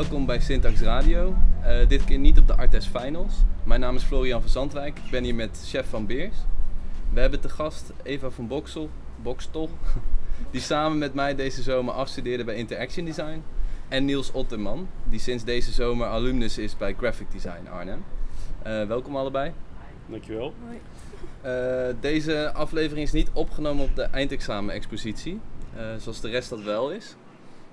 Welkom bij Syntax Radio. Uh, dit keer niet op de Artes Finals. Mijn naam is Florian van Zandwijk. Ik ben hier met chef van Beers. We hebben te gast Eva van Boksel, Bokstol, die samen met mij deze zomer afstudeerde bij Interaction Design. En Niels Otterman, die sinds deze zomer alumnus is bij Graphic Design Arnhem. Uh, welkom allebei. Dankjewel. Hoi. Uh, deze aflevering is niet opgenomen op de eindexamen-expositie, zoals de rest dat wel is.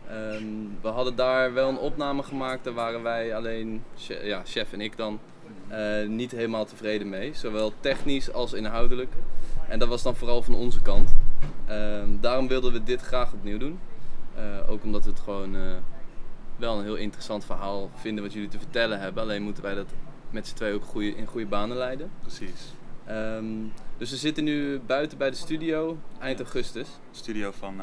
Ehm, we hadden daar wel een opname gemaakt, daar waren wij alleen, ja, chef en ik dan, uh, niet helemaal tevreden mee. Zowel technisch als inhoudelijk. En dat was dan vooral van onze kant. Ehm, daarom wilden we dit graag opnieuw doen. Uh, ook omdat we het gewoon uh, wel een heel interessant verhaal vinden wat jullie te vertellen hebben. Alleen moeten wij dat met z'n twee ook goede, in goede banen leiden. Precies. Um, dus we zitten nu buiten bij de studio, eind augustus. Studio van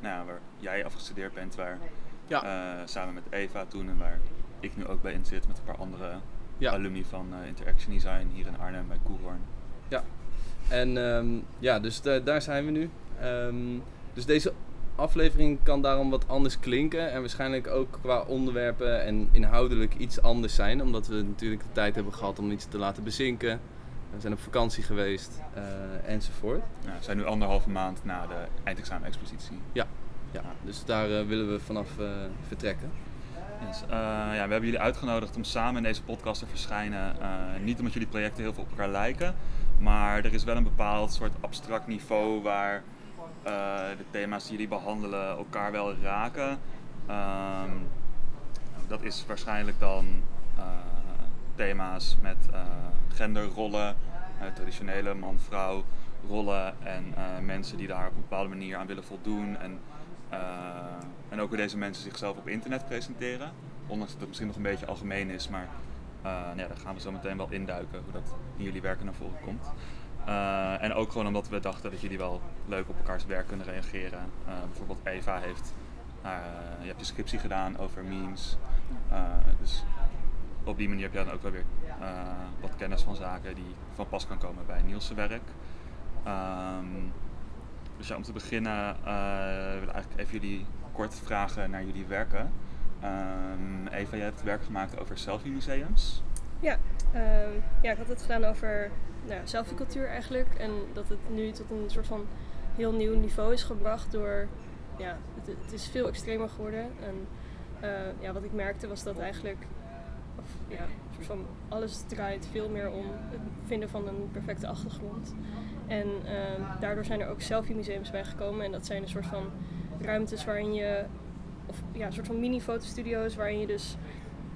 nou ja, waar jij afgestudeerd bent, waar ja. uh, samen met Eva toen en waar ik nu ook bij in zit met een paar andere ja. alumni van uh, Interaction Design hier in Arnhem bij Koelhoorn. Ja, en um, ja, dus daar zijn we nu. Um, dus deze aflevering kan daarom wat anders klinken en waarschijnlijk ook qua onderwerpen en inhoudelijk iets anders zijn, omdat we natuurlijk de tijd hebben gehad om iets te laten bezinken. We zijn op vakantie geweest uh, enzovoort. Ja, we zijn nu anderhalve maand na de eindexamen-expositie. Ja, ja, dus daar uh, willen we vanaf uh, vertrekken. Yes. ja, we hebben jullie uitgenodigd om samen in deze podcast te verschijnen. niet omdat jullie projecten heel veel op elkaar lijken, maar er is wel een bepaald soort abstract niveau waar de thema's die jullie behandelen elkaar wel raken. Um, dat is waarschijnlijk dan thema's met genderrollen, uh, traditionele man-vrouw rollen en uh, mensen die daar op een bepaalde manier aan willen voldoen. En, uh, en ook hoe deze mensen zichzelf op internet presenteren. Ondanks dat het misschien nog een beetje algemeen is, maar nou ja, daar gaan we zo meteen wel induiken hoe dat in jullie werken naar voren komt. en ook gewoon omdat we dachten dat jullie wel leuk op elkaars werk kunnen reageren. bijvoorbeeld Eva heeft, je hebt je scriptie gedaan over memes. dus op die manier heb je dan ook wel weer uh, wat kennis van zaken die van pas kan komen bij Niels' werk. Um, dus ja, om te beginnen uh, wil ik eigenlijk even jullie kort vragen naar jullie werken. Um, Eva, jij hebt werk gemaakt over selfie-museums. Ja, uh, ja, ik had het gedaan over nou, selfie-cultuur eigenlijk. En dat het nu tot een soort van heel nieuw niveau is gebracht door... Ja, het, het is veel extremer geworden. En uh, ja, wat ik merkte was dat eigenlijk ja, soort van alles draait veel meer om het vinden van een perfecte achtergrond. En uh, daardoor zijn er ook selfie-museums bijgekomen. En dat zijn een soort van ruimtes waarin je, of ja, een soort van mini-fotostudio's waarin je dus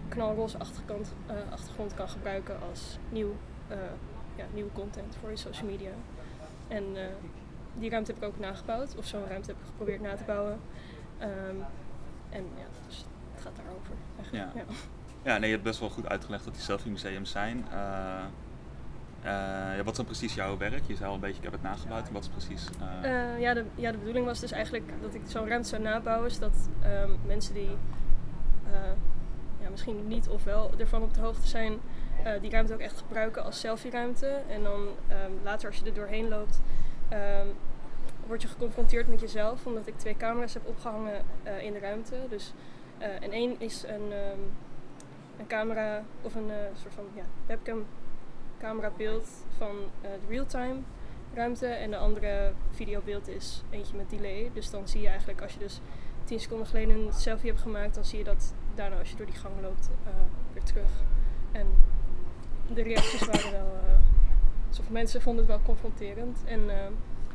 knalroze achterkant, uh, achtergrond kan gebruiken als nieuw, uh, ja, nieuwe content voor je social media. En uh, die ruimte heb ik ook nagebouwd, of zo'n ruimte heb ik geprobeerd na te bouwen. Um, en ja, dus het gaat daarover. Eigenlijk. Ja. ja. Ja, nee, je hebt best wel goed uitgelegd wat die selfie-museums zijn. Uh, uh, ja, wat is dan precies jouw werk? Je zei al een beetje, ik heb het nagebouwd. Wat is precies? Uh... ja, de, ja, de bedoeling was dus eigenlijk dat ik zo'n ruimte zou nabouwen. Zodat um, mensen die ja, misschien niet of wel ervan op de hoogte zijn, die ruimte ook echt gebruiken als selfie-ruimte. En dan um, later als je er doorheen loopt, um, word je geconfronteerd met jezelf. Omdat ik twee camera's heb opgehangen in de ruimte. Dus, en één is een een camera of een uh, soort van ja, webcam camerabeeld van uh, de real-time ruimte en de andere videobeeld is eentje met delay. Dus dan zie je eigenlijk als je dus 10 seconden geleden een selfie hebt gemaakt, dan zie je dat daarna als je door die gang loopt uh, weer terug. En de reacties waren wel, alsof mensen vonden het wel confronterend. En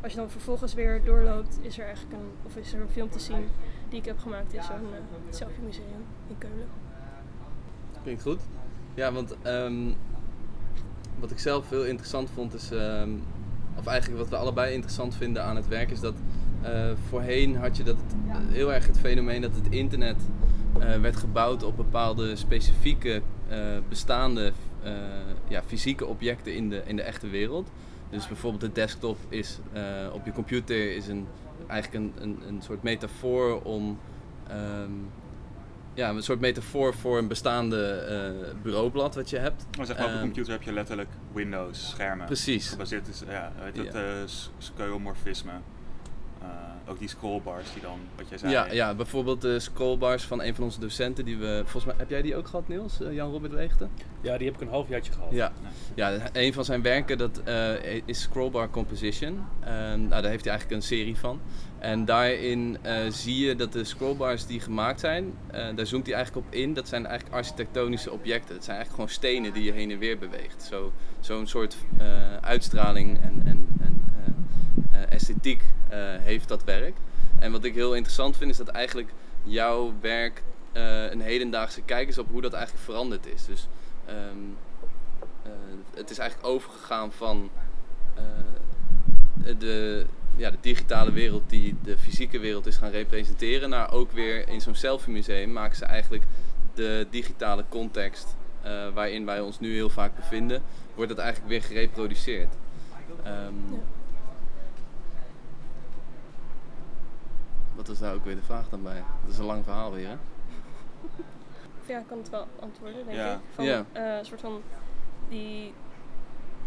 als je dan vervolgens weer doorloopt, is er eigenlijk een, of is er een film te zien die ik heb gemaakt in zo'n selfie museum in Keulen. Klinkt goed. Ja, want um, wat ik zelf heel interessant vond is, um, of eigenlijk wat we allebei interessant vinden aan het werk, is dat uh, voorheen had je dat het, heel erg het fenomeen dat het internet uh, werd gebouwd op bepaalde specifieke uh, bestaande ja, fysieke objecten in de, in de echte wereld. Dus bijvoorbeeld de desktop is op je computer is een, eigenlijk een, een, een soort metafoor om um, ja, een soort metafoor voor een bestaande uh, bureaublad wat je hebt. Maar zeg maar, op een ehm, computer heb je letterlijk Windows, schermen. Precies. Gebaseerd is, ja, heet dat, ja. Uh, skeuomorfisme. eh, ook die scrollbars die dan, wat jij zei. Ja, ja, bijvoorbeeld de scrollbars van een van onze docenten die we, volgens mij, heb jij die ook gehad Niels, Eh, Jan-Robert Leegte? Ja, die heb ik een halfjaartje gehad. Ja. ja, een van zijn werken dat, eh, is Scrollbar Composition. En, nou, daar heeft hij eigenlijk een serie van. En daarin eh, zie je dat de scrollbars die gemaakt zijn, eh, daar zoomt hij eigenlijk op in. Dat zijn eigenlijk architectonische objecten. Het zijn eigenlijk gewoon stenen die je heen en weer beweegt. Zo, zo'n soort eh, uitstraling en, en, en esthetiek heeft dat werk. En wat ik heel interessant vind is dat eigenlijk jouw werk een hedendaagse kijk is op hoe dat eigenlijk veranderd is. Dus ehm, eh, het is eigenlijk overgegaan van de, ja, de digitale wereld die de fysieke wereld is gaan representeren, naar ook weer in zo'n selfie museum maken ze eigenlijk de digitale context eh, waarin wij ons nu heel vaak bevinden, wordt dat eigenlijk weer gereproduceerd. Ehm, Ja. Wat was daar ook weer de vraag dan bij? Dat is een lang verhaal weer, hè? Ja, ik kan het wel antwoorden, denk Ja. ik. Van, Ja. eh, een soort van die.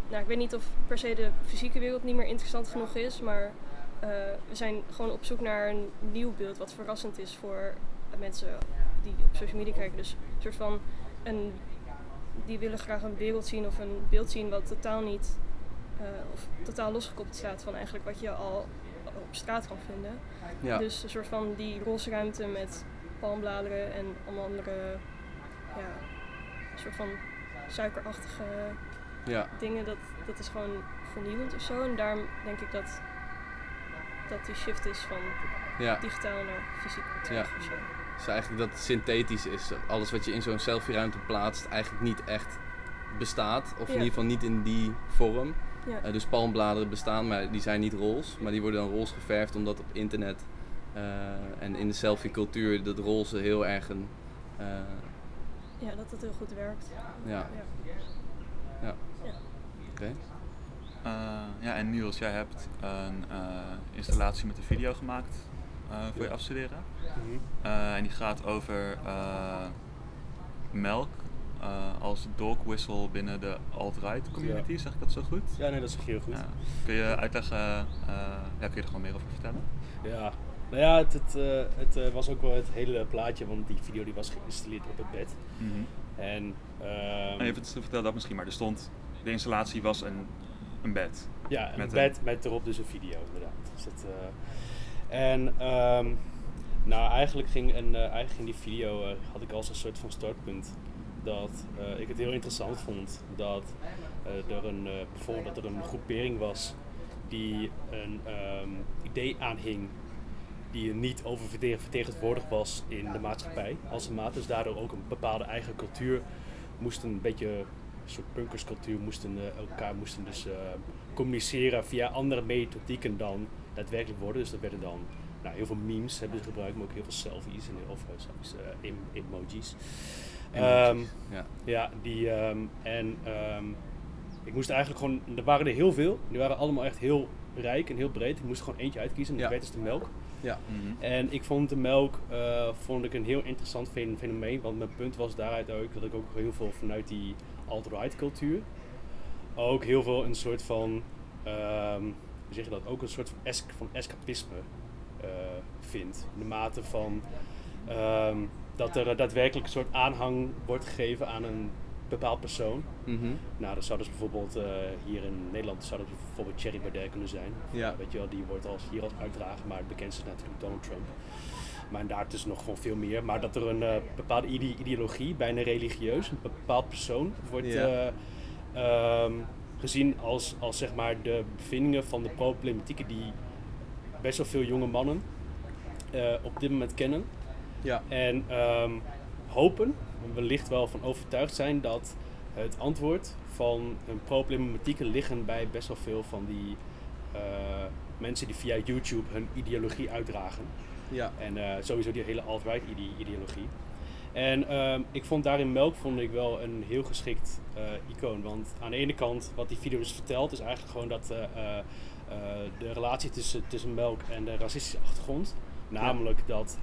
Nou, ik weet niet of per se de fysieke wereld niet meer interessant genoeg is, maar eh, we zijn gewoon op zoek naar een nieuw beeld wat verrassend is voor mensen die op social media kijken. Dus een soort van een, die willen graag een wereld zien of een beeld zien wat totaal niet eh, of totaal losgekoppeld staat van eigenlijk wat je al op straat kan vinden. Ja. Dus een soort van die roze ruimte met palmbladeren en allemaal andere, ja, een soort van suikerachtige ja. dingen. Dat, dat is gewoon vernieuwend of zo. En daarom denk ik dat, dat die shift is van ja. digitaal naar fysiek terug Ja. Dus eigenlijk dat het synthetisch is. Alles wat je in zo'n selfie-ruimte plaatst, eigenlijk niet echt bestaat. Of in ieder geval niet in die vorm. Eh, dus palmbladeren bestaan, maar die zijn niet roze. Maar die worden dan roze geverfd omdat op internet eh, en in de selfie-cultuur dat roze heel erg een. eh, ja, dat het heel goed werkt. ja, Ja. Eh, ja, en Niels, jij hebt een eh, installatie met een video gemaakt eh, voor je afstuderen. Mhm. En die gaat over melk als dog whistle binnen de alt-right community. Zeg ik dat zo goed? Ja, nee, dat zeg je heel goed. Ja. Kun je uitleggen, ja, kun je er gewoon meer over vertellen? Ja, nou ja, het, het, het was ook wel het hele plaatje, want die video die was geïnstalleerd op het bed. En, ehm, Even vertel dat misschien maar. Er stond, de installatie was een, een bed. ja, een met bed met erop dus een video inderdaad. Dus dat, eh, en ehm, nou, eigenlijk ging, een, eh, eigenlijk ging die video, eh, had ik als een soort van startpunt. Dat ik het heel interessant vond dat er een, bijvoorbeeld dat er een groepering was die een ehm, idee aanhing die niet oververtegenwoordigd was in de maatschappij als een maat. Dus daardoor ook een bepaalde eigen cultuur moesten een beetje soort punkerscultuur moesten eh, elkaar moesten dus eh, communiceren via andere methodieken dan daadwerkelijk worden. Dus dat werden dan nou, heel veel memes hebben ze gebruikt, maar ook heel veel selfies en heel veel selfies, eh, em- emojis. Ehm, ja. ja, die ehm, en ehm, ik moest eigenlijk gewoon, er waren er heel veel, die waren allemaal echt heel rijk en heel breed. Ik moest er gewoon eentje uitkiezen en Ja. dat werd dus de melk. Ja. En ik vond de melk eh, vond ik een heel interessant fen- fenomeen. Want mijn punt was daaruit ook dat ik ook heel veel vanuit die alt-right cultuur. Ook heel veel een soort van. hoe zeg je dat? Ook een soort van, es- van escapisme eh, vind. In de mate van. ehm, dat er daadwerkelijk een soort aanhang wordt gegeven aan een bepaald persoon. Mhm. Nou, dat zou dus bijvoorbeeld eh, hier in Nederland zou dat bijvoorbeeld Thierry Baudet kunnen zijn. Ja. weet je wel, die wordt als, hier als uitdrager, maar het bekendste is natuurlijk Donald Trump. Maar daartussen nog gewoon veel meer. Maar dat er een eh, bepaalde ide- ideologie, bijna religieus, een bepaald persoon wordt Ja. eh, ehm, gezien als, als zeg maar de bevindingen van de problematieken die best wel veel jonge mannen eh, op dit moment kennen. Ja. En ehm, hopen, en wellicht wel van overtuigd zijn dat het antwoord van hun problematieken liggen bij best wel veel van die mensen die via YouTube hun ideologie uitdragen. Ja. En eh, sowieso die hele alt-right ide- ideologie. En ehm, ik vond daarin Melk vond ik wel een heel geschikt eh, icoon. Want aan de ene kant, wat die video dus vertelt, is eigenlijk gewoon dat eh, de relatie tussen, tussen Melk en de racistische achtergrond. Namelijk dat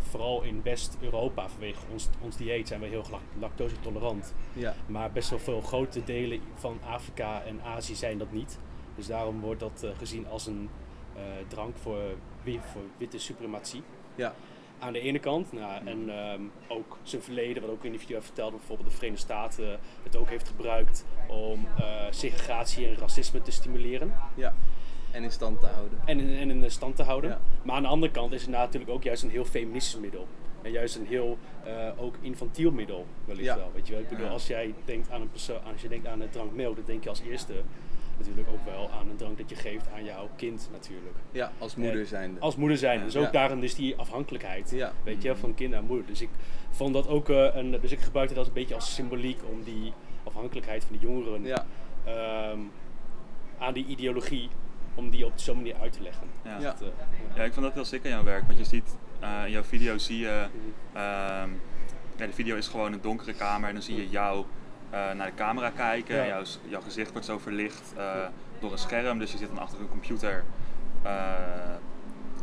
vooral in West-Europa, vanwege ons, ons dieet, zijn we heel lac- lactose-tolerant. Ja. Maar best wel veel grote delen van Afrika en Azië zijn dat niet. Dus daarom wordt dat gezien als een drank voor, voor witte suprematie. Ja. Aan de ene kant, nou, en ehm, ook zijn verleden, wat ook in die video heeft verteld, dat bijvoorbeeld de Verenigde Staten het ook heeft gebruikt om eh, segregatie en racisme te stimuleren Ja. En in stand te houden. en in, en in stand te houden. Ja. Maar aan de andere kant is het natuurlijk ook juist een heel feministisch middel. En juist een heel eh, ook infantiel middel, wellicht Ja. wel. Weet je wel? Ik bedoel, als jij denkt aan een persoon, als je denkt aan een drank melk, dan denk je als eerste natuurlijk ook wel aan een drank dat je geeft aan jouw kind natuurlijk. Ja, als moeder zijnde. Als moeder zijn. Dus ook Ja. daarin dus die afhankelijkheid. Ja. Weet je, van kind naar moeder. Dus ik vond dat ook eh, een. Dus ik gebruikte dat een beetje als symboliek om die afhankelijkheid van de jongeren Ja. ehm, aan die ideologie, om die op zo'n manier uit te leggen. Ja. Ja. Dat, eh, Ja, ik vond dat heel sick aan jouw werk. Want je ziet eh, in jouw video zie je. ehm, ja, de video is gewoon een donkere kamer en dan zie je jou eh, naar de camera kijken. Ja. Jouw, jouw gezicht wordt zo verlicht eh, door een scherm, dus je zit dan achter een computer. Eh,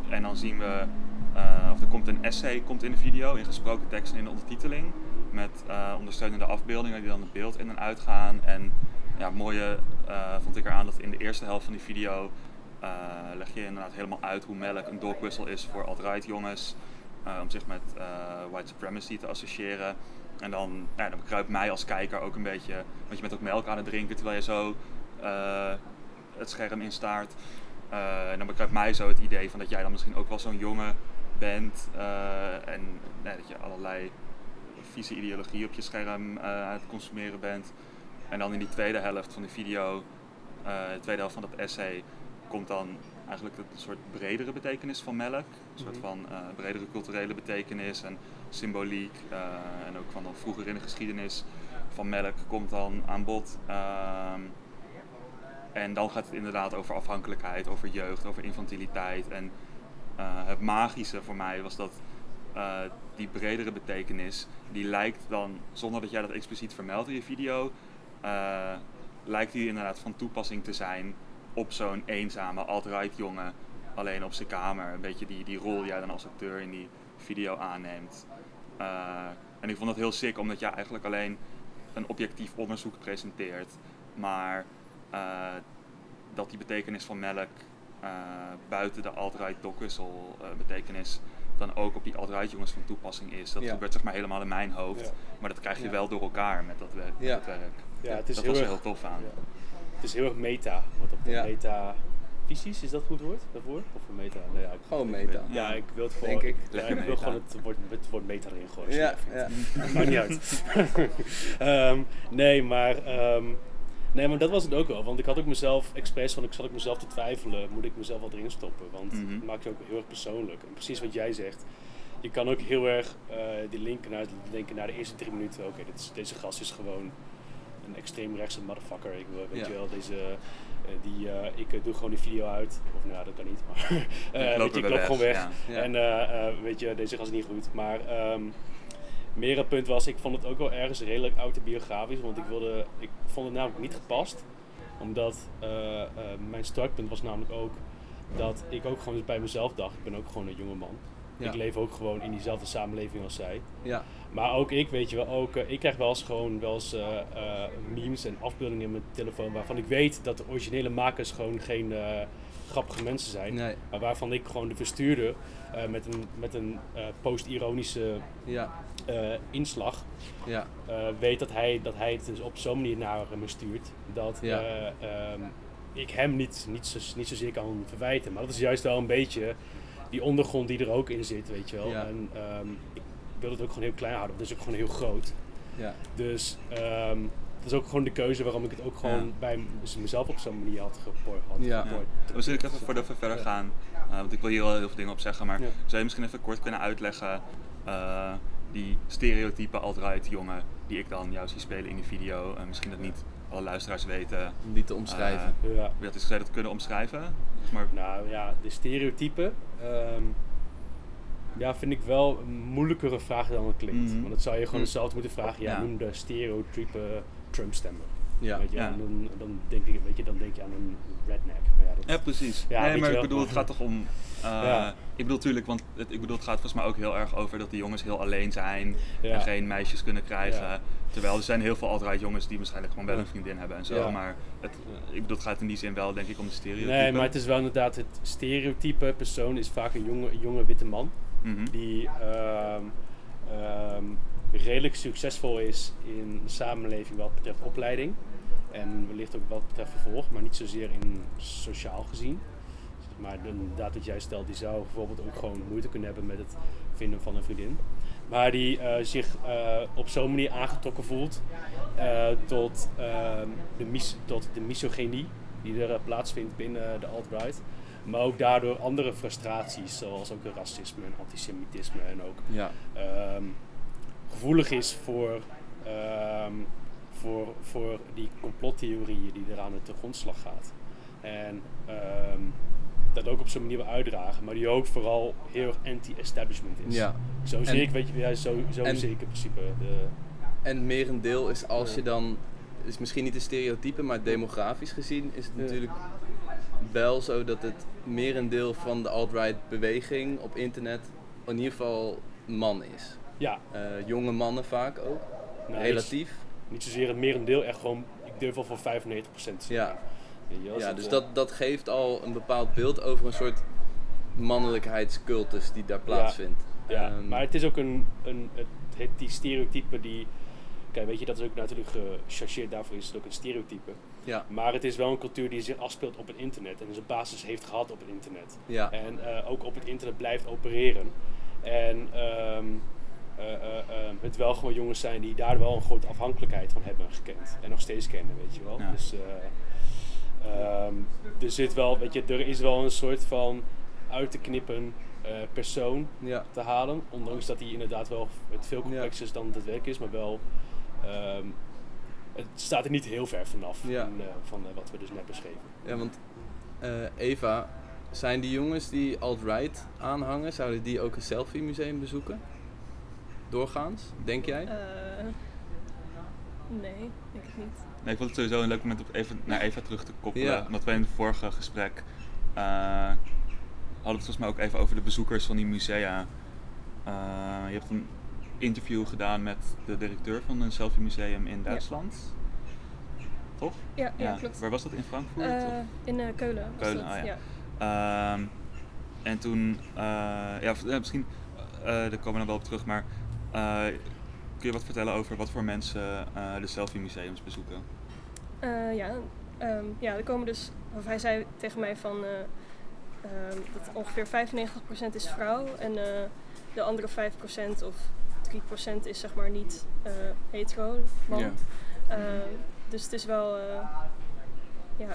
en dan zien we, eh, of er komt een essay komt in de video, in gesproken tekst en in de ondertiteling. Met eh, ondersteunende afbeeldingen die dan het beeld in en uit gaan. En ja, het mooie eh, vond ik eraan dat in de eerste helft van die video eh, leg je inderdaad helemaal uit hoe melk een dog whistle is voor alt-right jongens. eh, om zich met eh, white supremacy te associëren. En dan, ja, dan kruipt mij als kijker ook een beetje, want je bent ook melk aan het drinken terwijl je zo eh, het scherm instaart. Eh, en dan bekruipt mij zo het idee van dat jij dan misschien ook wel zo'n jongen bent. eh, en dat je allerlei vieze ideologie op je scherm aan het consumeren bent. En dan in die tweede helft van de video, de tweede helft van dat essay, komt dan eigenlijk een soort bredere betekenis van melk. Een soort Mhm. van eh, bredere culturele betekenis en symboliek. eh, en ook van dan vroeger in de geschiedenis van melk komt dan aan bod. Ehm, en dan gaat het inderdaad over afhankelijkheid, over jeugd, over infantiliteit. En eh, het magische voor mij was dat die bredere betekenis, die lijkt dan, zonder dat jij dat expliciet vermeldt in je video, lijkt die inderdaad van toepassing te zijn op zo'n eenzame alt-right jongen, alleen op zijn kamer. Een beetje die, die rol die jij dan als acteur in die video aanneemt. Eh, en ik vond dat heel sick, omdat jij eigenlijk alleen een objectief onderzoek presenteert, maar eh, dat die betekenis van melk eh, buiten de alt-right dogwissel eh, betekenis dan ook op die alt-right jongens van toepassing is. Dat Ja. gebeurt zeg maar helemaal in mijn hoofd, Ja. maar dat krijg je Ja. wel door elkaar met dat werk. dat werk. ja, het is dat heel was er heel tof aan. Is heel erg meta. Wat op Ja. meta. Visies, is dat goed woord daarvoor? Of voor meta? Nee, ja, ik, Gewoon meta. Ja, ik wil het gewoon. Denk ik. Ja, ik wil meta. gewoon het woord, het woord meta erin gooien. Ja, ja. Maakt niet uit. Ehm, nee, maar, ehm, nee, maar dat was het ook wel. Want ik had ook mezelf expres, want ik zat ook mezelf te twijfelen. Moet ik mezelf wat erin stoppen? Want Mhm. het maakt je ook heel erg persoonlijk. En precies wat jij zegt. Je kan ook heel erg eh, die linken naar, denken naar de eerste drie minuten. Oké, dit is- deze gast is gewoon een extreem rechtse motherfucker. Ik wil, weet Ja. je wel, deze, eh, die, eh, ik eh, doe gewoon die video uit. Of nou, dat kan niet. Maar eh, Ik loop weet je, ik weer loop weg, gewoon weg. ja. Ja. En weet je, deze gast is niet goed. Maar ehm, meer het punt was, ik vond het ook wel ergens redelijk autobiografisch. Want ik, wilde, ik vond het namelijk niet gepast. Omdat mijn startpunt was namelijk ook dat ik ook gewoon bij mezelf dacht. Ik ben ook gewoon een jonge man. Ik leef ook gewoon in diezelfde samenleving als zij. Ja. Maar ook ik, weet je wel, ook, eh, ik krijg wel eens gewoon wel eens eh, eh, memes en afbeeldingen in mijn telefoon waarvan ik weet dat de originele makers gewoon geen grappige mensen zijn. Nee. Maar waarvan ik gewoon de verstuurder met een, met een post-ironische Ja. inslag Ja. weet dat hij, dat hij het dus op zo'n manier naar me stuurt. Dat Ja. eh, ehm, ik hem niet, niet, zo, niet zozeer kan verwijten. Maar dat is juist wel een beetje die ondergrond die er ook in zit, weet je wel. En ehm, ik wil het ook gewoon heel klein houden. Het is ook gewoon heel groot. Ja. Dus ehm, dat is ook gewoon de keuze waarom ik het ook gewoon Ja. bij dus mezelf op zo'n manier had geport. Had Ja. geport. We zullen even voordat we verder Ja. gaan, eh, want ik wil hier wel heel veel dingen op zeggen, maar Ja. zou je misschien even kort kunnen uitleggen eh, die stereotype alt-right jongen die ik dan jou zie spelen in die video, en misschien dat niet alle luisteraars weten, Om die te omschrijven. Eh, Ja. wie dat is, zou je dat kunnen omschrijven? Dus maar, Nou ja, de stereotypen. ehm, ja, vind ik wel een moeilijkere vraag dan het klinkt. Mhm. Want dat zou je gewoon Mhm. hetzelfde moeten vragen. Ja, Ja. noem de stereotype Trump-stemmer. ja. Weet je, Ja. en dan, dan, denk ik, weet je, dan denk je aan een redneck. Maar ja, dat, ja, precies. Ja, nee, maar ik wel. bedoel, het gaat toch om. eh, Ja. Ik bedoel, tuurlijk, want het, ik bedoel, het gaat volgens mij ook heel erg over dat die jongens heel alleen zijn Ja. en geen meisjes kunnen krijgen. Ja. Terwijl er zijn heel veel alt-right jongens die waarschijnlijk gewoon wel een vriendin hebben en zo. Ja. Maar het, ik bedoel, het gaat in die zin wel denk ik om de stereotypen. Nee, maar het is wel inderdaad het stereotype persoon is vaak een jonge, jonge witte man. Mhm. Die ehm, ehm, redelijk succesvol is in de samenleving wat betreft opleiding. En wellicht ook wat betreft vervolg, maar niet zozeer in sociaal gezien. Maar de- inderdaad, wat jij stelt, die zou bijvoorbeeld ook gewoon moeite kunnen hebben met het vinden van een vriendin. Maar die eh, zich eh, op zo'n manier aangetrokken voelt eh, tot, ehm, de mis- tot de misogynie die er plaatsvindt binnen de alt-right. Maar ook daardoor andere frustraties, zoals ook racisme en antisemitisme. En ook Ja. ehm, gevoelig is voor, ehm, voor, voor die complottheorieën die er aan de grondslag gaat. En ehm, dat ook op zo'n manier wil uitdragen, maar die ook vooral heel erg anti-establishment is. ja. Zo En- zie ik, weet je, ja, zo, zo en- zie ik in principe de... En merendeel is als Ja. je dan, is misschien niet een stereotype, maar demografisch gezien is het natuurlijk wel zo dat het merendeel van de alt-right beweging op internet in ieder geval man is. Ja, Eh, jonge mannen vaak ook, nou, relatief. Niet, niet zozeer het merendeel, echt gewoon, ik durf wel voor 95% te zeggen. Ja, ja dus eh, dat, dat geeft al een bepaald beeld over een soort mannelijkheidscultus die daar plaatsvindt. Ja, Ehm, maar het is ook een, een het, het, die stereotype die. Kijk, weet je, dat is ook natuurlijk gechargeerd, daarvoor is het ook een stereotype. Ja, Maar het is wel een cultuur die zich afspeelt op het internet en zijn basis heeft gehad op het internet. ja, En eh, ook op het internet blijft opereren. En ehm, eh, eh, het wel gewoon jongens zijn die daar wel een grote afhankelijkheid van hebben gekend. En nog steeds kennen, weet je wel. Ja. Dus eh, ehm, er zit wel, weet je, er is wel een soort van uit te knippen eh, persoon ja. te halen. Ondanks dat hij inderdaad wel het veel complexer is dan het werk is, maar wel. ehm, het staat er niet heel ver vanaf Ja. van, eh, van eh, wat we dus net beschreven. Ja, want eh, Eva, zijn die jongens die alt-right aanhangen, zouden die ook een selfie museum bezoeken? Doorgaans, denk jij? Eh, nee, denk ik niet. Nee, ik vond het sowieso een leuk moment om even naar Eva terug te koppelen. Ja. Omdat wij in het vorige gesprek eh, hadden we het volgens mij ook even over de bezoekers van die musea. Eh, je hebt een interview gedaan met de directeur van een selfie museum in Duitsland. Toch? Ja, ja, klopt. Waar was dat? In Frankfurt? Eh, in eh, Keulen. Keulen, ah, ja. Ehm, en toen, eh, ja, misschien, daar komen we dan wel op terug, maar kun je wat vertellen over wat voor mensen de selfie museums bezoeken? Ja, ehm, ja, er komen dus, of hij zei tegen mij van eh, ehm, dat ongeveer 95% is vrouw en de andere 5% of 3% is zeg maar niet eh, hetero man. Ja. Eh, dus het is wel, eh, ja,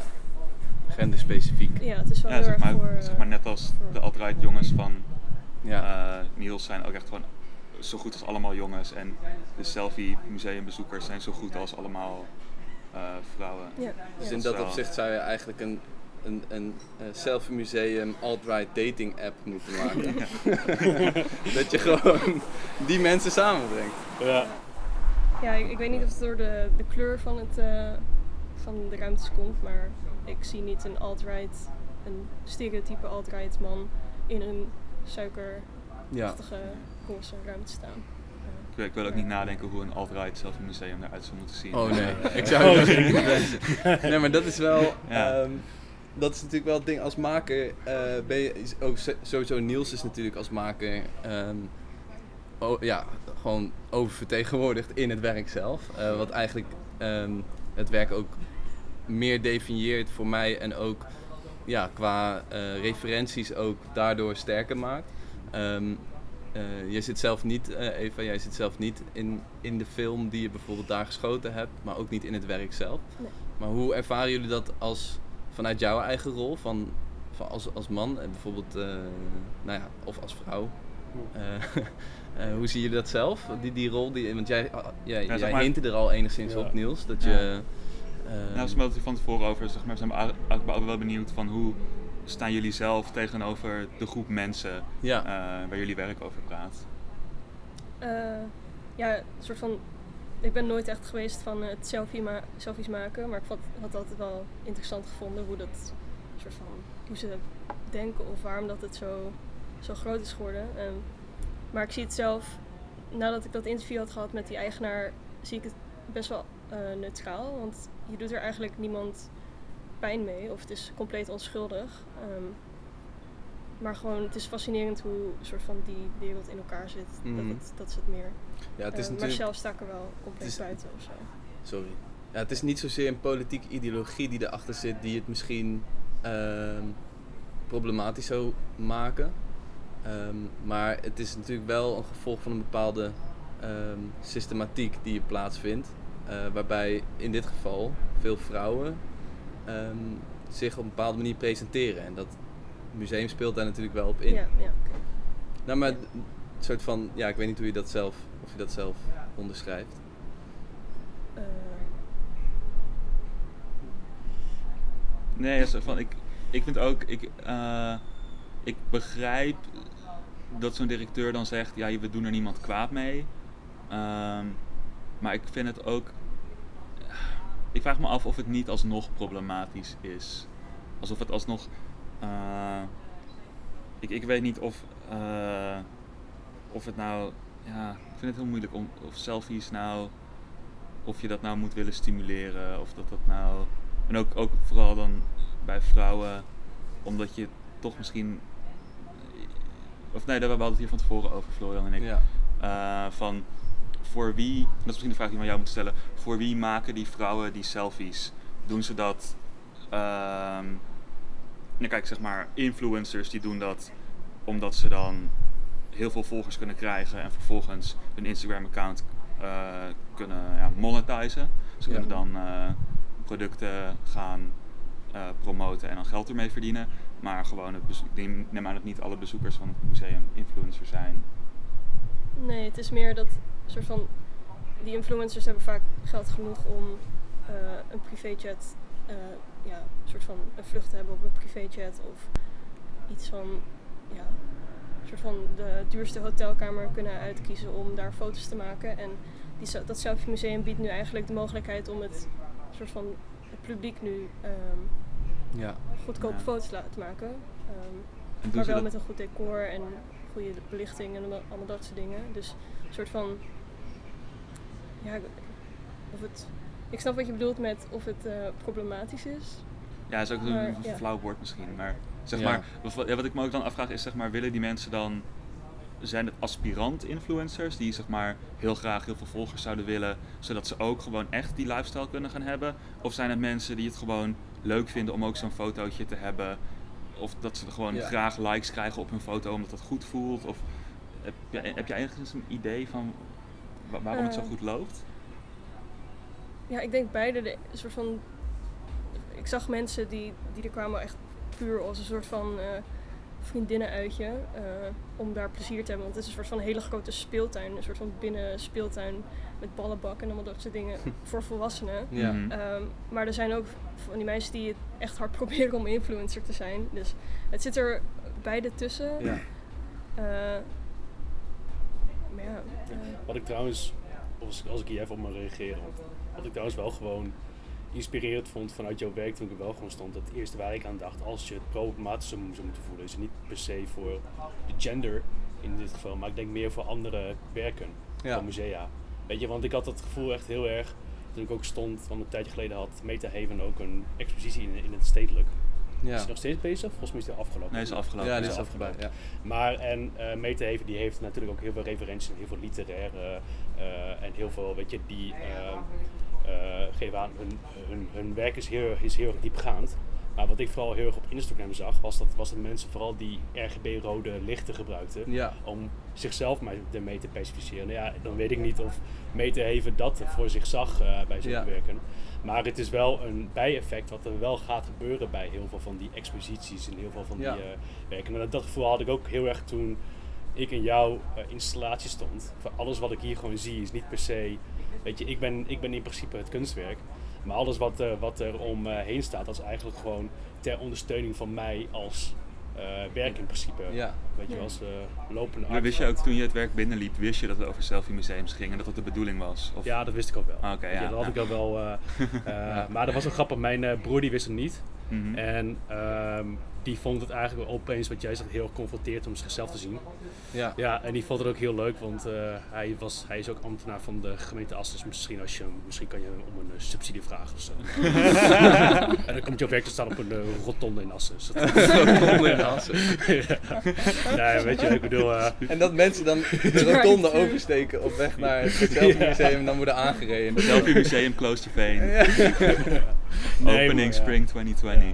Genderspecifiek. ja, het is wel Ja, heel zeg erg maar, voor... zeg maar net als voor- de alt-right jongens van Ja. Niels zijn ook echt gewoon zo goed als allemaal jongens. En de selfie museumbezoekers zijn zo goed als allemaal eh, vrouwen. ja, dus ja. in dat opzicht zou je eigenlijk een, een, een eh, selfie museum alt-right dating app moeten maken. dat je gewoon die mensen samenbrengt. Ja, Ja, ik, ik weet niet of het door de, de kleur van, het, eh, van de ruimtes komt, maar ik zie niet een alt-right, een stereotype alt-right man in een suikerachtige Ja. roze ruimte staan. Ik wil, ik wil ook niet nadenken hoe een alt-right selfie museum eruit zou moeten zien. Oh nee, ik zou oh, het nee. niet weten. Nee, maar dat is wel. Ja. ehm, dat is natuurlijk wel het ding als maker. eh, ben je ook sowieso Niels is natuurlijk als maker. oh, ja, gewoon oververtegenwoordigd in het werk zelf. Eh, wat eigenlijk ehm, het werk ook meer definieert voor mij en ook ja, qua eh, referenties ook daardoor sterker maakt. Eh, je zit zelf niet, Eva, jij zit zelf niet in, in de film die je bijvoorbeeld daar geschoten hebt, maar ook niet in het werk zelf. Nee. Maar hoe ervaren jullie dat als, vanuit jouw eigen rol, van, van als, als man en bijvoorbeeld, eh, nou ja, of als vrouw? Eh, eh, hoe zie je dat zelf, die, die rol? Die, want jij, ah, jij, jij maar- hintte er al enigszins Ja. op, Niels, dat Ja. je... eh, Nou, we hadden het van tevoren over, zeg maar, zijn we eigenlijk ook wel benieuwd van hoe staan jullie zelf tegenover de groep mensen ja, eh, waar jullie werk over praat. Eh, ja, een soort van. Ik ben nooit echt geweest van het selfie ma selfies maken, maar ik vond, had altijd wel interessant gevonden hoe dat soort van hoe ze denken of waarom dat het zo, zo groot is geworden. Ehm, maar ik zie het zelf, nadat ik dat interview had gehad met die eigenaar, zie ik het best wel eh, neutraal, want je doet er eigenlijk niemand pijn mee, of het is compleet onschuldig. Ehm, maar gewoon, het is fascinerend hoe soort van die wereld in elkaar zit. Mhm. Dat, het, dat is het meer. Ja, het is Eh, maar natuurlijk... zelf sta ik er wel compleet is- buiten of zo. Sorry. Ja, het is niet zozeer een politieke ideologie die erachter zit die het misschien ehm, problematisch zou maken. Ehm, maar het is natuurlijk wel een gevolg van een bepaalde ehm, systematiek die je plaatsvindt. eh, waarbij in dit geval veel vrouwen zich op een bepaalde manier presenteren. En dat museum speelt daar natuurlijk wel op in. Ja, ja, oké. Nou, maar soort van, ja, ik weet niet hoe je dat zelf, of je dat zelf onderschrijft. Eh, Nee, van, ik, ik vind ook, ik, eh, ik begrijp dat zo'n directeur dan zegt, ja, we doen er niemand kwaad mee. Ehm, maar ik vind het ook, ik vraag me af of het niet alsnog problematisch is. Alsof het alsnog, eh, ik, ik weet niet of, of het nou, ja, ik vind het heel moeilijk om, of selfies nou, of je dat nou moet willen stimuleren, of dat dat nou, en ook, ook vooral dan bij vrouwen, omdat je toch misschien, of nee, daar hadden we het hier van tevoren over, Florian en ik. Ja. Eh, van voor wie, dat is misschien de vraag die we aan jou moeten stellen, voor wie maken die vrouwen die selfies? Doen ze dat, ehm nou kijk zeg maar, influencers die doen dat omdat ze dan heel veel volgers kunnen krijgen en vervolgens hun Instagram account eh, kunnen ja, monetizen. Ze Ja. kunnen dan eh, producten gaan eh, promoten en dan geld ermee verdienen. Maar gewoon, het bezo- ik neem aan dat niet alle bezoekers van het museum influencers zijn. Nee, het is meer dat soort van die influencers hebben vaak geld genoeg om eh, een privéjet, eh ja, een soort van een vlucht te hebben op een privéjet of iets van, ja, soort van de duurste hotelkamer kunnen uitkiezen om daar foto's te maken. En die, dat Selfie Museum biedt nu eigenlijk de mogelijkheid om het soort van het publiek nu ehm, Ja. goedkope Ja. foto's te maken. Ehm, maar wel dat- met een goed decor en goede belichting en allemaal- dat soort dingen. Dus een soort van. Ja, ik- of het. Ik snap wat je bedoelt met of het eh, problematisch is. Ja, is ook een Maar, flauw woord misschien. Maar zeg Ja. maar, ja, wat ik me ook dan afvraag is, zeg maar, willen die mensen dan, zijn het aspirant influencers die zeg maar heel graag heel veel volgers zouden willen, zodat ze ook gewoon echt die lifestyle kunnen gaan hebben? Of zijn het mensen die het gewoon leuk vinden om ook zo'n fotootje te hebben? Of dat ze gewoon Ja. graag likes krijgen op hun foto omdat dat goed voelt? Of heb je ergens een idee van wa- waarom het zo Eh. goed loopt? Ja, ik denk beide. De, een soort van. Ik zag mensen die, die er kwamen echt puur als een soort van eh vriendinnenuitje. eh, om daar plezier te hebben. Want het is een soort van hele grote speeltuin. Een soort van binnen speeltuin met ballenbak en allemaal dat soort dingen voor volwassenen. Ja. Mhm. Ehm, maar er zijn ook van die meisjes die het echt hard proberen om influencer te zijn. Dus het zit er beide tussen. Ja. Eh, maar ja, Wat ik trouwens, als, als ik hier even op mag reageren, wat ik trouwens wel gewoon inspirerend vond vanuit jouw werk toen ik er wel gewoon stond, het eerste waar ik aan dacht, als je het problematisch zou, moeten voelen, is het niet per se voor de gender in dit geval, maar ik denk meer voor andere werken Ja. van musea. Weet je, want ik had het gevoel echt heel erg, toen ik ook stond, want een tijdje geleden had Metahaven ook een expositie in, in het stedelijk. Is Ja. het nog steeds bezig? Volgens mij is het afgelopen. Nee, is afgelopen. Ja, Ja, is afgelopen. Ja. Maar en eh Metahaven die heeft natuurlijk ook heel veel referenties, heel veel literaire eh, en heel veel, weet je, die eh, geven aan, hun, hun, hun werk is heel, is heel erg diepgaand. Maar wat ik vooral heel erg op Instagram zag, was dat, was dat mensen vooral die RGB-rode lichten gebruikten Ja. om zichzelf maar ermee te specificeren. Nou ja, dan weet ik niet of Metahaven dat voor zich zag eh, bij zijn Ja. werken. Maar het is wel een bijeffect wat er wel gaat gebeuren bij heel veel van die exposities en heel veel van Ja. die eh, werken. En dat gevoel had ik ook heel erg toen ik in jouw eh, installatie stond. Van alles wat ik hier gewoon zie is niet per se. Weet je, ik ben, ik ben in principe het kunstwerk. Maar alles wat, eh, wat er omheen staat, dat is eigenlijk gewoon ter ondersteuning van mij als eh, werk in principe. Ja. Weet je, als eh lopende Maar wist je ook toen je het werk binnenliep, wist je dat het over selfie museums ging en dat dat de bedoeling was? Of? Ja, dat wist ik ook wel. Ah, oké, ja, dat had ja. ik al wel. eh, eh, Maar dat was wel grappig. Mijn eh, broer die wist het niet. Mhm. En ehm, die vond het eigenlijk opeens, wat jij zegt, heel confronteerd om zichzelf te zien. Ja. Ja, en die vond het ook heel leuk, want eh, hij, was, hij is ook ambtenaar van de gemeente Assen. Dus misschien, als je, hem- misschien kan je hem om een eh, subsidie vragen of zo. en dan komt je op werk te staan op een eh, rotonde in Assen. Dus Onder in Assen. ja. Nee, weet je, ik bedoel... eh, En dat mensen dan de rotonde oversteken op weg naar het Selfie Museum en dan worden aangereden. Selfie Museum Kloosterveen. Nee, Opening maar ja. Spring 2020.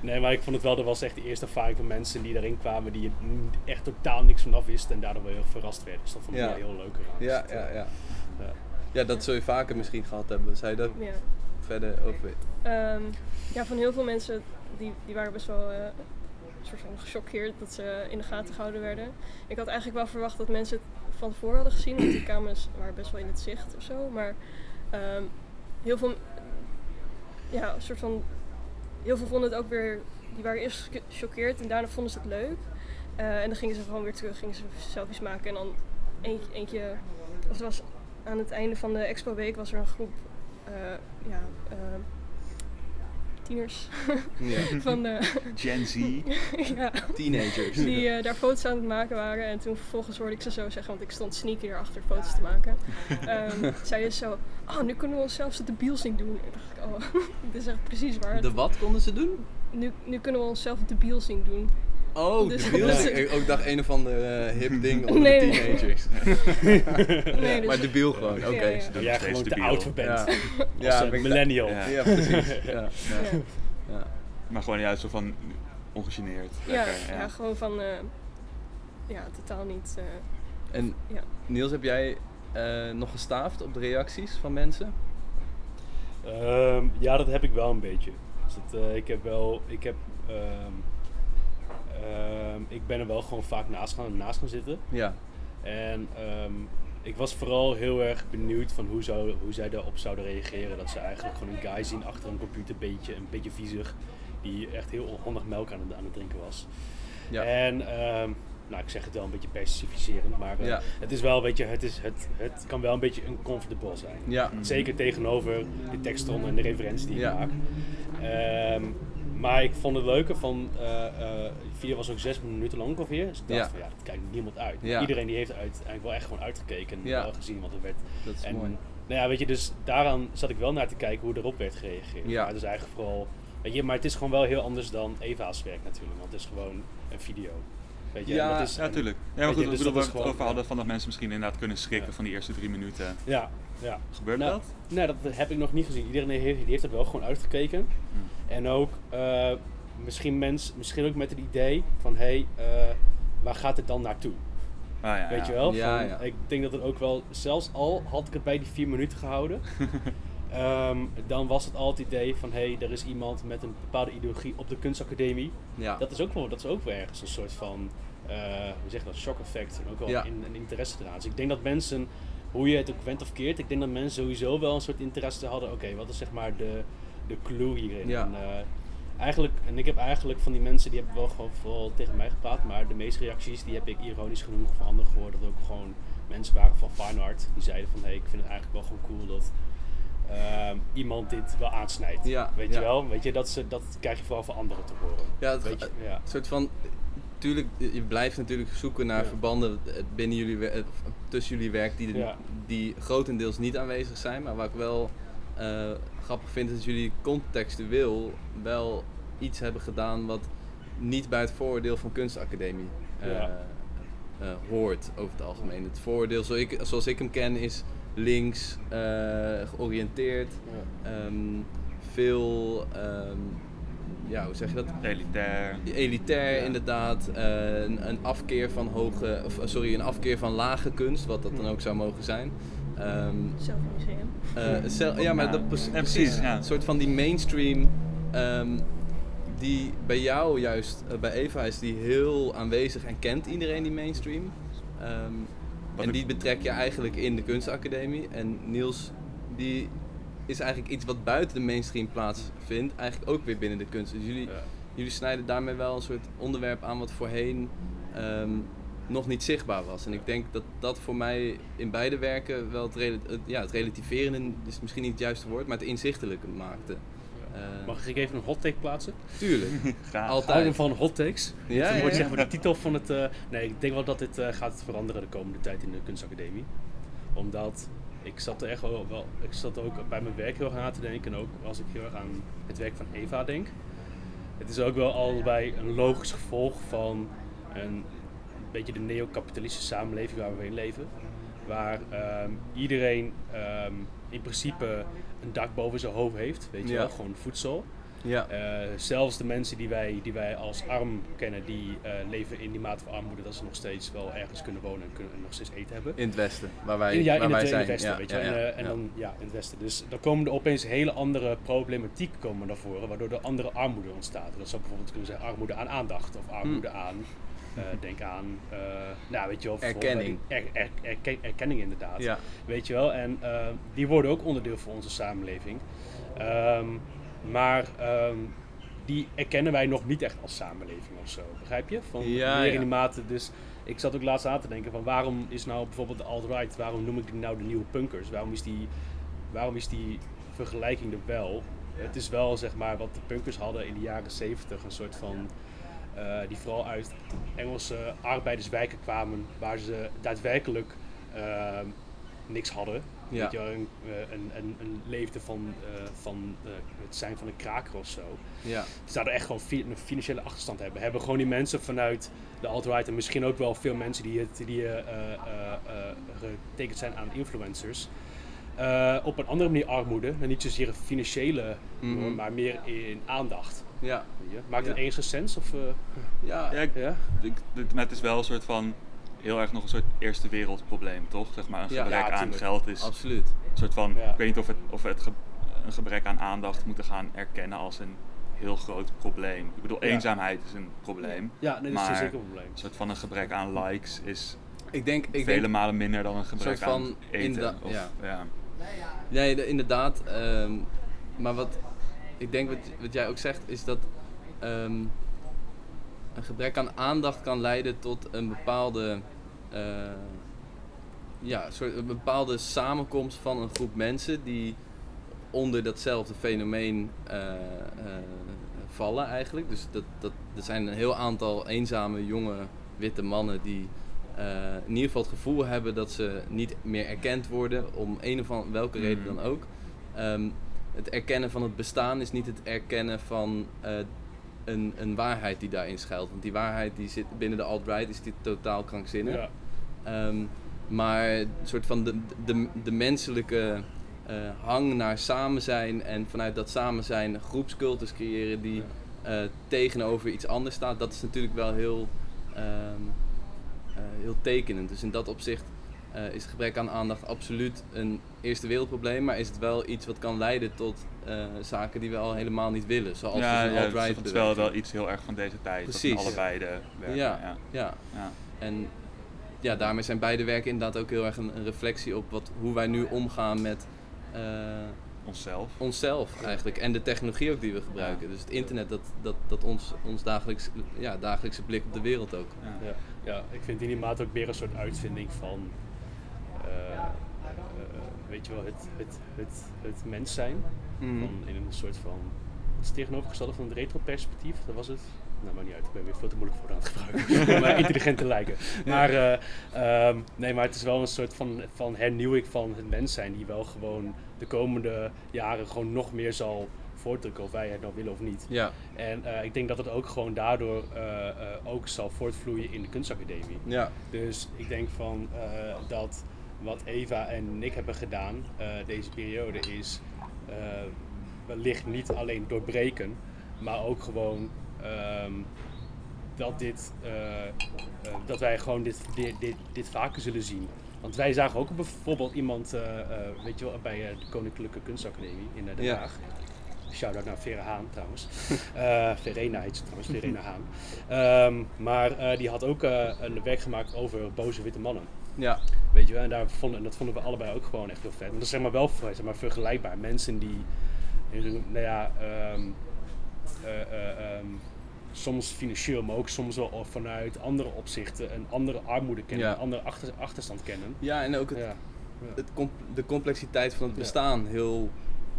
Nee, maar ik vond het wel, dat was echt de eerste ervaring van mensen die daarin kwamen die er echt totaal niks vanaf wisten en daardoor wel heel verrast werden. Dus dat vond ik Ja. wel heel leuk eraan. Ja, Dus dat, ja, eh, ja. ja. Ja, dat zul je vaker misschien gehad hebben. Zou je daar Ja. verder over weten? Ehm, ja, van heel veel mensen die, die waren best wel eh, een soort van gechoqueerd dat ze in de gaten gehouden werden. Ik had eigenlijk wel verwacht dat mensen het van tevoren hadden gezien, want die camera's waren best wel in het zicht of zo. Maar ehm, heel veel, ja, een soort van, heel veel vonden het ook weer, die waren eerst gechoqueerd en daarna vonden ze het leuk. Eh, en dan gingen ze gewoon weer terug, gingen ze selfies maken en dan eentje, eentje of het was aan het einde van de expo week was er een groep, eh, ja, eh, tieners Ja. van de, Gen Z. ja, Teenagers. die daar foto's aan het maken waren. En toen vervolgens hoorde ik ze zo zeggen, want ik stond sneaky erachter foto's te maken. Ehm zeiden ze zo, oh, nu kunnen we ons zelfs de debiel zien doen. En dacht ik, oh, dit is echt precies waar. het- De wat konden ze doen? Nu, nu kunnen we onszelf debiel zien doen. Oh, Dus- de biel. dus- Ik ook dacht een of ander eh, hip ding onder Nee, de nee. teenagers. Nee, dus- maar de biel gewoon, oké. Ja, ja. Jij gewoon te debiel. oud voor bent. Ja, ja, millennial. Ja. ja, precies. Ja. Ja. Ja. Maar gewoon juist zo van ongegeneerd. Ja, Lekker, ja. gewoon van, eh, ja, totaal niet. eh, En ja. Niels, heb jij eh, nog gestaafd op de reacties van mensen? Ehm, ja, dat heb ik wel een beetje. Eh, ik heb wel, ik heb, ehm, ehm, ik ben er wel gewoon vaak naast gaan, naast gaan zitten. Ja. En ehm, ik was vooral heel erg benieuwd van hoe, zou, hoe zij daarop zouden reageren. Dat ze eigenlijk gewoon een guy zien achter een computerbeentje, een beetje viezig, die echt heel onhandig melk aan het, aan het drinken was. Ja. En nou, ik zeg het wel een beetje specificerend, maar eh, Ja. het is wel een beetje, het, is, het, het kan wel een beetje uncomfortable zijn. Ja. Zeker tegenover de tekstron en de referentie die Ja. ik maak. Ehm, maar ik vond het leuke van, eh, eh, de video was ook zes minuten lang ongeveer. Dus ik dacht Ja. van ja, dat kijkt niemand uit. Ja. Iedereen die heeft er uiteindelijk wel echt gewoon uitgekeken en Ja. wel gezien wat er werd. Dat is en, mooi. Nou ja, weet je, dus daaraan zat ik wel naar te kijken hoe erop werd gereageerd. Ja. Maar het is eigenlijk vooral, weet je, maar het is gewoon wel heel anders dan Eva's werk natuurlijk. Want het is gewoon een video. Weet je, Ja, en dat is, Ja, tuurlijk. Ja, maar goed, je, dus bedoel, dat we het gewoon- over hadden, van dat mensen misschien inderdaad kunnen schrikken Ja. van die eerste drie minuten. Ja, ja. Gebeurt Nou, dat? Nee, dat heb ik nog niet gezien. Iedereen heeft, die heeft het wel gewoon uitgekeken. Hm. En ook eh, misschien, mens, misschien ook met het idee van hé, hey, eh, waar gaat het dan naartoe? Ah, ja, Weet ja. je wel? Ja, Van, ja. Ik denk dat het ook wel, zelfs al had ik het bij die vier minuten gehouden, ehm, dan was het altijd het idee van hé, hey, er is iemand met een bepaalde ideologie op de kunstacademie. Ja. Dat is ook wel, dat is ook wel ergens een soort van, hoe zeg je dat, shock effect en ook wel Ja. in, een interesse eraan. Dus ik denk dat mensen, hoe je het ook went of keert, ik denk dat mensen sowieso wel een soort interesse hadden, oké, wat is zeg maar de, de clue hierin? Ja. En, eh, eigenlijk, en ik heb eigenlijk van die mensen, die hebben wel gewoon vooral tegen mij gepraat, maar de meeste reacties, die heb ik ironisch genoeg van anderen gehoord, dat ook gewoon mensen waren van fine art, die zeiden van, hé, hey, ik vind het eigenlijk wel gewoon cool dat ehm, iemand dit wel aansnijdt. Ja, Weet ja. je wel? Weet je, dat, ze, dat krijg je vooral van anderen te horen. Ja, het, Weet je, ja. Een soort van, tuurlijk, je blijft natuurlijk zoeken naar Ja. verbanden eh, binnen jullie, eh, tussen jullie werk die, Ja. die grotendeels niet aanwezig zijn. Maar wat ik wel eh, grappig vind, is dat jullie contextueel wel iets hebben gedaan wat niet bij het vooroordeel van kunstacademie Ja. hoort over het algemeen. Het vooroordeel zoals ik, zoals ik hem ken is links georiënteerd, ehm, veel, ehm, ja hoe zeg je dat? Elitair. elitair Ja. inderdaad, eh, een, een afkeer van hoge, of eh, sorry, een afkeer van lage kunst, wat dat dan ook zou mogen zijn. Ehm, Zelf een museum. eh, zel- ja, maar dat Ja, precies, ja. een soort van die mainstream, ehm, die bij jou juist, bij Eva is die heel aanwezig en kent iedereen die mainstream. Ehm, en die betrek je eigenlijk in de kunstacademie. En Niels, die is eigenlijk iets wat buiten de mainstream plaatsvindt, eigenlijk ook weer binnen de kunst. Dus jullie, Ja. jullie snijden daarmee wel een soort onderwerp aan wat voorheen ehm, nog niet zichtbaar was. En ik denk dat dat voor mij in beide werken wel het, ja, het relativerende is misschien niet het juiste woord, maar het inzichtelijke maakte. eh, Mag ik even een hot take plaatsen? Tuurlijk. Graag. Altijd. Van hot takes. Ja, dat ja, wordt ja. zeg maar de titel van het... eh, nee, ik denk wel dat dit eh, gaat veranderen de komende tijd in de kunstacademie. Omdat ik zat er echt wel, wel... Ik zat ook bij mijn werk heel erg aan te denken. En ook als ik heel erg aan het werk van Eva denk. Het is ook wel allebei een logisch gevolg van een beetje de neocapitalistische samenleving waar we in leven. Waar ehm, iedereen ehm, in principe een dak boven zijn hoofd heeft. Weet je Ja. wel, gewoon voedsel. Ja. Eh, zelfs de mensen die wij, die wij als arm kennen, die eh, leven in die mate van armoede dat ze nog steeds wel ergens kunnen wonen en, kunnen, en nog steeds eten hebben. In het westen, waar wij, In, ja, waar in wij het, in het westen, ja, weet je ja. En, eh, en ja. dan ja, in het westen. Dus dan komen er opeens hele andere problematiek komen naar voren, waardoor er andere armoede ontstaat. Dat zou bijvoorbeeld kunnen zijn armoede aan aandacht of armoede aan, eh, denk aan, nou weet je wel, Erkenning. Er, er- erken- erkenning inderdaad. Ja. Weet je wel, en die worden ook onderdeel van onze samenleving. Ehm, maar ehm, die erkennen wij nog niet echt als samenleving of zo, begrijp je? Van Ja, meer in die mate, dus ik zat ook laatst aan te denken van waarom is nou bijvoorbeeld de alt-right, waarom noem ik die nou de nieuwe punkers? Waarom is die, waarom is die vergelijking er wel? Het is wel zeg maar wat de punkers hadden in de jaren 70, een soort van eh, die vooral uit Engelse arbeiderswijken kwamen, waar ze daadwerkelijk ehm, niks hadden. Ja. Weet je wel, een, eh, een, een, een leefde van, eh, van eh, het zijn van een kraker of zo. Ja. Ze zouden echt gewoon fi- een financiële achterstand hebben. Hebben gewoon die mensen vanuit de alt-right en misschien ook wel veel mensen die, het, die eh, eh, eh, eh, getekend zijn aan influencers. eh, op een andere manier armoede. En niet zozeer een financiële, Mhm. maar meer in aandacht. Ja. Maakt het Ja. enige sens? Of, eh, Ja. Ja, ik, ja? ik, dit- maar het is wel een soort van heel erg nog een soort eerste wereldprobleem, toch? Zeg maar, een Ja. gebrek Ja, aan geld is Absoluut. een soort van, Ja. ik weet niet of, het, of het ge- een gebrek aan aandacht moeten gaan erkennen als een heel groot probleem. Ik bedoel, eenzaamheid is een probleem. Ja, nee, dat is Maar- zeker een probleem. Een soort van een gebrek aan likes is Ik denk, ik vele denk malen minder dan een gebrek van aan eten. of, ja. ja. Nee, de- inderdaad. ehm, maar wat ik denk wat, wat jij ook zegt, is dat ehm, een gebrek aan aandacht kan leiden tot een bepaalde, ja, soort, een bepaalde samenkomst van een groep mensen die onder datzelfde fenomeen eh, eh, vallen eigenlijk. Dus dat, dat, er zijn een heel aantal eenzame jonge witte mannen die eh, in ieder geval het gevoel hebben dat ze niet meer erkend worden om een of andere, welke reden Mhm. dan ook. Ehm, het erkennen van het bestaan is niet het erkennen van eh, een, een waarheid die daarin schuilt. Want die waarheid die zit binnen de alt-right is die totaal krankzinnig. Ja. Ehm, maar een soort van de, de, de menselijke eh, hang naar samen zijn en vanuit dat samen zijn groepscultus creëren die eh, tegenover iets anders staat, dat is natuurlijk wel heel, ehm, eh, heel tekenend. Dus in dat opzicht eh, is het gebrek aan aandacht absoluut een eerste wereldprobleem, maar is het wel iets wat kan leiden tot eh, zaken die we al helemaal niet willen, zoals ja, dus een ja, alt-right het is wel, wel iets heel erg van deze tijd. Dat Precies. allebei de werken. Ja, Ja. ja. Ja. En ja, daarmee zijn beide werken inderdaad ook heel erg een, een reflectie op wat, hoe wij nu omgaan met eh, Onszelf. onszelf eigenlijk. En de technologie ook die we gebruiken. Ja. Dus het internet dat, dat, dat ons, ons dagelijks, ja, dagelijkse blik op de wereld ook. Ja. Ja, ja, ik vind in die mate ook meer een soort uitvinding van, weet je wel, het, het, het, het mens zijn. Mhm. Van in een soort van, het is tegenovergestelde van het retroperspectief, dat was het. Nou, maar niet uit, ik ben weer veel te moeilijk voor aan het gebruiken. maar intelligent te lijken. Maar, eh, ehm, nee, maar het is wel een soort van, van hernieuwing van het mens zijn, die wel gewoon de komende jaren gewoon nog meer zal voortdrukken, of wij het nou willen of niet. Ja, En eh, ik denk dat het ook gewoon daardoor eh, eh, ook zal voortvloeien in de kunstacademie. ja, Dus ik denk van eh, dat wat Eva en ik hebben gedaan eh, deze periode is eh, wellicht niet alleen doorbreken, maar ook gewoon ehm, dat, dit, eh, dat wij gewoon dit, dit, dit, dit vaker zullen zien. Want wij zagen ook bijvoorbeeld iemand, weet je wel, bij de Koninklijke Kunstacademie in Den Ja. Haag. Shout-out naar Vera Haan trouwens. Verena heet ze trouwens, Verena Haan. Ehm, maar die had ook een werk gemaakt over boze witte mannen. Ja, Weet je wel, en, daar vonden, en dat vonden we allebei ook gewoon echt heel vet. En dat is zeg maar wel zeg maar, vergelijkbaar. Mensen die, nou ja, ehm, eh, eh, ehm, soms financieel, maar ook soms wel vanuit andere opzichten een andere armoede kennen, Ja. een andere achter, achterstand kennen. ja, en ook het, Ja. het de complexiteit van het bestaan heel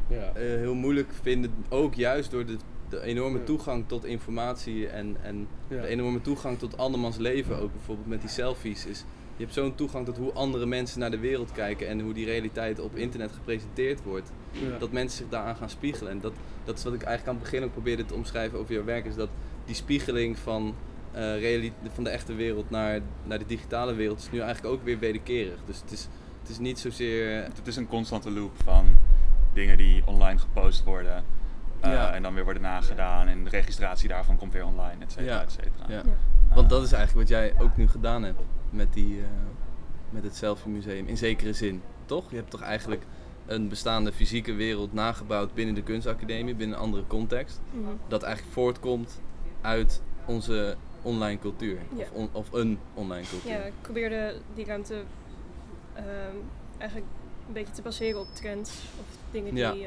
Ja. eh, heel moeilijk vinden, ook juist door de, de enorme toegang tot informatie en, en de enorme toegang tot andermans leven, ook bijvoorbeeld met die selfies, is je hebt zo'n toegang tot hoe andere mensen naar de wereld kijken en hoe die realiteit op internet gepresenteerd wordt, Ja. dat mensen zich daaraan gaan spiegelen. En dat, dat is wat ik eigenlijk aan het begin ook probeerde te omschrijven over jouw werk, is dat die spiegeling van, eh, reali- van de echte wereld naar, naar de digitale wereld is nu eigenlijk ook weer wederkerig. Dus het is, het is niet zozeer... Het is een constante loop van dingen die online gepost worden. eh, Ja. En dan weer worden nagedaan. En de registratie daarvan komt weer online, et cetera, Ja. et cetera. Want dat is eigenlijk wat jij ook nu gedaan hebt met, die, eh, met het Selfie Museum, in zekere zin, toch? Je hebt toch eigenlijk een bestaande fysieke wereld nagebouwd binnen de kunstacademie, binnen een andere context, Mhm. dat eigenlijk voortkomt uit onze online cultuur, Ja. of, on- of een online cultuur. Ja, ik probeerde die ruimte ehm, eigenlijk een beetje te baseren op trends of dingen die Ja. eh,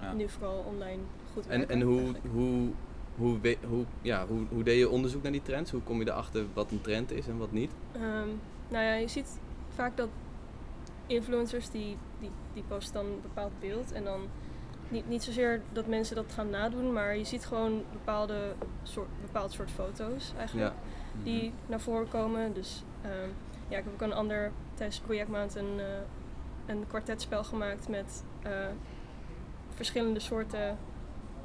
Ja. nu vooral online goed En, werken. en hoe, eigenlijk. hoe, hoe, hoe, ja, hoe, hoe deed je onderzoek naar die trends? Hoe kom je erachter wat een trend is en wat niet? Ehm, nou ja, je ziet vaak dat influencers die, die, die posten dan een bepaald beeld en dan niet, niet zozeer dat mensen dat gaan nadoen, maar je ziet gewoon bepaalde soort, bepaald soort foto's eigenlijk Ja. die naar voren komen. Dus ehm, ja, ik heb ook een ander tijdens de projectmaand een, eh, een kwartetspel gemaakt met eh, verschillende soorten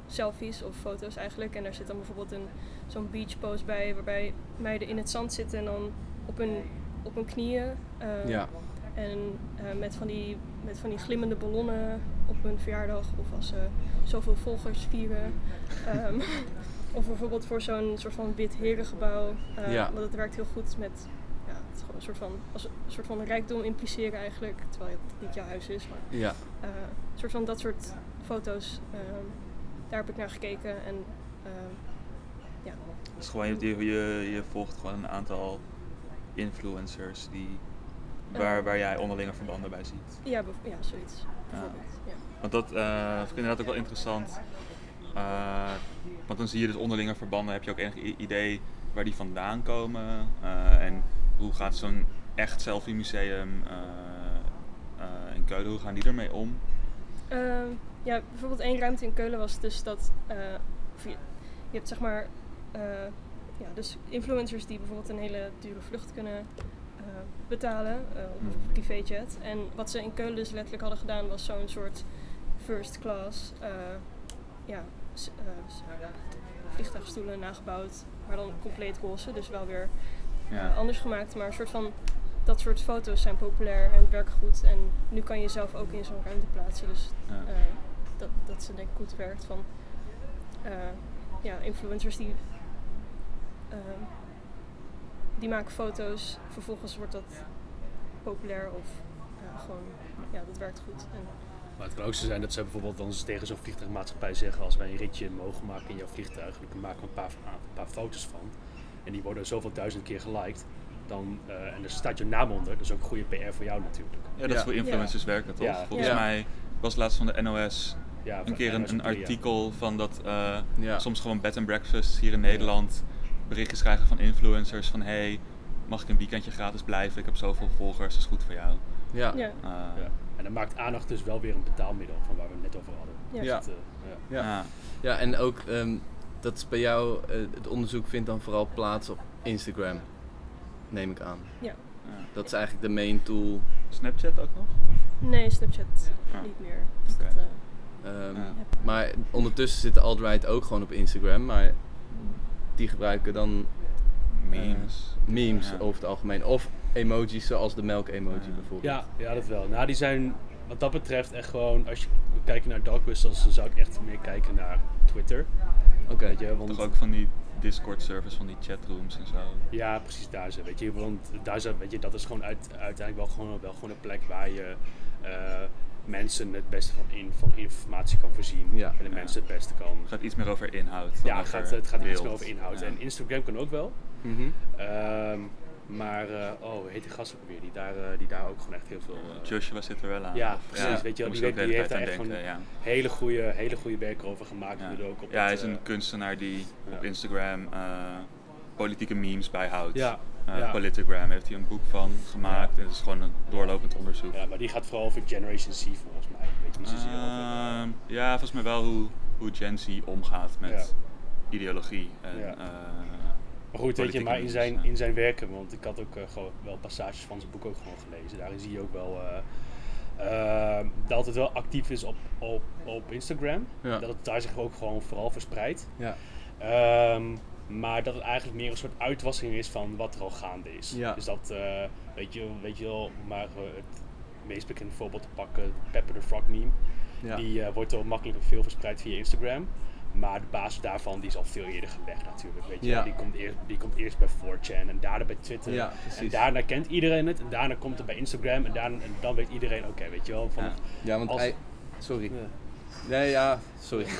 selfies of foto's eigenlijk. En daar zit dan bijvoorbeeld een, zo'n beach pose bij waarbij meiden in het zand zitten en dan op hun, op hun knieën. eh, Ja. En eh, met, van die, met van die glimmende ballonnen op hun verjaardag of als ze zoveel volgers vieren. Ehm, of bijvoorbeeld voor zo'n soort van wit herengebouw. eh Ja. Want het werkt heel goed met ja, het is gewoon een soort van, als een soort van rijkdom impliceren eigenlijk. Terwijl het niet jouw huis is. Maar Ja. eh, een soort van dat soort foto's. ehm, daar heb ik naar gekeken. En ehm, ja, Dus gewoon, je, je, je, volgt gewoon een aantal influencers die, waar, Eh. waar jij onderlinge verbanden bij ziet. ja, ja, zoiets. Bijvoorbeeld. Ja. Want dat eh, vind ik inderdaad ook wel interessant. Eh, want dan zie je dus onderlinge verbanden. Heb je ook enig idee waar die vandaan komen? Eh, en hoe gaat zo'n echt selfie museum in Keulen, hoe gaan die ermee om? Ja, bijvoorbeeld één ruimte in Keulen was dus dat eh, je, je hebt zeg maar eh, ja, dus influencers die bijvoorbeeld een hele dure vlucht kunnen eh, betalen op Mhm. een privéjet. En wat ze in Keulen dus letterlijk hadden gedaan was zo'n soort first class ja, vliegtuigstoelen nagebouwd, maar dan compleet roze, dus wel weer Ja. anders gemaakt. Maar een soort van dat soort foto's zijn populair en werken goed. En nu kan je jezelf ook in zo'n ruimte plaatsen. Dus Ja. Dat, dat ze denk ik goed werkt van eh, ja, influencers die, eh, die maken foto's, vervolgens wordt dat populair of eh, gewoon, ja, dat werkt goed. En, Maar het kan ook zo zijn dat ze bijvoorbeeld dan tegen zo'n vliegtuigmaatschappij zeggen: als wij een ritje mogen maken in jouw vliegtuig, dan maken we een paar, een paar foto's van. En die worden zoveel duizend keer geliked. Dan, eh, en er staat je naam onder, dus ook goede PR voor jou natuurlijk. Ja, dat is Ja. voor influencers werken toch? Ja. Volgens Ja. mij was laatst van de NOS Ja, een keer een, artikel van dat eh, Ja. soms gewoon bed and breakfast hier in Nederland berichtjes krijgen van influencers van hey, mag ik een weekendje gratis blijven? Ik heb zoveel volgers, dat is goed voor jou. Ja. ja, Eh, Ja. En dan maakt aandacht dus wel weer een betaalmiddel van waar we het net over hadden. ja. Ja. Dat, eh, ja. Ja. ja. En ook ehm, dat is bij jou, eh, het onderzoek vindt dan vooral plaats op Instagram, neem ik aan. ja. ja. Dat is eigenlijk de main tool. Snapchat ook nog? Nee, Snapchat Niet meer. Dus dat, eh, Ehm, Ja. Maar ondertussen zit de alt-right ook gewoon op Instagram, maar die gebruiken dan Memes. eh, memes Ja. over het algemeen. Of emojis zoals de melk-emoji Ja. bijvoorbeeld. Ja, ja, dat wel. Nou, die zijn wat dat betreft echt gewoon, als je kijkt naar dark whistles, dan zou ik echt meer kijken naar Twitter. Oké. Weet je, want Toch ook van die Discord servers, van die chatrooms en zo. Ja, precies daar zo. Weet je, want daar zo, weet je, dat is gewoon uit, uiteindelijk wel gewoon, wel gewoon een plek waar je eh, mensen het beste van, in, van informatie kan voorzien. Ja. En de Ja. mensen het beste kan. Het gaat iets meer over inhoud. Ja, het over gaat, het gaat iets meer over inhoud. Ja. En Instagram kan ook wel. Mhm. Ehm, maar, eh, oh, heet die gast ook weer? Die daar, eh, die daar ook gewoon echt heel veel... eh, Joshua zit er wel aan. Ja, precies, weet je wel, die weet- die heeft daar echt denken, ja. hele goede, hele goede werk over gemaakt. Ja. Ook op ja, hij is een kunstenaar die ja. op Instagram eh, politieke memes bijhoudt. Ja, Eh, ja. Politigram heeft hij een boek van gemaakt. Ja. Het is gewoon een doorlopend onderzoek. Ja, maar die gaat vooral over Generation Z volgens mij. Weet over... Ehm, ja, volgens mij wel hoe, hoe Gen Z omgaat met ideologie. En, Ja. eh, Maar goed, weet je, maar in zijn, ja. in zijn werken, want ik had ook eh, gewoon wel passages van zijn boek ook gewoon gelezen. Daarin zie je ook wel eh, eh, dat het wel actief is op, op, op Instagram. Ja. Dat het daar zich ook gewoon vooral verspreidt. Ja. Ehm, maar dat het eigenlijk meer een soort uitwassing is van wat er al gaande is. Ja. Dus dat, eh, weet, je, weet je wel, maar het meest bekende voorbeeld te pakken, Pepper the Frog meme. Ja. Die eh, wordt wel makkelijk veel verspreid via Instagram. Maar de basis daarvan die is al veel eerder gelegd natuurlijk. Weet je? Ja. Die, komt eerst, die komt eerst bij 4chan en daarna bij Twitter. Ja, en daarna kent iedereen het. En daarna komt het bij Instagram. En, daarna, en dan weet iedereen, oké, weet je wel. Van, Ja. Ja, want Als- hij... Sorry. Nee, ja, sorry.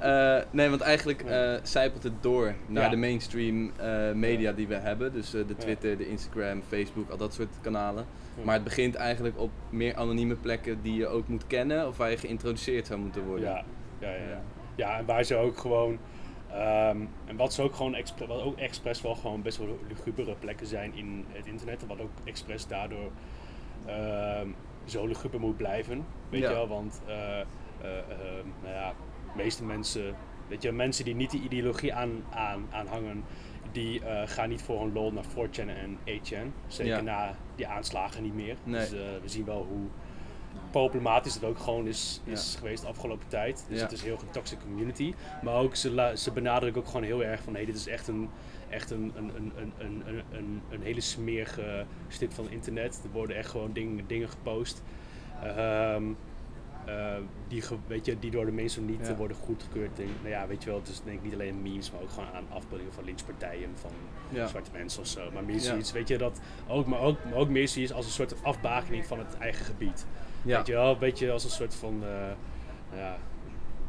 Eh, nee, want eigenlijk eh zijpelt het door naar Ja. de mainstream eh, media die we hebben. Dus de. Twitter, de Instagram, Facebook, al dat soort kanalen. Maar het begint eigenlijk op meer anonieme plekken die je ook moet kennen of waar je geïntroduceerd zou moeten worden. Ja, ja, ja, ja. Ja. en waar ze ook gewoon. ehm, en wat ze ook gewoon expres, wat ook expres wel gewoon best wel lugubere plekken zijn in het internet. En wat ook expres daardoor ehm, zo luguber moet blijven. Weet Ja. je wel, want nou ja, de meeste mensen, weet je, mensen die niet die ideologie aan, aan, aanhangen, die eh, gaan niet voor hun lol naar 4chan en 8chan. Zeker Ja. na die aanslagen niet meer. Nee. Dus eh, we zien wel hoe problematisch het ook gewoon is, is Ja. geweest de afgelopen tijd. Dus Ja. het is heel een toxic community. Maar ook ze, la- ze benadrukken ook gewoon heel erg van hey, dit is echt een, echt een, een, een, een, een, een, hele smerige stuk van internet. Er worden echt gewoon dingen, dingen gepost. Ehm, eh, die, weet je, die door de mensen niet Ja. worden goedgekeurd. Denk, nou ja, weet je wel, het is denk ik niet alleen memes, maar ook gewoon aan afbeeldingen van lynchpartijen van Ja. zwarte mensen of zo. Maar meer Ja. zoiets, weet je, dat ook, maar ook, maar ook meer zoiets als een soort afbakening van het eigen gebied. Weet je wel, een beetje als een soort van, nou ja,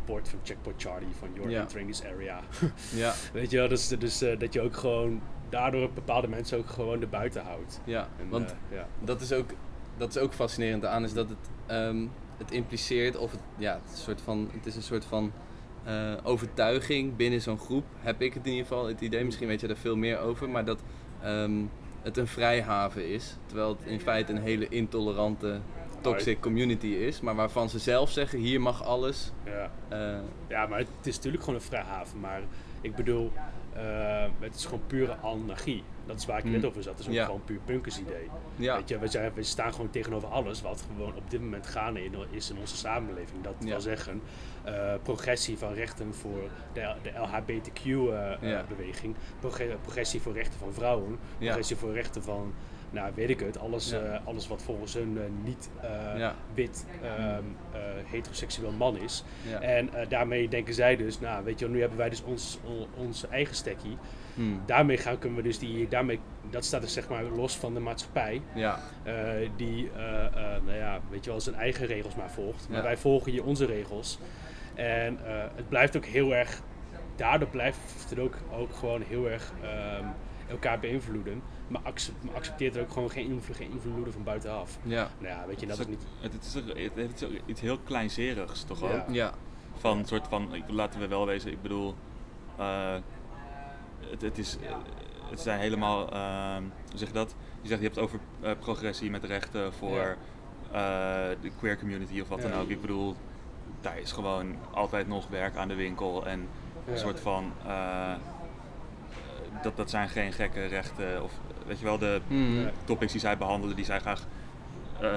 bord van Checkpoint Charlie van You're Ja. entering this area. Ja, weet je wel, dus, dus eh, dat je ook gewoon daardoor bepaalde mensen ook gewoon erbuiten houdt. ja. En, want ja. dat is ook, dat is ook fascinerend aan, is dat het, ehm, het impliceert of het, ja, het is een soort van, het is een soort van eh, overtuiging binnen zo'n groep, heb ik het in ieder geval het idee, misschien weet je er veel meer over, maar dat ehm, het een vrijhaven is, terwijl het in feite een hele intolerante, toxic community is, maar waarvan ze zelf zeggen, hier mag alles. ja. eh, Ja, maar het is natuurlijk gewoon een vrijhaven. Maar ik bedoel, eh, het is gewoon pure anarchie. Dat is waar ik Hmm. net over zat. Het is ook Ja. gewoon puur punkers idee. ja, Weet je, we, zijn, we staan gewoon tegenover alles wat gewoon op dit moment gaande is in onze samenleving. Dat Ja. wil zeggen, eh, progressie van rechten voor de, de. LHBTQ-beweging, progressie voor rechten van vrouwen, progressie voor rechten van, nou weet ik het, alles, Ja. eh, alles wat volgens hun eh, niet eh, Ja. wit ehm, eh, heteroseksueel man is. ja. En daarmee denken zij dus, nou weet je, nu hebben wij dus ons, on- onze eigen stekkie. Hmm. Daarmee gaan, kunnen we dus die, daarmee, dat staat dus zeg maar los van de maatschappij. ja, die, nou ja, weet je wel, zijn eigen regels maar volgt. Maar wij volgen hier onze regels. En het blijft ook heel erg, daardoor blijft het ook, ook gewoon heel erg ehm, elkaar beïnvloeden. Maar, accep- maar accepteert er ook gewoon geen invloed, geen invloeden van buitenaf. ja, Nou ja, weet je, dat Het is is niet... Het, het is, ook- het, het is ook iets heel kleinzerigs, toch Ja. ook? ja, Van een soort van, ik- laten we wel wezen, ik bedoel, eh, het, het is, het zijn helemaal, ehm, hoe zeg je dat? Je zegt je hebt het over eh, progressie met rechten voor eh, de queer community of wat Ja. dan ook. Ik bedoel, daar is gewoon altijd nog werk aan de winkel en een Ja. soort van, eh, dat, dat zijn geen gekke rechten of weet je wel, de Hmm. Topics die zij behandelen, die zij graag eh,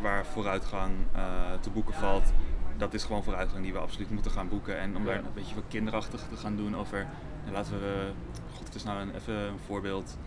waar vooruitgang eh, te boeken valt. Dat is gewoon vooruitgang die we absoluut moeten gaan boeken. En om Ja. daar een beetje wat kinderachtig te gaan doen over. en laten we. God, het is nou een, even een voorbeeld.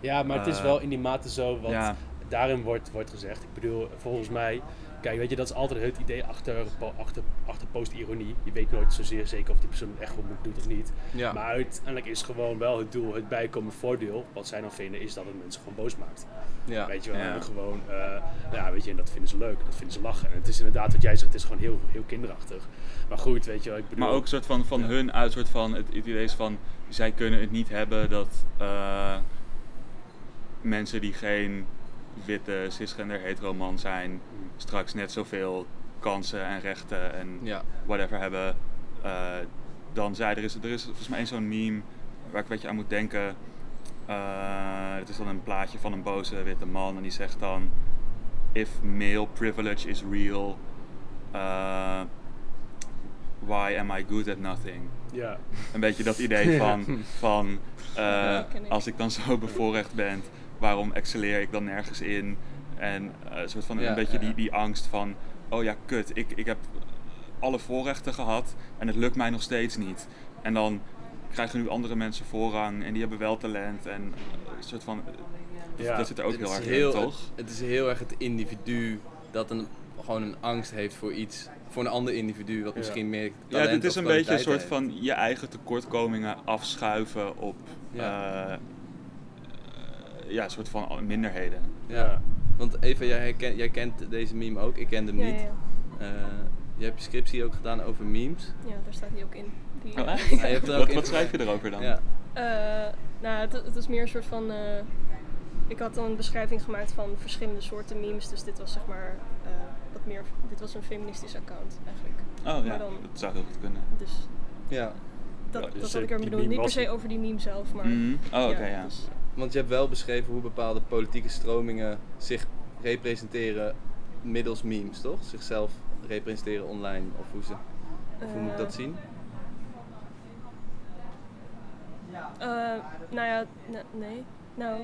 Ja, maar het is Eh, wel in die mate zo, want ja. daarin wordt, wordt gezegd. Ik bedoel, volgens mij, kijk, weet je, dat is altijd het idee achter, achter, achter post-ironie. Je weet nooit zozeer zeker of die persoon het echt goed moet doen of niet. ja. Maar uiteindelijk is gewoon wel het doel, het bijkomend voordeel, wat zij dan vinden, is dat het mensen gewoon boos maakt. ja. Weet je wel, Ja. gewoon, eh, ja, weet je, en dat vinden ze leuk, dat vinden ze lachen. En het is inderdaad wat jij zegt, het is gewoon heel, heel kinderachtig. Maar goed, weet je wel, ik bedoel... Maar ook een soort van, van hun uit, soort van het, het idee is van. zij kunnen het niet hebben dat. eh, mensen die geen witte, cisgender, hetero man zijn. straks net zoveel kansen en rechten en ja. whatever hebben eh, dan zij. Er is, er is volgens mij één zo'n meme waar ik een beetje aan moet denken. Eh, het is dan een plaatje van een boze witte man en die zegt dan: If male privilege is real, eh, why am I good at nothing? Ja. Een beetje dat idee van, van eh, als ik dan zo bevoorrecht ben, waarom excelleer ik dan nergens in? En eh, een soort van Ja, een beetje ja, die, ja. die angst van, oh ja, kut, ik, ik heb alle voorrechten gehad en het lukt mij nog steeds niet. En dan krijgen nu andere mensen voorrang en die hebben wel talent en eh, een soort van, dat, Ja. dat zit er ook heel erg heel- in, toch? Het, het is heel erg het individu dat een, gewoon een angst heeft voor iets, voor een ander individu wat Ja. misschien meer Ja, dit is een beetje een soort heeft. van je eigen tekortkomingen afschuiven op Ja. Ja, een soort van minderheden. Ja. Want Eva, jij, herken- jij kent deze meme ook, ik ken hem Ja, niet. ja, Eh, je hebt je scriptie ook gedaan over memes. ja, daar staat hij ook in. Die, Oh, echt? Je hebt er ook Wat, in- wat schrijf je erover dan? Ja. Eh, nou, het, het is meer een soort van. eh, ik had dan een beschrijving gemaakt van verschillende soorten memes. Dus dit was zeg maar eh, wat meer. Dit was een feministisch account eigenlijk. Oh ja, Maar dan- dat zou heel goed kunnen. Dus ja. dat, Ja, dus, dat eh, had ik er bedoeld. Niet per was- se over die meme zelf, maar. Mhm. Oh, oké, ja. dus- Want je hebt wel beschreven hoe bepaalde politieke stromingen zich representeren middels memes, toch? Zichzelf representeren online, of hoe, ze, of hoe moet ik dat Eh, zien? eh, nou ja, ne- nee. Nou,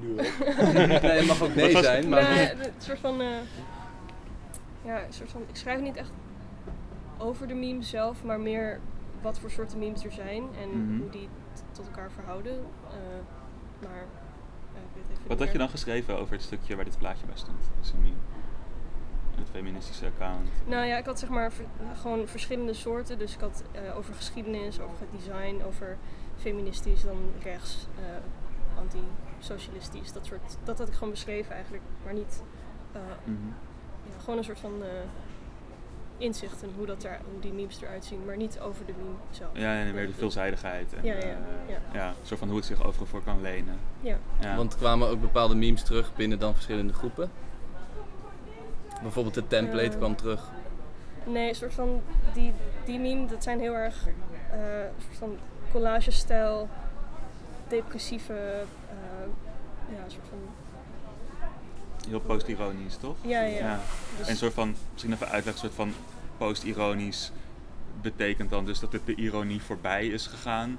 Nu wel. nee, het mag ook nee zijn, maar... nee, een soort van. eh, ja, een soort van. Ik schrijf niet echt over de meme zelf, maar meer wat voor soorten memes er zijn en Mhm. hoe die tot elkaar verhouden. Eh, maar. ja, ik weet even Wat had je dan geschreven over het stukje waar dit plaatje bij stond? Dat is een meme. In het feministische account. Nou ja, ik had zeg maar gewoon verschillende soorten. Dus ik had eh, over geschiedenis, over het design, over feministisch, dan rechts, eh, anti-socialistisch. Dat soort. Dat had ik gewoon beschreven eigenlijk, maar niet. eh, Mhm. ja, gewoon een soort van eh, inzicht in hoe, dat er, hoe die memes eruit zien, maar niet over de meme zelf. Ja, en weer de veelzijdigheid. En, Ja, ja, eh, ja. ja, een soort van hoe het zich overal voor kan lenen. Ja. Ja. Want kwamen ook bepaalde memes terug binnen dan verschillende groepen? Bijvoorbeeld de template Eh. kwam terug. Nee, een soort van die, die meme, dat zijn heel erg eh, een soort van collage-stijl, depressieve, eh, ja, soort van, Heel post-ironisch, toch? ja, ja. Dus, En een soort van, misschien even uitleggen, een soort van post-ironisch betekent dan dus dat het de ironie voorbij is gegaan.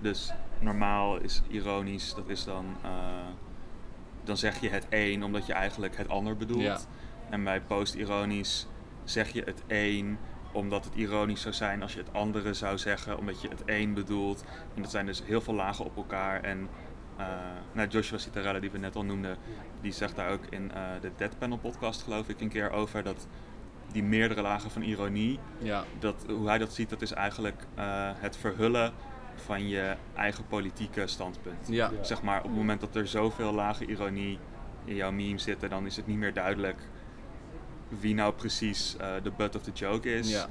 Dus normaal is ironisch, dat is dan, eh, dan zeg je het een omdat je eigenlijk het ander bedoelt. Ja. En bij post-ironisch zeg je het een omdat het ironisch zou zijn als je het andere zou zeggen omdat je het een bedoelt. En dat zijn dus heel veel lagen op elkaar. En nou, Joshua Citarella, die we net al noemden, die zegt daar ook in eh, de Dead Panel podcast geloof ik een keer over dat die meerdere lagen van ironie, Ja. dat, hoe hij dat ziet, dat is eigenlijk eh, het verhullen van je eigen politieke standpunt. Ja. Ja. Zeg maar, op het moment dat er zoveel lage ironie in jouw meme zitten, dan is het niet meer duidelijk wie nou precies eh, de butt of the joke is. Ja.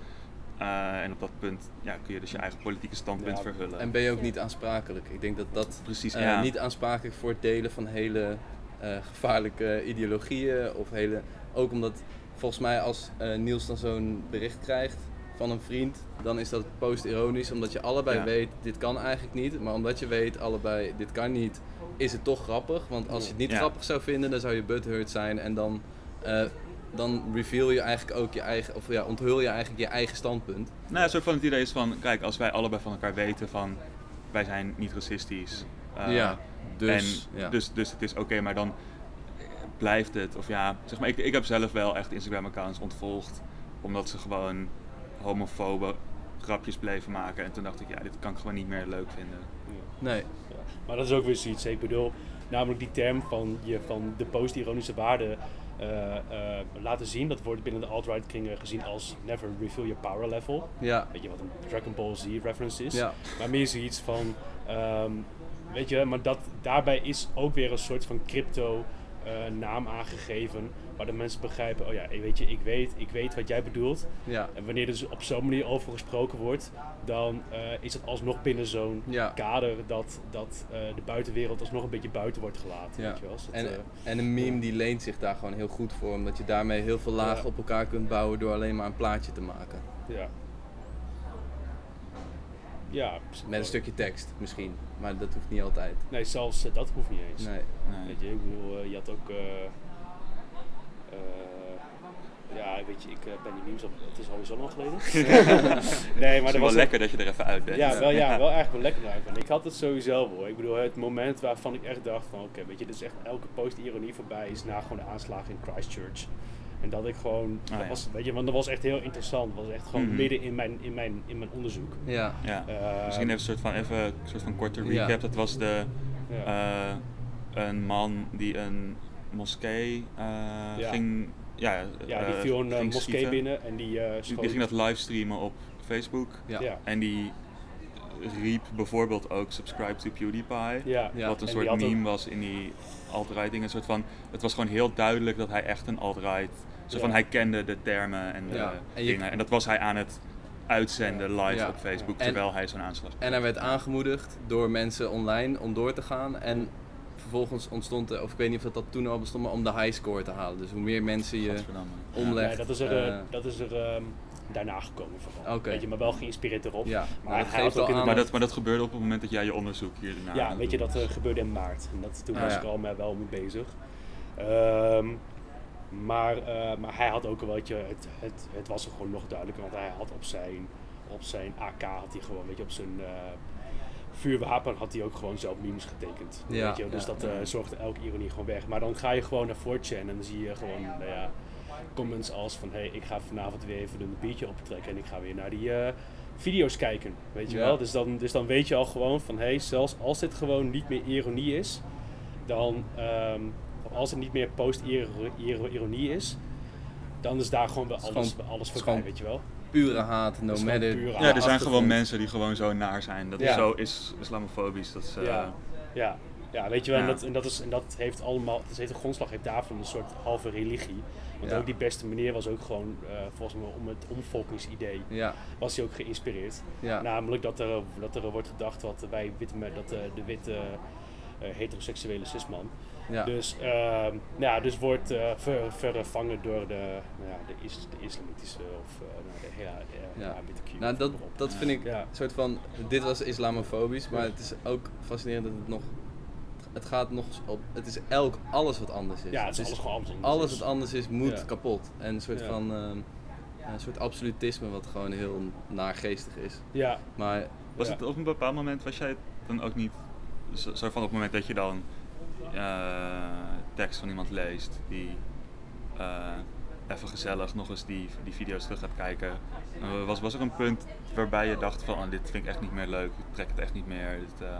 Eh, en op dat punt ja, kun je dus je eigen politieke standpunt Ja, verhullen. En ben je ook niet aansprakelijk? Ik denk dat dat Precies, eh, ja. niet aansprakelijk voor het delen van hele eh, gevaarlijke ideologieën of hele. Ook omdat volgens mij als eh, Niels dan zo'n bericht krijgt van een vriend, dan is dat post-ironisch, omdat je allebei Ja. weet dit kan eigenlijk niet, maar omdat je weet allebei dit kan niet, is het toch grappig. Want als je het niet Ja. grappig zou vinden, dan zou je butthurt zijn en dan, eh, dan reveal je eigenlijk ook je eigen, of ja, onthul je eigenlijk je eigen standpunt. Nou, een soort van het idee is van, kijk, als wij allebei van elkaar weten van, wij zijn niet racistisch. eh, ja, dus, en ja. dus, dus het is oké, maar dan blijft het. Of ja, zeg maar, ik, ik heb zelf wel echt Instagram-accounts ontvolgd, omdat ze gewoon homofobe grapjes bleven maken. En toen dacht ik, ja, dit kan ik gewoon niet meer leuk vinden. nee. Ja. Maar dat is ook weer zoiets. Ik bedoel, namelijk die term van, je, van de post-ironische waarde laten zien. Dat wordt binnen de alt-right kringen gezien als never reveal your power level. Ja. Weet je wat een Dragon Ball Z reference is? Ja. Maar meer zoiets van, ehm, weet je, maar dat, daarbij is ook weer een soort van crypto eh, naam aangegeven. Waar de mensen begrijpen, oh ja, weet je, ik weet, ik weet wat jij bedoelt. Ja. En wanneer er dus op zo'n manier over gesproken wordt, dan eh, is het alsnog binnen zo'n Ja. kader dat, dat eh, de buitenwereld alsnog een beetje buiten wordt gelaten. Ja. Weet je wel? Dus dat, En, eh, en een meme die leent zich daar gewoon heel goed voor, omdat je daarmee heel veel lagen Ja. op elkaar kunt bouwen door alleen maar een plaatje te maken. ja. Ja, Met een stukje tekst misschien, maar dat hoeft niet altijd. Nee, zelfs eh, dat hoeft niet eens. Nee. Nee. Weet je, ik bedoel, eh, je had ook. Eh, Ja, weet je, ik eh, ben die memes op, het is alweer zo lang geleden. nee, maar Het dat is wel was lekker dat je er even uit bent. Ja, wel, ja, wel eigenlijk wel lekker uit. En ik had het sowieso wel. Ik bedoel, het moment waarvan ik echt dacht van, oké, weet je, dit is echt elke post ironie voorbij is na gewoon de aanslagen in Christchurch. En dat ik gewoon, Ah, dat ja. was, weet je, want dat was echt heel interessant. Dat was echt gewoon Mhm. midden in mijn, in mijn, in mijn onderzoek. Ja. Ja. Eh, Misschien even een soort van, even een soort van korte Ja. recap. Dat was de, ja. eh, een man die een moskee eh, Ja. ging. Ja, ja, die eh, viel een eh, ging moskee schieten. binnen en die eh Die, schoot. die ging dat livestreamen op Facebook. Ja. ja. En die riep bijvoorbeeld ook subscribe to PewDiePie. Ja. Ja. Wat een En soort meme was in die alt-right dingen. Een soort van, het was gewoon heel duidelijk dat hij echt een alt-right... Zo Ja. van, hij kende de termen en de Ja. En je- dingen. En dat was hij aan het uitzenden live Ja. op Facebook, En- terwijl hij zo'n aanslag En hij werd aangemoedigd door mensen online om door te gaan. En vervolgens ontstond er, of ik weet niet of dat, dat toen al bestond, maar om de high score te halen. Dus hoe meer mensen je. Ja. omlegt. Nee, dat is er, eh, eh, dat is er ehm, daarna gekomen vooral. Weet je, maar wel geïnspireerd erop. ja, Maar geeft had ook in. Maar dat- dat, maar dat gebeurde op het moment dat jij je onderzoek hierna aan Ja, weet je, dat eh, gebeurde in maart. En dat, toen Ah, was ja. ik al mee, wel mee bezig. Ehm, maar, eh, maar hij had ook wel, weet je, het, het, het was er gewoon nog duidelijker. Want hij had op zijn, op zijn AK, had hij gewoon, weet je, op zijn eh, vuurwapen had hij ook gewoon zelf memes getekend. Ja, weet je, dus ja. dat eh, zorgde elke ironie gewoon weg. Maar dan ga je gewoon naar 4chan en dan zie je gewoon, nou ja, comments als van, hé, hey, ik ga vanavond weer even een biertje optrekken en ik ga weer naar die... eh, video's kijken, weet je Ja. wel. Dus dan, dus dan weet je al gewoon van, hé, hey, zelfs als dit gewoon niet meer ironie is, dan, ehm, of als het niet meer post-ironie is, dan is daar gewoon wel is alles, gewoon- alles voorbij, weet je wel. Pure haat, no matter. Ja, er zijn gewoon mensen die gewoon zo naar zijn. Dat Ja. is zo is islamofobisch. Dat is, eh, Ja. Ja, ja, weet je wel, en, dat, en, dat is, en dat heeft allemaal, dat heeft de grondslag heeft daarvan een soort halve religie. Want Ja. ook die beste meneer was ook gewoon, eh, volgens mij om het omvolkingsidee, Ja, was hij ook geïnspireerd. ja. Namelijk dat er, dat er wordt gedacht dat wij witte, dat de, de witte eh, heteroseksuele cisman. ja. Dus, ehm, nou ja, dus wordt eh, ver- vervangen door de, nou ja, de, is, de islamitische of Ja. ja. Nou, dat, dat vind ik Ja. een soort van. Dit was islamofobisch, maar het is ook fascinerend dat het nog. Het gaat nog op. Het is elk. Alles wat anders is. ja, het is alles gewoon anders. alles wat anders is, moet Ja. kapot. En een soort Ja. van. ehm, een soort absolutisme wat gewoon heel naargeestig is. Ja, Maar Was Ja. het op een bepaald moment, was jij dan ook niet, zo, zo van op het moment dat je dan eh, tekst van iemand leest, die eh, even gezellig nog eens die, die video's terug gaat kijken, eh, was, was er een punt waarbij je dacht van, oh, dit vind ik echt niet meer leuk, ik trek het echt niet meer, dit, eh,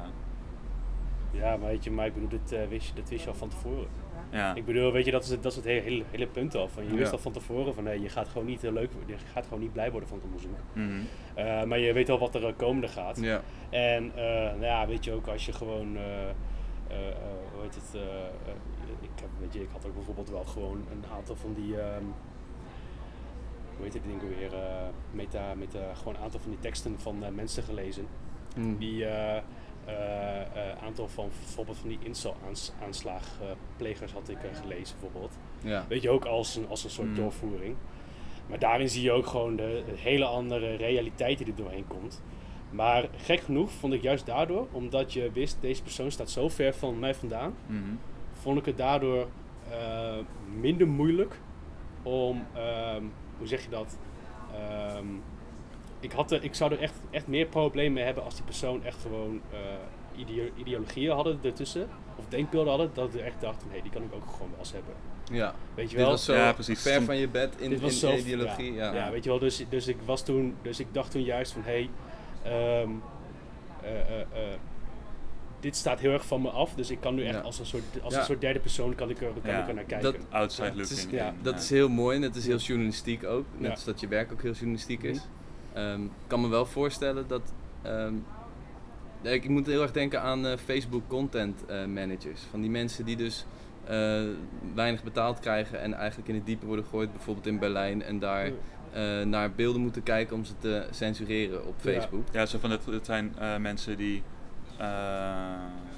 ja, maar weet je, maar ik bedoel, dit, eh, wist je, dat wist je al van tevoren. ja. Ik bedoel, weet je, dat is het, dat is het hele, hele, hele punt al. Van, je wist Ja. al van tevoren van, nee, je gaat gewoon niet heel leuk je gaat gewoon niet blij worden van het onderzoek. Mhm. Maar je weet al wat er komende gaat. ja, En nou ja, weet je ook, als je gewoon, hoe heet het, eh, eh, ik, heb, weet je, ik had ook bijvoorbeeld wel gewoon een aantal van die, ehm, hoe heet het ding weer, eh meta, meta, gewoon een aantal van die teksten van eh, mensen gelezen. Hm. Die eh, aantal van bijvoorbeeld van die incel-aanslagplegers had ik gelezen bijvoorbeeld. ja. Weet je ook als een, als een soort Mm. doorvoering. Maar daarin zie je ook gewoon de, de hele andere realiteit die er doorheen komt. Maar gek genoeg vond ik juist daardoor, omdat je wist deze persoon staat zo ver van mij vandaan, Mhm. Vond ik het daardoor eh, minder moeilijk om, ehm, hoe zeg je dat? Ehm, ik, had er, ik zou er echt, echt meer problemen mee hebben als die persoon echt gewoon eh, ideo- ideologieën hadden ertussen, of denkbeelden hadden, dat ik echt dacht van hé, die kan ik ook gewoon wel eens hebben. ja. Weet je Dit wel? was zo Ja, precies. ver van je bed in, in zo- ideologie. Ja, Ja, weet je wel, dus, dus ik was toen, dus ik dacht toen juist van hé, hey, ehm, eh, eh, eh, dit staat heel erg van me af, dus ik kan nu echt Ja. als een soort, als Ja. een soort derde persoon kan ik er, kan Ja. ik er naar kijken. Dat- Outside is- looking. ja, in, Dat ja. is heel mooi en het is heel journalistiek ook. Net Ja. als dat je werk ook heel journalistiek is. Mhm. Ehm, ik kan me wel voorstellen dat. ehm, ik moet heel erg denken aan eh, Facebook content eh, managers. Van die mensen die dus eh, weinig betaald krijgen en eigenlijk in het diepe worden gegooid, bijvoorbeeld in Berlijn, en daar eh, naar beelden moeten kijken om ze te censureren op. Facebook. Ja, zo van het, het zijn eh, mensen die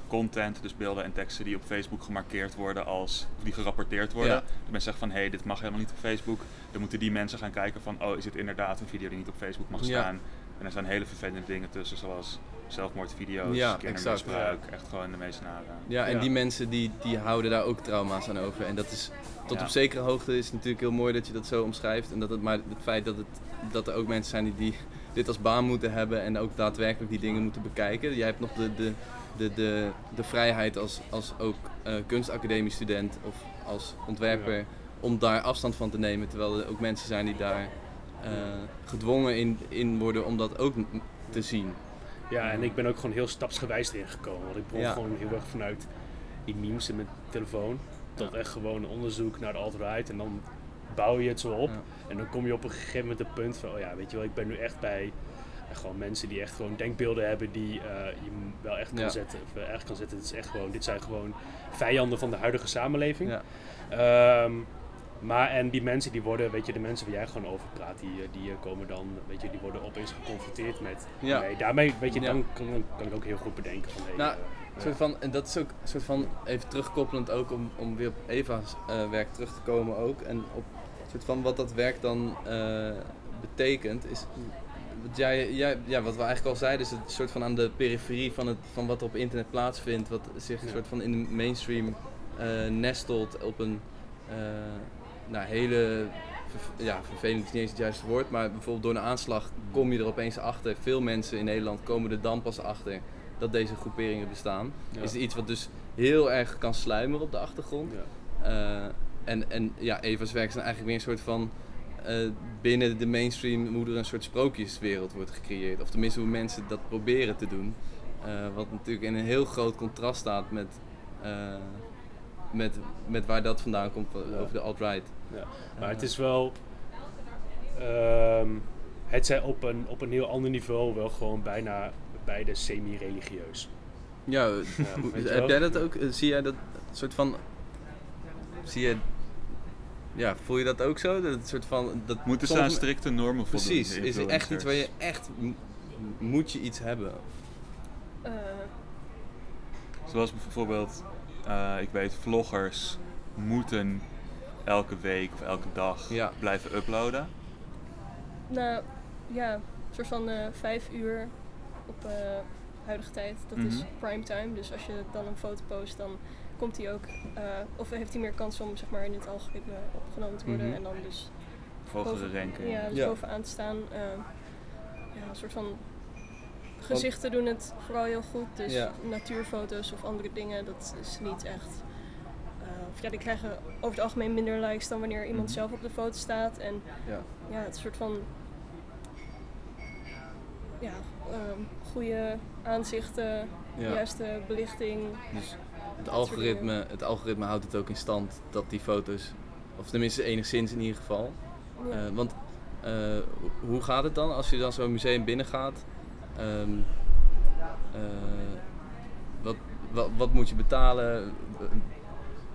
content, dus beelden en teksten die op Facebook gemarkeerd worden als, of die gerapporteerd worden. Ja. Dat mensen zeggen van hé, hey, dit mag helemaal niet op Facebook. Dan moeten die mensen gaan kijken van oh, is dit inderdaad een video die niet op Facebook mag Ja. staan? En er zijn hele vervelende dingen tussen, zoals zelfmoordvideo's, Ja, kindermisbruik, echt gewoon de meest nare. Ja, en Ja. die mensen die, die houden daar ook trauma's aan over. En dat is tot Ja. op zekere hoogte is het natuurlijk heel mooi dat je dat zo omschrijft. En dat het, maar het feit dat, het, dat er ook mensen zijn die, die dit als baan moeten hebben en ook daadwerkelijk die dingen moeten bekijken. Jij hebt nog de, de, de, de, de vrijheid als, als ook eh kunstacademiestudent of als ontwerper Ja. om daar afstand van te nemen. Terwijl er ook mensen zijn die daar eh, gedwongen in, in worden om dat ook te zien. Ja, en ik ben ook gewoon heel stapsgewijs erin gekomen. Want ik begon Ja. gewoon heel erg vanuit die memes in mijn telefoon. Tot echt gewoon onderzoek naar de alt-right. En dan bouw je het zo op. En dan kom je op een gegeven moment het punt van... Oh ja, weet je wel, ik ben nu echt bij eh, gewoon mensen die echt gewoon denkbeelden hebben... die eh, je wel echt kan Ja. zetten. Of eh, echt kan zetten. Het is echt gewoon, dit zijn gewoon vijanden van de huidige samenleving. Ja. Ehm, maar en die mensen die worden, weet je, de mensen waar jij gewoon over praat, die, die komen dan, weet je, die worden opeens geconfronteerd met. Ja. Nee, daarmee, weet je, dan kan, ik ook heel goed bedenken van. Hey, Nou, Een soort van, en dat is ook een soort van, even terugkoppelend ook om, om weer op Eva's werk terug te komen ook. En op een soort van wat dat werk dan eh, betekent, is wat, jij, jij, ja, wat we eigenlijk al zeiden, is het soort van aan de periferie van, het, van wat er op internet plaatsvindt. Wat zich een soort van in de mainstream eh, nestelt op een eh, nou, hele, ja, vervelend is niet eens het juiste woord, maar bijvoorbeeld door een aanslag kom je er opeens achter. Veel mensen in Nederland komen er dan pas achter dat deze groeperingen bestaan. Ja. Is iets wat dus heel erg kan sluimeren op de achtergrond. ja. En, en ja, Eva's werk is dan eigenlijk weer een soort van eh, binnen de mainstream hoe er een soort sprookjeswereld wordt gecreëerd. Of tenminste hoe mensen dat proberen te doen. Eh, wat natuurlijk in een heel groot contrast staat met, eh, met, met waar dat vandaan komt Ja. over de alt-right. Ja. Maar het is wel, ehm, het zijn op een, op een heel ander niveau wel gewoon bijna beide semi-religieus. Ja, je heb jij dat ook? Zie jij dat soort van. Zie je. Ja, voel je dat ook zo? Dat het soort van. Dat Moeten ze aan strikte normen voldoen? Precies, is er echt iets waar je echt. Moet je iets hebben? Eh, Zoals bijvoorbeeld, eh, ik weet, vloggers moeten elke week of elke dag Ja. blijven uploaden. nou ja, een soort van eh, vijf uur op eh, huidige tijd. Dat is Mhm. prime time. Dus als je dan een foto post, dan komt hij ook, eh, of heeft hij meer kans om zeg maar, in het algoritme opgenomen te worden. Mhm. En dan dus, boven- ranking. ja, dus Ja. bovenaan te staan. eh, ja, een soort van gezichten doen het vooral heel goed. Dus Ja. natuurfoto's of andere dingen, dat is niet echt. eh, of ja, die krijgen over het algemeen minder likes dan wanneer iemand Mhm. zelf op de foto staat. En Ja. ja, het soort van ja, ehm, goede aanzichten, Ja. juiste belichting. Dus het algoritme, het algoritme houdt het ook in stand dat die foto's, of tenminste enigszins in ieder geval. Ja. Eh, want eh, ho- hoe gaat het dan als je dan zo'n museum binnengaat? Ehm, eh, wat, wat, wat moet je betalen?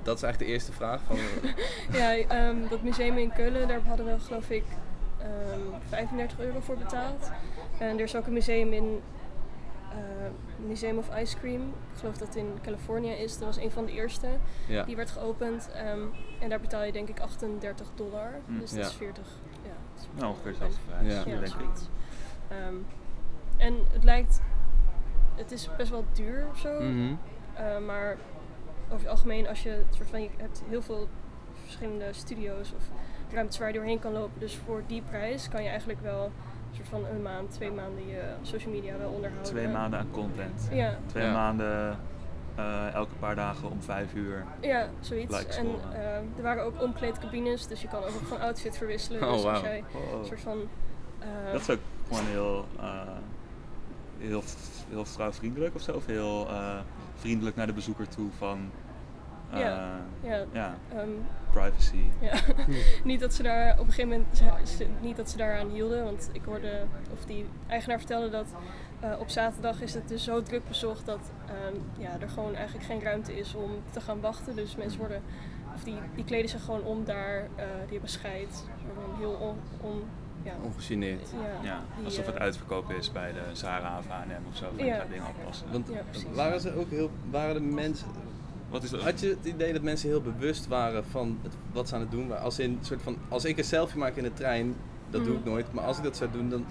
Dat is eigenlijk de eerste vraag. Van, Ja, ehm, dat museum in Keulen, daar hadden we geloof ik ehm 35 euro voor betaald. En er is ook een museum in eh, Museum of Ice Cream. Ik geloof dat het in Californië is. Dat was een van de eerste. ja. Die werd geopend. ehm, en daar betaal je denk ik 38 dollar. Hm. Dus dat Ja. is 40. Ja, dat is Nou, ongeveer dezelfde prijs, Ja. Ja, denk ik. zoiets. Ehm, en het lijkt, het is best wel duur of zo. Mhm. Eh, maar over het algemeen, als je het soort van, je hebt heel veel verschillende studio's of ruimtes waar je doorheen kan lopen. Dus voor die prijs kan je eigenlijk wel soort van een maand, twee maanden je social media wel onderhouden. Twee maanden aan content. Ja, Twee Ja. maanden, eh, elke paar dagen om vijf uur. ja zoiets. En eh, er waren ook omkleedcabines, dus je kan ook van outfit verwisselen. Oh, dus als jij een soort van... eh, Dat is ook gewoon heel, eh, heel, heel vrouwvriendelijk of zo. Of heel eh, vriendelijk naar de bezoeker toe van Ja. ja, ja, ehm, privacy. Ja, niet dat ze daar op een gegeven moment ze- ze- niet dat ze daaraan hielden, want ik hoorde of die eigenaar vertelde dat eh, op zaterdag is het dus zo druk bezocht dat ehm, ja, er gewoon eigenlijk geen ruimte is om te gaan wachten. Dus mensen worden of die, die kleden zich gewoon om daar, eh, die hebben scheid, gewoon heel on, on ja, Ongegeneerd. ja, alsof het eh, uitverkoop is bij de Zara of H&M of zo. Van Ja. dingen oppassen. Want Ja, waren ze ook heel, waren de mensen, Wat is dat? had je het idee dat mensen heel bewust waren van het, wat ze aan het doen waren? Als, in, soort van, als ik een selfie maak in de trein, Dat doe ik nooit. Maar als ik dat zou doen, dan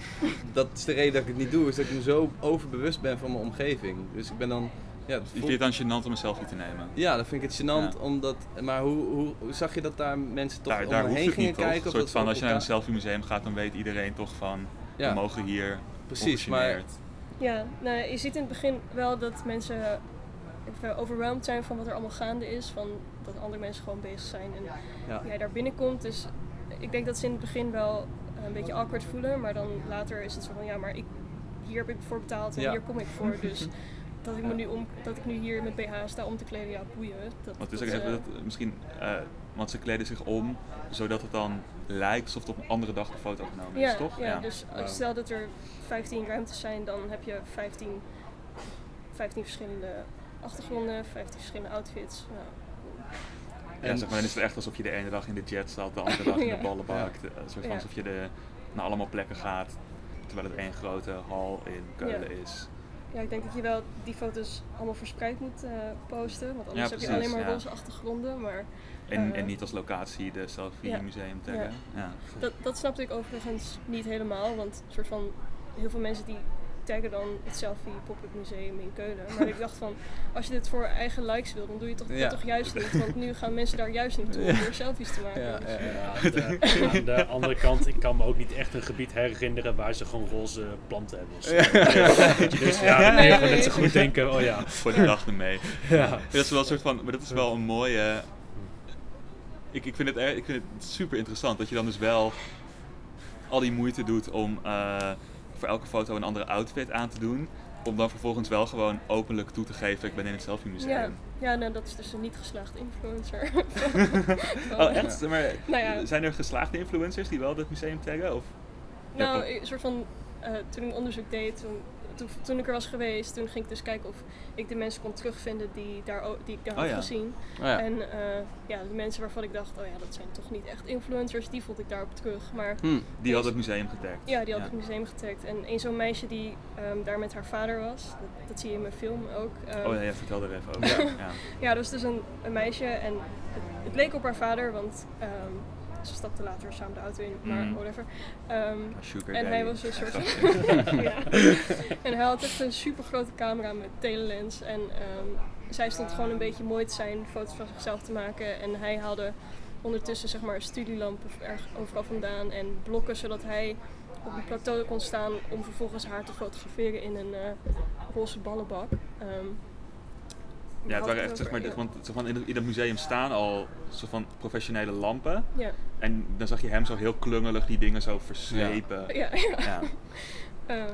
dat is de reden dat ik het niet doe. Is dat ik me zo overbewust ben van mijn omgeving. Dus ik ben dan. Ja, dat Je vindt het dan gênant om een selfie te nemen? ja, dan vind ik het gênant. Ja. Omdat, maar hoe, hoe, hoe zag je dat daar mensen toch daar om daar hoeft gingen niet, kijken? Een of soort dat van, als je naar een selfie museum gaat, dan weet iedereen toch van, Ja. we mogen hier Precies, maar. Ja, nou, je ziet in het begin wel dat mensen even overwhelmed zijn van wat er allemaal gaande is. Van dat andere mensen gewoon bezig zijn en ja. jij daar binnenkomt. Dus ik denk dat ze in het begin wel een beetje awkward voelen. Maar dan later is het zo van, ja, maar ik, hier heb ik voor betaald en Ja. hier kom ik voor. Dus dat ik, me nu om, dat ik nu hier met BH sta om te kleden, ja, boeien. Dat, Want het is dat, even eh, dat, misschien, eh, want ze kleden zich om zodat het dan lijkt alsof het op een andere dag de foto genomen is, ja, toch? Ja, dus als- Wauw. stel dat er 15 ruimtes zijn, dan heb je 15, 15 verschillende achtergronden, 15 verschillende outfits. Nou, Ja, En- zeg maar, dan is het echt alsof je de ene dag in de jet zat, de andere dag in Ja. de ballenbak. Een soort van Ja. alsof je de, naar allemaal plekken gaat, terwijl het één grote hal in Keulen Ja. is. Ja, ik denk dat je wel die foto's allemaal verspreid moet eh, posten. Want anders heb je alleen maar ja. roze achtergronden. Maar En, Eh, en niet als locatie de selfie ja. museum taggen. Ja. dat, dat snapte ik overigens niet helemaal. Want soort van, heel veel mensen die taggen dan het selfie pop-up museum in Keulen. Maar ik dacht van, als je dit voor eigen likes wil, dan doe je toch, Ja. dat toch juist niet. Want nu gaan mensen daar juist naartoe om weer selfies te maken. Ja, Dus- ja, ja. Ja, aan, de, aan de andere kant, ik kan me ook niet echt een gebied herinneren waar ze gewoon roze planten hebben. dus ja, je gewoon net zo goed denken, oh ja. Voor de dag ermee. ja. Dat is wel een soort van, maar dat is wel een mooie. Ik, ik, vind het, ik vind het super interessant dat je dan dus wel al die moeite doet om eh, voor elke foto een andere outfit aan te doen. Om dan vervolgens wel gewoon openlijk toe te geven, ik ben in het selfie museum. Ja, ja nou, dat is dus een niet geslaagd influencer. Oh, echt? Maar Nou ja. zijn er geslaagde influencers die wel dit museum taggen? Of? Nou, een soort van, eh, toen ik onderzoek deed, toen, toen, toen ik er was geweest, toen ging ik dus kijken of ik de mensen kon terugvinden die, daar, die ik daar Oh had ja. gezien. Oh ja. En eh, ja, de mensen waarvan ik dacht, oh ja, dat zijn toch niet echt influencers, die vond ik daarop terug. Maar Hm. Die had het museum getagd. ja, die had het museum getagd. En een zo'n meisje die ehm, daar met haar vader was, dat, dat zie je in mijn film ook. Ehm, Oh ja, ja, vertel er even over. Ja. ja, er was dus een, een meisje en het, het leek op haar vader, want ehm, ze stapten later samen de auto in, maar Mhm. whatever. Ehm, Sugar en hij was een soort ja. En hij had echt een super grote camera met telelens. En ehm, zij stond gewoon een beetje mooi te zijn, foto's van zichzelf te maken. En hij haalde ondertussen zeg maar studielampen erg overal vandaan en blokken, zodat hij op een plateau kon staan om vervolgens haar te fotograferen in een eh, roze ballenbak. Ehm, Ja, het waren echt, zeg maar, ja. want zeg maar, in, het museum staan al soort van professionele lampen. Ja, En dan zag je hem zo heel klungelig die dingen zo verslepen. ja, ja. Ja. Ehm,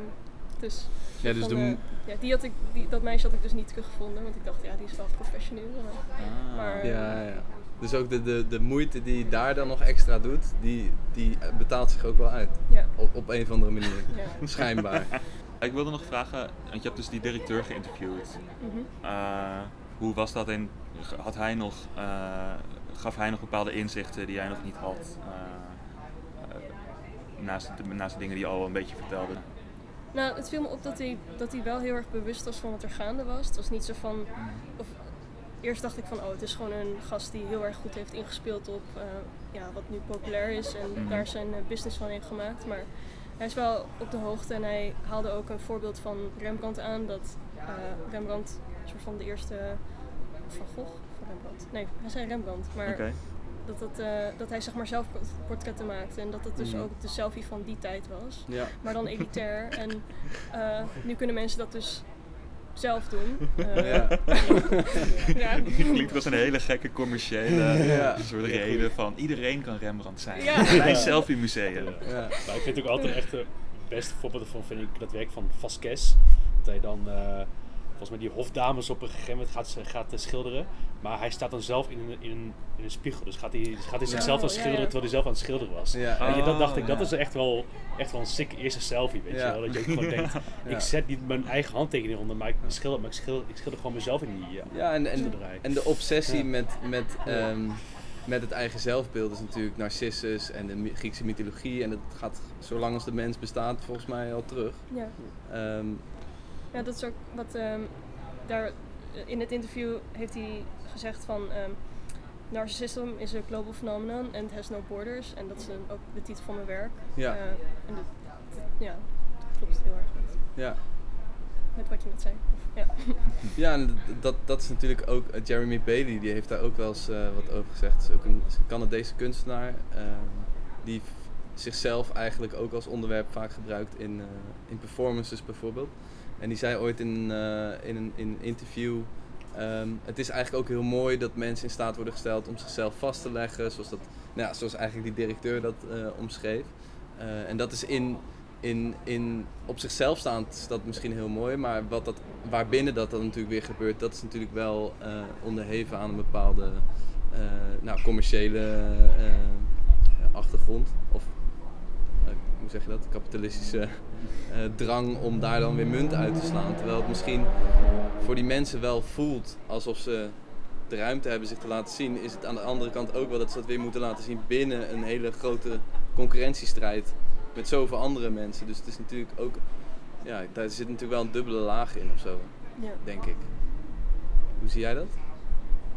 dus Ja, dus de eh, ja, die had ik, die, dat meisje had ik dus niet teruggevonden, want ik dacht, ja, die is wel professioneel. Maar, Ah. Maar- Ja, ja. Dus ook de, de, de moeite die je daar dan nog extra doet, die, die betaalt zich ook wel uit. ja, Op, op een of andere manier. ja. Schijnbaar. Ik wilde nog vragen, want je hebt dus die directeur geïnterviewd. Mhm. Eh, hoe was dat en had hij nog, eh, gaf hij nog bepaalde inzichten die jij nog niet had? eh, naast, de, naast de dingen die je al een beetje vertelde. Nou, het viel me op dat hij, dat hij wel heel erg bewust was van wat er gaande was. Het was niet zo van. Of, eerst dacht ik van, oh, het is gewoon een gast die heel erg goed heeft ingespeeld op ja, wat nu populair is en Mhm. daar zijn business van heeft gemaakt. Maar hij is wel op de hoogte en hij haalde ook een voorbeeld van Rembrandt aan. Dat eh, Rembrandt, een soort van de eerste. Van Gogh? Van Rembrandt? Nee, hij zei Rembrandt. Maar dat, dat, eh, dat hij zeg maar zelf port- portretten maakte en dat dat dus Mhm. ook de selfie van die tijd was. Ja. Maar dan elitair. en eh, nu kunnen mensen dat dus zelf doen. Eh, Ja. ja. Klinkt als een hele gekke commerciële Ja. soort reden van iedereen kan Rembrandt zijn. Ja. Bij. Selfie Museum. Ja. Maar ik vind ook altijd echt het beste voorbeeld ervan vind ik dat werk van Vasquez. Dat hij dan eh, volgens mij die hofdames op een gegeven moment gaat, ze- gaat eh, schilderen. Maar hij staat dan zelf in een, in een, in een spiegel. Dus gaat hij, gaat hij zichzelf dan ja, schilderen ja. terwijl hij zelf aan het schilderen was. Ja. Weet je, dat Oh, dacht ik, dat is echt wel, echt wel een sick eerste selfie, weet Ja. je wel. Dat je ook gewoon denkt, Ja. ik zet niet mijn eigen handtekening onder, maar ik schilder, maar ik schilder, ik schilder gewoon mezelf in die... eh, Ja, en, en, Schilderij. en de obsessie Ja. met, met, ehm, met het eigen zelfbeeld is natuurlijk Narcissus en de Griekse mythologie. En dat gaat zolang als de mens bestaat volgens mij al terug. Ja. Ehm, ja, dat is ook wat ehm, daar in het interview heeft hij gezegd van. ehm, Narcissism is a global phenomenon and has no borders. En dat is een- ook de titel van mijn werk. Ja. Eh, en dat, ja, dat klopt heel erg goed. Ja. Met wat je net zei. Ja. Ja, en dat, dat is natuurlijk ook eh, Jeremy Bailey, die heeft daar ook wel eens eh, wat over gezegd. is ook een, Canadese kunstenaar eh, die zichzelf eigenlijk ook als onderwerp vaak gebruikt in, eh, in performances bijvoorbeeld. En die zei ooit in, eh, in een in interview, ehm, het is eigenlijk ook heel mooi dat mensen in staat worden gesteld om zichzelf vast te leggen, zoals, dat, nou ja, zoals eigenlijk die directeur dat eh, omschreef. Eh, en dat is in, in, in, op zichzelf staand dat misschien heel mooi, maar wat dat, waarbinnen dat dan natuurlijk weer gebeurt, dat is natuurlijk wel eh, onderheven aan een bepaalde nou, commerciële achtergrond. Of hoe zeg je dat? Kapitalistische eh, drang om daar dan weer munt uit te slaan. Terwijl het misschien voor die mensen wel voelt alsof ze de ruimte hebben zich te laten zien, is het aan de andere kant ook wel dat ze dat weer moeten laten zien binnen een hele grote concurrentiestrijd met zoveel andere mensen. Dus het is natuurlijk ook, ja, daar zit natuurlijk wel een dubbele laag in of zo, Ja. denk ik. Hoe zie jij dat?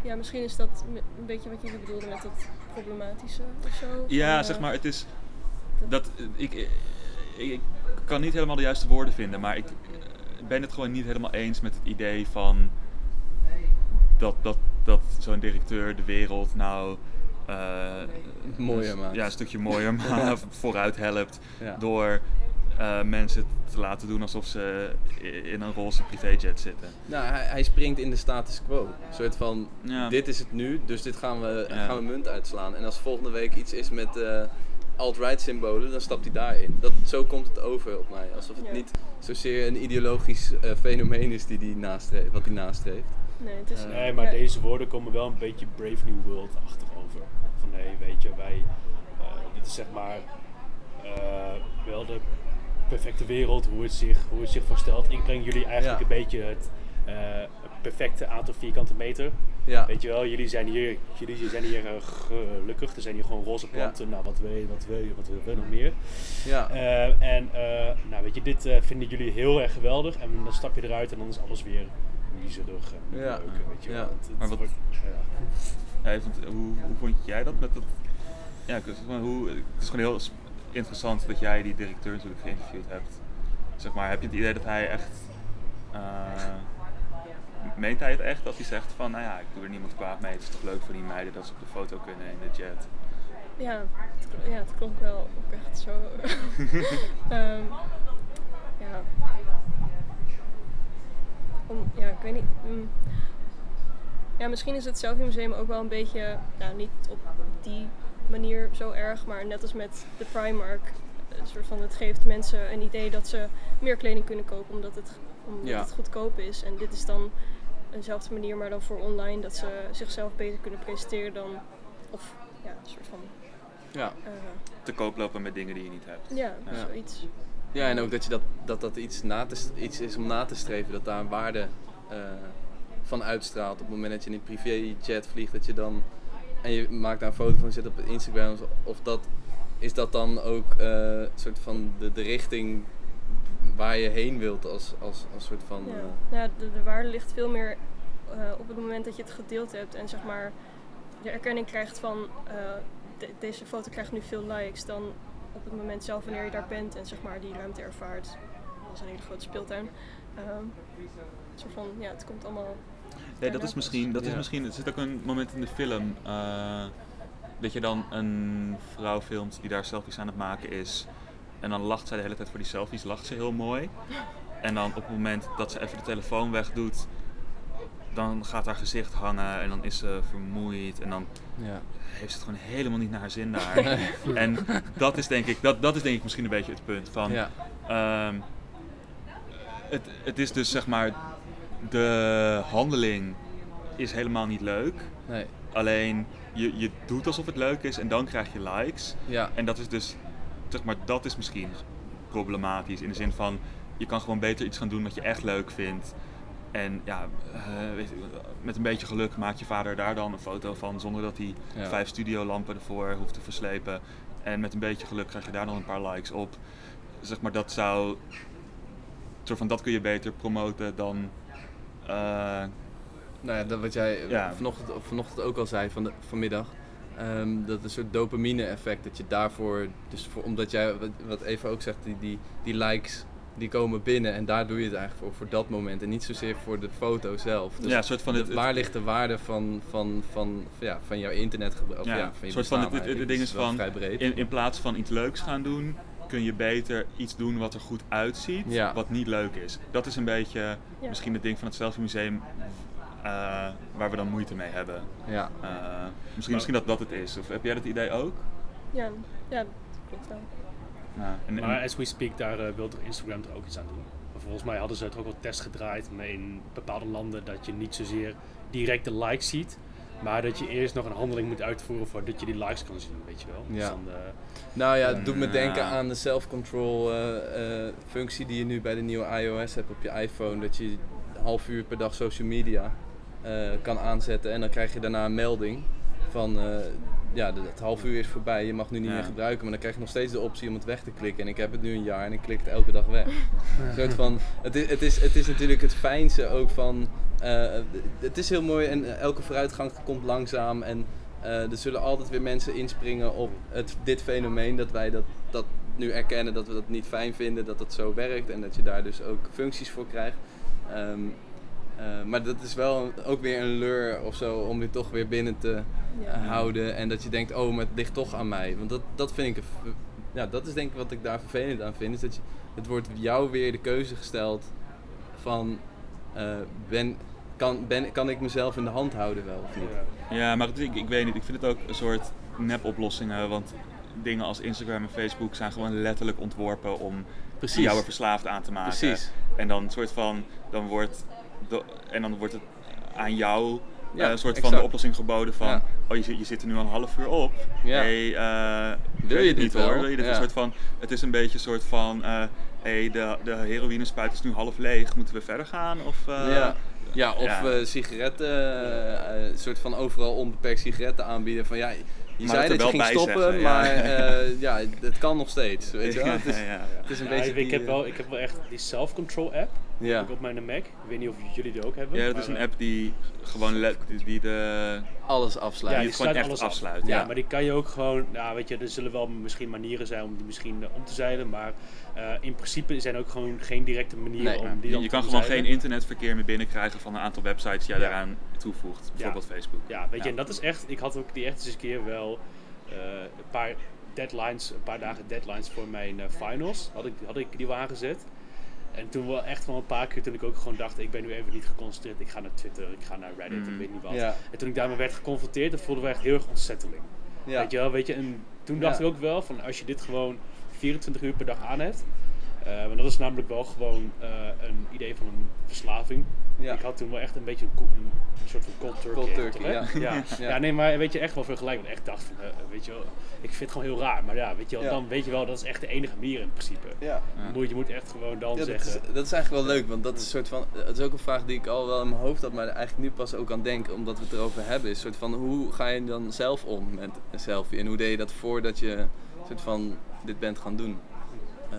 ja, misschien is dat een beetje wat jullie bedoelden met dat problematische of zo. Ja, Van, zeg eh, maar, het is. Dat, eh, ik, ik, ik kan niet helemaal de juiste woorden vinden, maar ik eh, ben het gewoon niet helemaal eens met het idee van. Dat, dat, dat zo'n directeur de wereld nou. eh, Mooier maakt. Ja, een stukje mooier maar vooruit helpt. Ja. Door eh, mensen te laten doen alsof ze in een roze privéjet zitten. Nou, hij, hij springt in de status quo. Een soort van, Ja. dit is het nu, dus dit gaan we, Ja. gaan we munt uitslaan. En als volgende week iets is met eh, alt-right symbolen, dan stapt hij daarin. Dat, zo komt het over op mij. Alsof het Ja. niet zozeer een ideologisch eh, fenomeen is die die nastreeft, wat hij nastreeft. Nee, het is... Eh, Nee, maar ja, deze woorden komen wel een beetje Brave New World-achtig over. Van nee, weet je, wij, eh, dit is zeg maar eh, wel de perfecte wereld, hoe het zich, hoe het zich voorstelt. Ik breng jullie eigenlijk Ja. een beetje het eh, perfecte aantal vierkante meter. Ja, Weet je wel, jullie zijn hier, jullie zijn hier eh, gelukkig, er zijn hier gewoon roze planten. Nou, wat wil je, wat wil je, wat wil je nog meer? ja. Eh, en eh, nou weet je, dit eh, vinden jullie heel erg geweldig. En dan stap je eruit en dan is alles weer miserig en Ja. leuk. Weet je Ja. wel. Het- het Maar wat- wordt- ja. Ja, ik vond- hoe, hoe vond jij dat met dat? Ja, ik- zeg maar, hoe, het is gewoon heel interessant dat jij die directeur natuurlijk geïnterviewd hebt. Zeg maar, heb je het idee dat hij echt. Meent hij het echt als hij zegt van, nou ja, ik doe er niemand kwaad mee. Het is toch leuk voor die meiden dat ze op de foto kunnen in de jet. Ja, het, kl- ja, het klonk wel ook echt zo. Ehm, ja. Om, ja, ik weet niet. mm. Ja, misschien is het Selfie Museum ook wel een beetje, nou niet op die manier zo erg, maar net als met de Primark. Een soort van, het geeft mensen een idee dat ze meer kleding kunnen kopen omdat het, omdat Ja. het goedkoop is. En dit is dan eenzelfde manier, maar dan voor online, dat ze zichzelf beter kunnen presenteren dan, of ja, een soort van ja. eh, Te koop lopen met dingen die je niet hebt. ja, Ja. zoiets. Ja, en ook dat je dat, dat, dat iets, na te, iets is om na te streven, dat daar een waarde eh, van uitstraalt. Op het moment dat je in een privéjet vliegt, dat je dan. En je maakt daar een foto van, zet op Instagram. Of dat. Is dat dan ook eh, een soort van de, de richting waar je heen wilt als, als, als soort van. Ja, eh, ja de, de waarde ligt veel meer eh, op het moment dat je het gedeeld hebt en zeg maar de erkenning krijgt van eh, de- deze foto krijgt nu veel likes dan op het moment zelf wanneer je daar bent en zeg maar die ruimte ervaart. Dat is een hele grote speeltuin. Ehm, een soort van, ja, het komt allemaal. Nee, dat is misschien, dat is Ja. misschien, er zit ook een moment in de film eh, dat je dan een vrouw filmt die daar selfies aan het maken is. En dan lacht zij de hele tijd voor die selfies, lacht ze heel mooi. En dan op het moment dat ze even de telefoon wegdoet, dan gaat haar gezicht hangen en dan is ze vermoeid. En dan ja. heeft ze het gewoon helemaal niet naar haar zin daar. En dat is denk ik, dat, dat is denk ik misschien een beetje het punt van. ja. Ehm, het, het is dus zeg maar, de handeling is helemaal niet leuk. Nee. Alleen je, je doet alsof het leuk is en dan krijg je likes. Ja. En dat is dus, zeg maar, dat is misschien problematisch in de zin van je kan gewoon beter iets gaan doen wat je echt leuk vindt. En ja, eh, weet je, met een beetje geluk maakt je vader daar dan een foto van zonder dat hij Ja. vijf studiolampen ervoor hoeft te verslepen. En met een beetje geluk krijg je daar dan een paar likes op. Zeg maar, dat zou. soort van, dat kun je beter promoten dan. eh, Nou ja, dat wat jij Ja. vanochtend, vanochtend ook al zei, van de, vanmiddag. Ehm, dat een soort dopamine effect, dat je daarvoor, dus voor, omdat jij, wat, wat Eva ook zegt, die, die, die likes, die komen binnen en daar doe je het eigenlijk voor, voor dat moment. En niet zozeer voor de foto zelf. Dus ja, een soort van de- het, het- waar ligt de waarde van, van, van, ja, van jouw internetgebruik? Of Ja, ja, een van je soort van het- het- ding is wel van, vrij breed. in, in plaats van iets leuks gaan doen, kun je beter iets doen wat er goed uitziet, Ja. wat niet leuk is. Dat is een beetje Ja. misschien het ding van het Selfie-museum eh, waar we dan moeite mee hebben. ja. Eh, misschien, misschien dat dat het is. Of heb jij dat idee ook? Ja, ja, dat klopt wel. Ja, en, en- Maar as we speak, daar eh, wil er Instagram er ook iets aan doen. Maar volgens mij hadden ze het ook al test gedraaid met in bepaalde landen dat je niet zozeer direct de likes ziet, maar dat je eerst nog een handeling moet uitvoeren voordat je die likes kan zien, weet je wel. Ja. Dus dan, eh, Nou ja, het doet me denken aan de self-control eh, eh, functie die je nu bij de nieuwe iOS hebt op je iPhone. Dat je een half uur per dag social media kan aanzetten en dan krijg je daarna een melding van eh, ja, het half uur is voorbij, je mag nu niet Ja. meer gebruiken. Maar dan krijg je nog steeds de optie om het weg te klikken. En ik heb het nu een jaar en ik klik het elke dag weg. Soort van, het, is, het, is, het is natuurlijk het fijnste ook van. eh, het is heel mooi en elke vooruitgang komt langzaam. En eh, er zullen altijd weer mensen inspringen op het, dit fenomeen. Dat wij dat, dat nu erkennen dat we dat niet fijn vinden, dat het zo werkt. En dat je daar dus ook functies voor krijgt. Ehm, eh, maar dat is wel ook weer een lure of zo om je toch weer binnen te Ja. eh, houden. En dat je denkt, oh, maar het ligt toch aan mij. Want dat, dat vind ik, ja, dat is denk ik wat ik daar vervelend aan vind. Is dat je, het wordt jou weer de keuze gesteld van, eh, ben, kan, ben, kan ik mezelf in de hand houden wel of niet? ja. Ja, maar het- ik, ik weet niet. Ik vind het ook een soort nep-oplossingen. Want dingen als Instagram en Facebook zijn gewoon letterlijk ontworpen om Precies. jou er verslaafd aan te maken. Precies. En dan een soort van, dan wordt, de, en dan wordt het aan jou Ja, eh, een soort van de oplossing geboden van, Ja. oh je, zit- je zit er nu al een half uur op. Ja. Hey, eh, Wil je het dit niet wel? hoor. Wil je dit? Ja. Een soort van, het is een beetje een soort van, eh hey, de, de heroïnespuit is nu half leeg, moeten we verder gaan? Of, eh, ja. ja, of ja. eh, sigaretten, een soort van overal onbeperkt sigaretten aanbieden. Van ja, je Maar zei er dat je wel ging bij stoppen, zeggen, ja. maar eh, ja, het kan nog steeds. Weet je wel? Ja, Het is, ja, ja. het is een Ja, beetje ik, die, heb wel, ik heb wel echt die self-control app Ja, ook op mijn Mac. Ik weet niet of jullie die ook hebben. Ja, dat is een eh, app die gewoon let, die, die de, alles Ja, afsluiten. die het gewoon echt alles af. afsluit. Ja, Ja. maar die kan je ook gewoon, nou weet je, er zullen wel misschien manieren zijn om die misschien om te zeilen, maar eh, in principe zijn ook gewoon geen directe manieren Nee, om Ja, die dan je te kan gewoon geen internetverkeer meer binnenkrijgen van een aantal websites die jij Ja. daaraan toevoegt. Bijvoorbeeld Facebook. Ja, weet je, Ja. en dat is echt, ik had ook die echt eens een keer wel eh, een paar deadlines, een paar dagen deadlines voor mijn finals, had ik, had ik die wel aangezet. En toen wel echt wel een paar keer toen ik ook gewoon dacht, ik ben nu even niet geconcentreerd, ik ga naar Twitter, ik ga naar Reddit, ik weet niet wat. Ja. En toen ik daarmee werd geconfronteerd, dat voelde wel echt heel erg ontzetteling. Ja. Weet je wel, weet je, en toen dacht ik ook wel van als je dit gewoon 24 uur per dag aan hebt, eh, want dat is namelijk wel gewoon eh, een idee van een verslaving. Ja. Ik had toen wel echt een beetje een, soort van cold turkey. Cold turkey, ja. Ja. Ja. ja. nee, maar weet je echt wel vergelijk. Want ik echt dacht van, eh, weet je wel, ik vind het gewoon heel raar. Maar ja, weet je wel, dan weet je wel, dat is echt de enige manier in principe. Ja. Moet, je moet echt gewoon dan dat, zeggen. is, dat is eigenlijk wel leuk, want dat is een soort van. Het is ook een vraag die ik al wel in mijn hoofd had, maar eigenlijk nu pas ook aan denk, omdat we het erover hebben. Is een soort van hoe ga je dan zelf om met een selfie en hoe deed je dat voordat je een soort van dit bent gaan doen? Eh,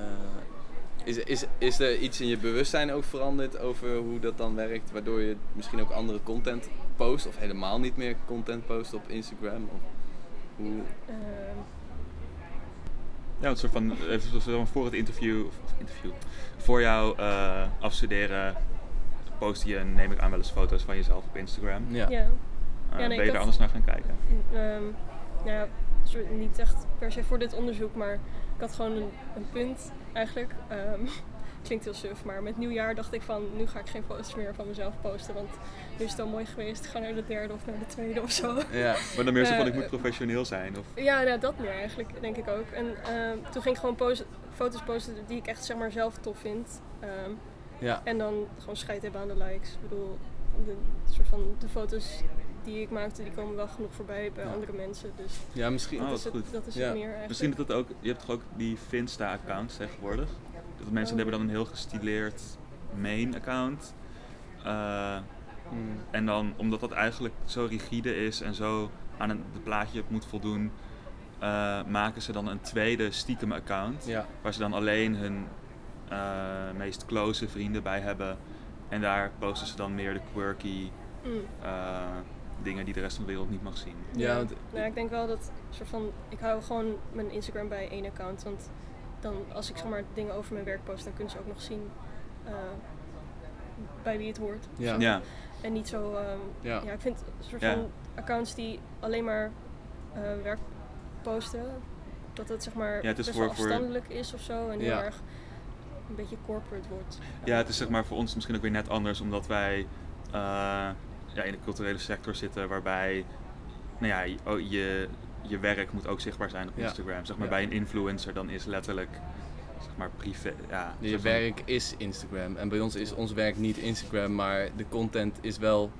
is, is, is er iets in je bewustzijn ook veranderd over hoe dat dan werkt, waardoor je misschien ook andere content post of helemaal niet meer content post op Instagram? Of hoe, Ehm, Ja, een soort van, even voor het interview, of interview voor jou eh, afstuderen, post je, neem ik aan, wel eens foto's van jezelf op Instagram. ja. ja. Eh, Ja, nee, ben je er anders naar gaan kijken? Ehm, nou ja, soort- niet echt per se voor dit onderzoek, maar ik had gewoon een, een punt eigenlijk. Ehm, klinkt heel suf, maar met nieuwjaar dacht ik van nu ga ik geen foto's meer van mezelf posten, want nu is het al mooi geweest. Ik ga naar de derde of naar de tweede of zo. Ja. Maar dan meer zo van, Eh, ik moet professioneel zijn? Of? Ja, nou, dat meer eigenlijk, denk ik ook. En ehm, toen ging ik gewoon post- foto's posten die ik echt zeg maar zelf tof vind. Ehm, Ja. en dan gewoon scheid hebben aan de likes. Ik bedoel, de, soort van, de foto's die ik maakte, die komen wel genoeg voorbij bij Ja. andere mensen. Dus ja, misschien. Oh, dat is wat het, goed. dat is Ja. het meer eigenlijk. Misschien dat het ook, je hebt toch ook die Finsta-accounts tegenwoordig? Dat mensen Oh. hebben dan een heel gestileerd main-account. Eh, Hmm. en dan, omdat dat eigenlijk zo rigide is en zo aan een, het plaatje moet voldoen, eh, maken ze dan een tweede stiekem account. Ja. Waar ze dan alleen hun eh, meest close vrienden bij hebben. En daar posten ze dan meer de quirky Mm. eh, dingen die de rest van de wereld niet mag zien. Ja, want nou, ik denk wel dat soort van, ik hou gewoon mijn Instagram bij één account. Want dan, als ik zeg maar dingen over mijn werk post, dan kunnen ze ook nog zien eh, bij wie het hoort. Ja. Ja, En niet zo, ehm, Ja. ja. ik vind een soort Ja. van accounts die alleen maar eh, werk posten, dat het zeg maar Ja, het is best voor- wel voor- afstandelijk is of zo. En heel Ja. erg een beetje corporate wordt. ja, het is zeg maar voor ons misschien ook weer net anders, omdat wij eh, ja, in de culturele sector zitten, waarbij nou ja, je, oh, je, je werk moet ook zichtbaar zijn op Ja. Instagram. Zeg maar Ja. bij een influencer dan is letterlijk zeg maar privé. Ja, Je werk is Instagram. En bij ons is ons werk niet Instagram, maar de content is wel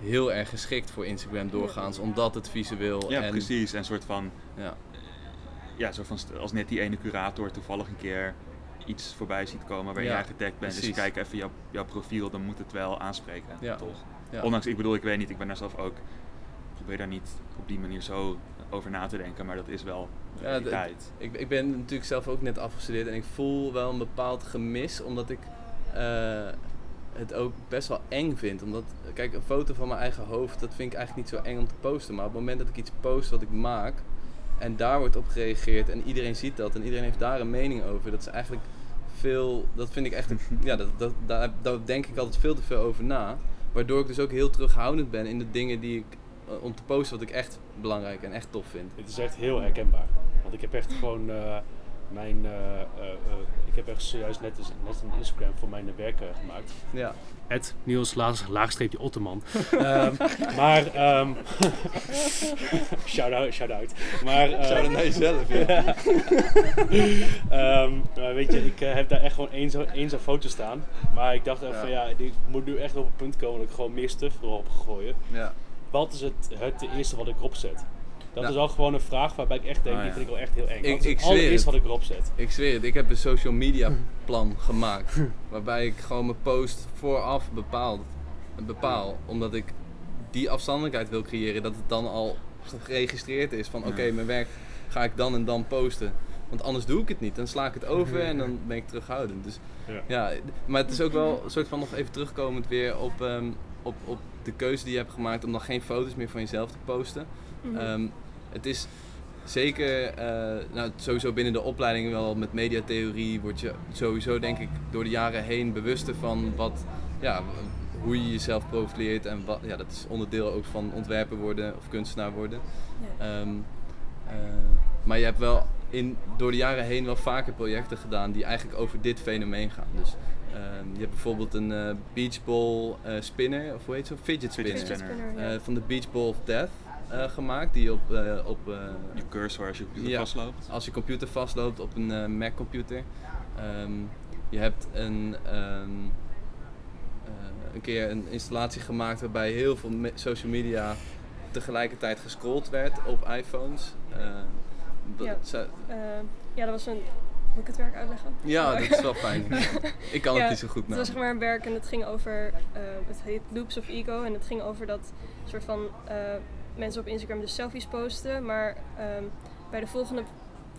heel erg geschikt voor Instagram doorgaans, omdat het visueel Ja, en precies. En een soort van ja, ja, zo van als net die ene curator toevallig een keer iets voorbij ziet komen waarin Ja, jij getagd bent. Dus precies. kijk even jouw, jouw profiel, dan moet het wel aanspreken, Ja. toch? Ja. Ondanks, ik bedoel, ik weet niet, ik ben daar zelf ook, ik probeer daar niet op die manier zo over na te denken, maar dat is wel de Ja, d- realiteit. Ik, ik ben natuurlijk zelf ook net afgestudeerd en ik voel wel een bepaald gemis, omdat ik eh, het ook best wel eng vind. Omdat, kijk, een foto van mijn eigen hoofd, dat vind ik eigenlijk niet zo eng om te posten. Maar op het moment dat ik iets post wat ik maak en daar wordt op gereageerd en iedereen ziet dat en iedereen heeft daar een mening over, dat is eigenlijk veel, dat vind ik echt, ja, dat, dat, daar, daar denk ik altijd veel te veel over na. Waardoor ik dus ook heel terughoudend ben in de dingen die ik, eh, om te posten wat ik echt belangrijk en echt tof vind. Dit is echt heel herkenbaar. Want ik heb echt gewoon eh, mijn. eh, eh, eh, ik heb echt zojuist net, net een Instagram voor mijn werk gemaakt. Ja. Het Niels laag, laagstreepje Otterman. Ehm, maar. ehm shout out, shout out. Maar. eh, naar jezelf, ja. Ehm, maar weet je, ik heb daar echt gewoon één zo'n één zo'n foto staan. Maar ik dacht even Ja. van ja, ik moet nu echt op een punt komen dat ik gewoon meer stuff erop ga gooien. ja. Wat is het, het eerste wat ik erop zet? Dat Nou. is wel gewoon een vraag waarbij ik echt denk, Oh, die vind ik wel echt heel eng. Ik- ik wat ik erop zet? Ik zweer het, ik heb een social media plan gemaakt. waarbij ik gewoon mijn post vooraf bepaal, bepaal. Omdat ik die afstandelijkheid wil creëren. Dat het dan al geregistreerd is van oké, mijn werk ga ik dan en dan posten. Want anders doe ik het niet. Dan sla ik het over en dan ben ik terughoudend. Dus Ja. ja, maar het is ook wel een soort van nog even terugkomend weer op, ehm, op, op de keuze die je hebt gemaakt om dan geen foto's meer van jezelf te posten. Mhm. Ehm, het is zeker, eh, nou, sowieso binnen de opleiding wel met mediatheorie word je sowieso denk ik door de jaren heen bewuster van wat, ja, hoe je jezelf profileert en wat, ja, dat is onderdeel ook van ontwerper worden of kunstenaar worden. Ja. Ehm, eh, maar je hebt wel in, door de jaren heen wel vaker projecten gedaan die eigenlijk over dit fenomeen gaan. Dus ehm, je hebt bijvoorbeeld een eh beachball eh, spinner, of hoe heet het zo? Fidget spinner. Fidget. Eh, van de Beach Ball of Death eh, gemaakt, die op, eh, op eh, Je cursor als je computer Ja. vastloopt. als je computer vastloopt op een eh, Mac computer. Ehm, je hebt een, ehm, eh, een keer een installatie gemaakt waarbij heel veel me- social media tegelijkertijd gescrolld werd op iPhones. Eh, Ja. zou- Eh, ja, dat was een. Moet ik het werk uitleggen? ja, Maar- dat is wel fijn. ik kan Ja, het niet zo goed Het was zeg maar een werk en het ging over, eh, het heet Loops of Ego en het ging over dat soort van eh, mensen op Instagram dus selfies posten, maar ehm, bij de volgende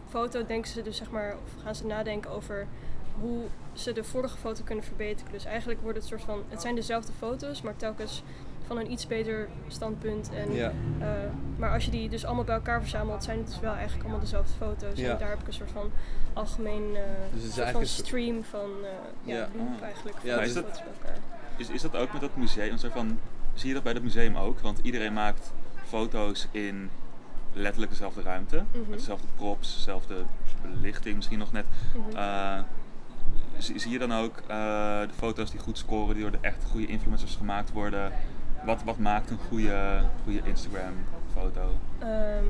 foto denken ze dus zeg maar, of gaan ze nadenken over hoe ze de vorige foto kunnen verbeteren. Dus eigenlijk wordt het soort van, het zijn dezelfde foto's, maar telkens van een iets beter standpunt. En, Ja. eh, maar als je die dus allemaal bij elkaar verzamelt, zijn het dus wel eigenlijk allemaal dezelfde foto's. Ja. En daar heb ik een soort van algemeen eh, Dus het is soort van stream van eh, ja, Ja. loop eigenlijk. Ja, van dus die dat- foto's bij elkaar. Is, is dat ook met dat museum? Soort van, zie je dat bij dat museum ook? Want iedereen maakt foto's in letterlijk dezelfde ruimte. Mhm. Met dezelfde props, dezelfde belichting misschien nog net. Mhm. Eh, zie, zie je dan ook eh, de foto's die goed scoren, die door de echt goede influencers gemaakt worden? Wat, wat maakt een goede, goede Instagram foto? Ehm,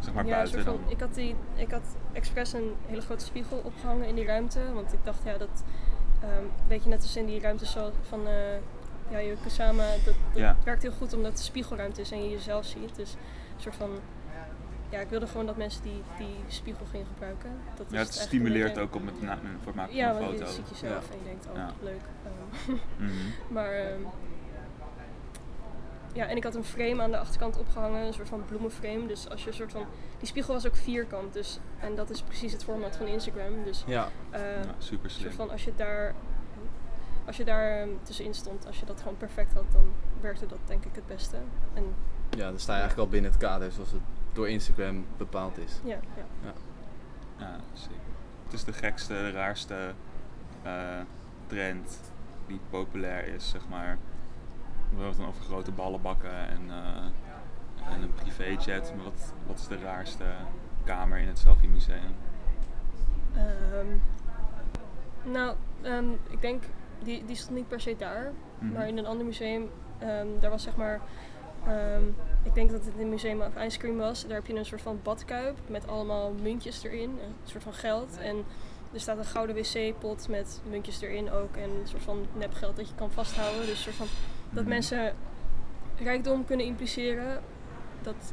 Zeg maar ja, buiten soort van, dan. ik had, die, ik had expres een hele grote spiegel opgehangen in die ruimte. Want ik dacht, ja, dat ehm weet je net als in die ruimte van eh ja, je Kusama, dat, dat Ja. werkt heel goed omdat het spiegelruimte is en je jezelf ziet. Dus een soort van, ja, ik wilde gewoon dat mensen die, die spiegel gingen gebruiken. Dat Ja, het stimuleert ook om het na- voor het maken Ja, van een want je foto. ziet jezelf Ja. en je denkt, oh, Ja. leuk. Ehm, Mhm. Maar ehm, ja, en ik had een frame aan de achterkant opgehangen, een soort van bloemenframe. Dus als je een soort van. Die spiegel was ook vierkant. Dus, en dat is precies het format van Instagram. Dus Ja, eh, Ja, super een slim. soort van als je daar. Als je daar ehm, tussenin stond, als je dat gewoon perfect had, dan werkte dat denk ik het beste. En Ja, dan sta je eigenlijk al binnen het kader zoals het door Instagram bepaald is. ja, ja. Ja, zeker. Het is de gekste, de raarste eh, trend die populair is, zeg maar. We hebben het dan over grote ballenbakken en, eh, en een privéjet. Maar wat, wat is de raarste kamer in het Selfie Museum? Ehm, nou, ehm, ik denk, die, die stond niet per se daar, Mhm. maar in een ander museum, ehm, daar was zeg maar, ehm, ik denk dat het een museum of Ice Cream was. Daar heb je een soort van badkuip met allemaal muntjes erin, een soort van geld. En er staat een gouden wc-pot met muntjes erin ook en een soort van nepgeld dat je kan vasthouden. Dus een soort van, dat Mhm. mensen rijkdom kunnen impliceren, dat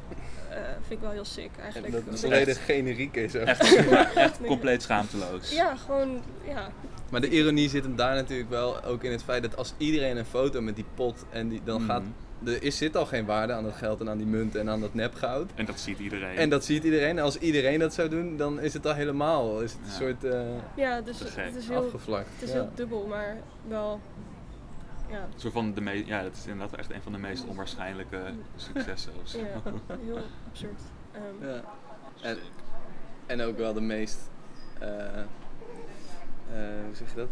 eh, vind ik wel heel sick eigenlijk. Dat het Een volledig generiek is. ook. Echt, echt compleet schaamteloos. Ja, gewoon, ja. Maar de ironie zit hem daar natuurlijk wel ook in het feit dat als iedereen een foto met die pot en die, dan Mhm. gaat. Er is, zit al geen waarde aan dat geld en aan die munt en aan dat nepgoud. En dat ziet iedereen. En dat ziet iedereen. En als iedereen dat zou doen, dan is het al helemaal. Is het een Ja. soort eh, Ja, dus het, is heel, afgevlakt. het is Ja. heel dubbel, maar wel. Ja, Een soort van de me- ja, dat is inderdaad echt een van de meest onwaarschijnlijke successen. of zo. ja heel absurd. Ehm, Ja. En, en ook wel de meest. eh, eh, hoe zeg je dat?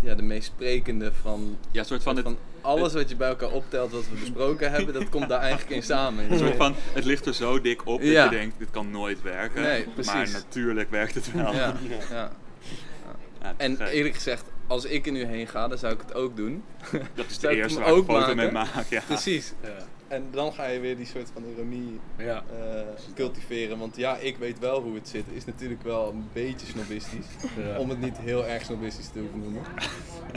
Ja, de meest sprekende van. Ja, soort van, het, van alles wat je bij elkaar optelt, wat we besproken hebben, dat komt daar eigenlijk in samen. een soort van, het ligt er zo dik op dat je denkt, dit kan nooit werken. Nee, maar natuurlijk werkt het wel. Ja, ja. Ja, te En gek. eerlijk gezegd, als ik er nu heen ga, dan zou ik het ook doen. dat is de eerste waar ik foto mee maken? maak. Ja. Precies. Ja. En dan ga je weer die soort van ironie Ja. eh, cultiveren. Want ja, ik weet wel hoe het zit. Is natuurlijk wel een beetje snobistisch. Ja. Om het niet heel erg snobistisch te hoeven noemen.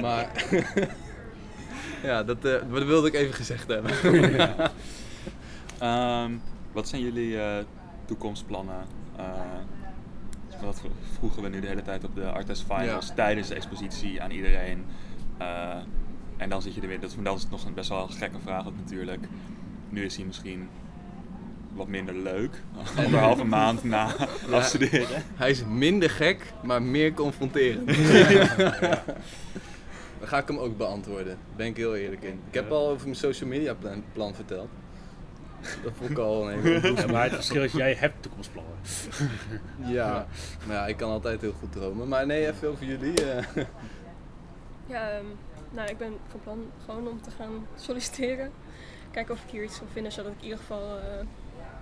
Maar ja, dat, eh, dat wilde ik even gezegd hebben. Ehm, wat zijn jullie eh, toekomstplannen? Dat vroegen we nu de hele tijd op de Artist Finals Ja. tijdens de expositie aan iedereen. Eh, en dan zit je er weer. Dat, dat is nog een best wel een gekke vraag ook natuurlijk. Nu is hij misschien wat minder leuk. Anderhalve maand na afstuderen. Hij is minder gek, maar meer confronterend. Dan ga ik hem ook beantwoorden. Daar ben ik heel eerlijk in. Ik heb Ja. al over mijn social media plan, plan verteld. Dat vond ik al een hele Ja, maar het verschil is, jij hebt toekomstplannen. Ja, maar ja, ik kan altijd heel goed dromen. Maar nee, even over jullie. eh. ja, ehm, nou, ik ben van plan gewoon om te gaan solliciteren. Kijken of ik hier iets kan vinden, zodat ik in ieder geval eh,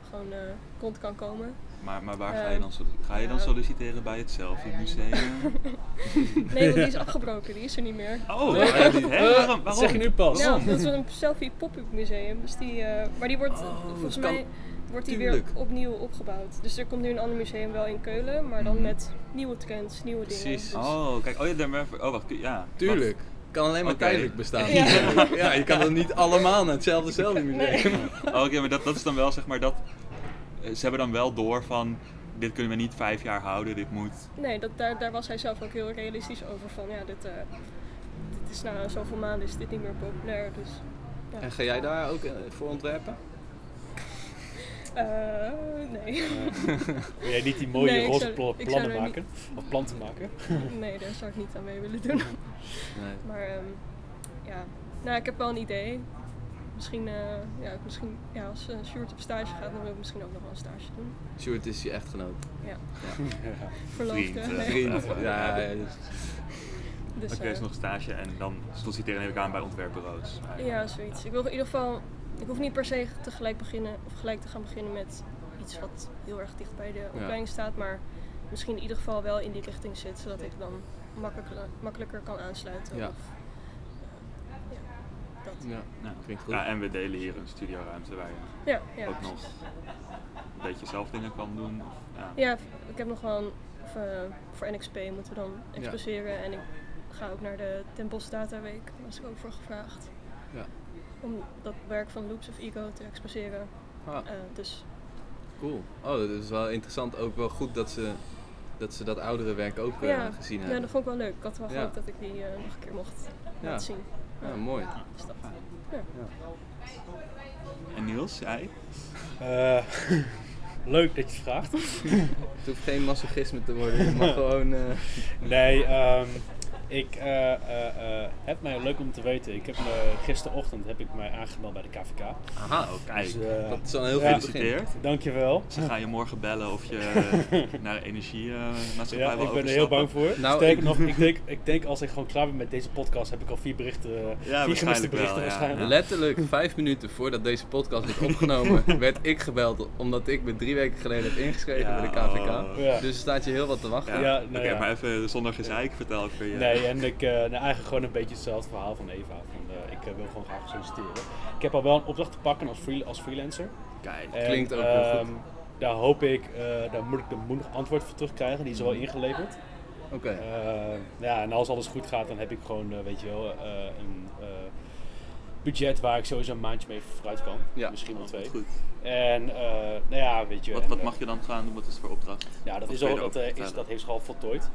gewoon eh rond kan komen. Maar, maar waar ga je Ehm, dan solliciteren? Ga je dan solliciteren bij het Selfie Museum? Nee, want die is afgebroken, die is er niet meer. Oh, Nee. hè? waarom? Dat waarom? zeg je nu pas. Ja, dat is een selfie pop-up museum. Dus die, eh, maar die wordt, Oh, volgens mij wordt die Tuurlijk. weer opnieuw opgebouwd. Dus er komt nu een ander museum wel in Keulen, maar dan Mhm. met nieuwe trends, nieuwe dingen. Precies. Dus- Oh, kijk, oh ja, daar ben ik- Oh, wacht, ja. Tuurlijk. Kan alleen maar tijdelijk bestaan. Ja. ja, je kan er niet allemaal naar hetzelfde zelfde museum. Wat- Oh, Oké, maar dat, dat is dan wel zeg maar dat. eh, Ze hebben dan wel door van. Dit kunnen we niet vijf jaar houden, dit moet. Nee, dat, daar, daar was hij zelf ook heel realistisch over. Van ja, dit, eh, dit is na zoveel maanden is dit niet meer populair. Dus ja. En ga jij daar ook eh, voor ontwerpen? Eh, nee. Wil jij niet die mooie Nee, roze zou- plannen maken? Of planten maken? nee, daar zou ik niet aan mee willen doen. Nee. Maar ehm, ja, nou, ik heb wel een idee. Misschien, eh, ja, misschien ja, als uh, Sjoerd op stage gaat, dan wil ik misschien ook nog wel een stage doen. Sjoerd is je echtgenoot. Ja, Ja. verloofde. Vriend. Vriend. Ja, ja, dus- Dus, Oké, is nog stage en dan solliciteren neem ik aan bij ontwerpbureaus. Ja, zoiets. Ik wil in ieder geval, ik hoef niet per se tegelijk beginnen of gelijk te gaan beginnen met iets wat heel erg dicht bij de opleiding staat, maar misschien in ieder geval wel in die richting zit, zodat ik dan makkelijker, makkelijker kan aansluiten. Ja. Of, eh, ja, dat. ja, klinkt goed. Ja, en we delen hier een studioruimte waar je Ja, ja, ook nog een beetje zelf dingen kan doen. Of, ja. Ja, ik heb nog wel een, of, eh, voor NXP moeten we dan exposeren en ik ga ook naar de Ten Bosch Data Week, daar was ik ook voor gevraagd. Ja. Om dat werk van Loops of Ego te exposeren. Ah, Eh, dus cool. Oh, dat is wel interessant. Ook wel goed dat ze dat, ze dat oudere werk ook eh, ja, gezien ja, hebben. dat vond ik wel leuk. Ik had wel Ja. gehoopt dat ik die eh, nog een keer mocht Ja. laten zien. Ja, mooi. Dus dat. En Niels, jij? Eh, leuk dat je het vraagt. Het hoeft geen masochisme te worden. Het mag gewoon... eh, Nee, ehm, Ik eh, eh, eh, heb mij leuk om te weten. Ik heb me, gisterochtend heb ik mij aangemeld bij de KVK. Aha, oh, kijk. Dus, Dat is al heel Ja. goed begin. Gefeliciteerd. dankjewel. Ze gaan je morgen bellen of je naar de energiemaatschappij Ja, wil ik ben er heel bang voor. Nou, ik- nog, ik denk, ik denk als ik gewoon klaar ben met deze podcast, heb ik al vier berichten, vier gemiste wel, berichten ja. waarschijnlijk. Letterlijk vijf minuten voordat deze podcast werd opgenomen, werd ik gebeld omdat ik me drie weken geleden heb ingeschreven Ja, bij de KVK. oh. Ja. Dus er staat je heel wat te wachten. Ja, Ja, Oké, nou ja. maar even zonder gezeik vertel over je... Nee, en ik, nou, eigenlijk gewoon een beetje hetzelfde verhaal van Eva. Van, eh, ik eh, wil gewoon graag solliciteren. Ik heb al wel een opdracht te pakken als, free, als freelancer. Kijk. En, Klinkt ook heel ehm, goed. Daar hoop ik, daar moet ik de moet nog antwoord voor terugkrijgen. Die is al ingeleverd. Oké. Eh, ja, en als alles goed gaat, dan heb ik gewoon, weet je wel, een budget waar ik sowieso een maandje mee vooruit kan. Ja. Misschien wel twee. Goed. En, eh, nou ja, weet je. Wat, en, wat mag je dan gaan doen? Wat is het voor opdracht? Ja, dat, is al, dat, is, dat heeft zich al voltooid.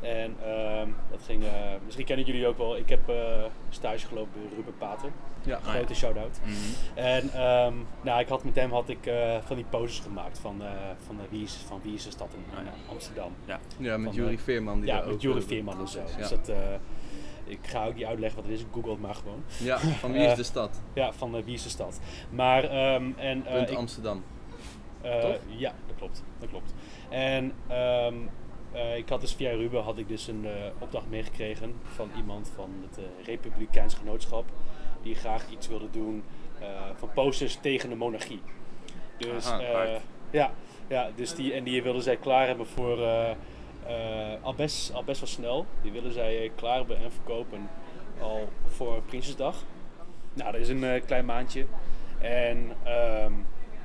En ehm, dat ging, eh, misschien kennen jullie ook wel, ik heb eh, stage gelopen bij Ruben Pater. Ja. Ah, ja. Grote shout-out. Mhm. En ehm, nou, ik had met hem had ik, eh, van die poses gemaakt van, eh, van, eh, wie, is, van wie is de stad in Ah, ja. eh, Amsterdam. Ja, met Van, Jurie eh, Veerman. Die Ja, daar met eh, Veerman en zo. Ja. Dus dat, eh, ik ga ook niet uitleggen wat het is, google het maar gewoon. Ja, van wie is de stad? Ja, van wie is de stad. Maar, ehm, en, eh, Punt ik- Amsterdam. eh, Toch? ja, dat klopt. Dat klopt. En ehm, eh, ik had dus via Ruben had ik dus een eh, opdracht meegekregen van iemand van het eh, Republikeins Genootschap. Die graag iets wilde doen eh, van posters tegen de monarchie. Dus, Aha, eh, ja, ja, dus die, en die wilden zij klaar hebben voor eh, eh, al, best, al best wel snel. Die willen zij klaar hebben en verkopen al voor Prinsjesdag. Nou, dat is een eh, klein maandje. En ehm,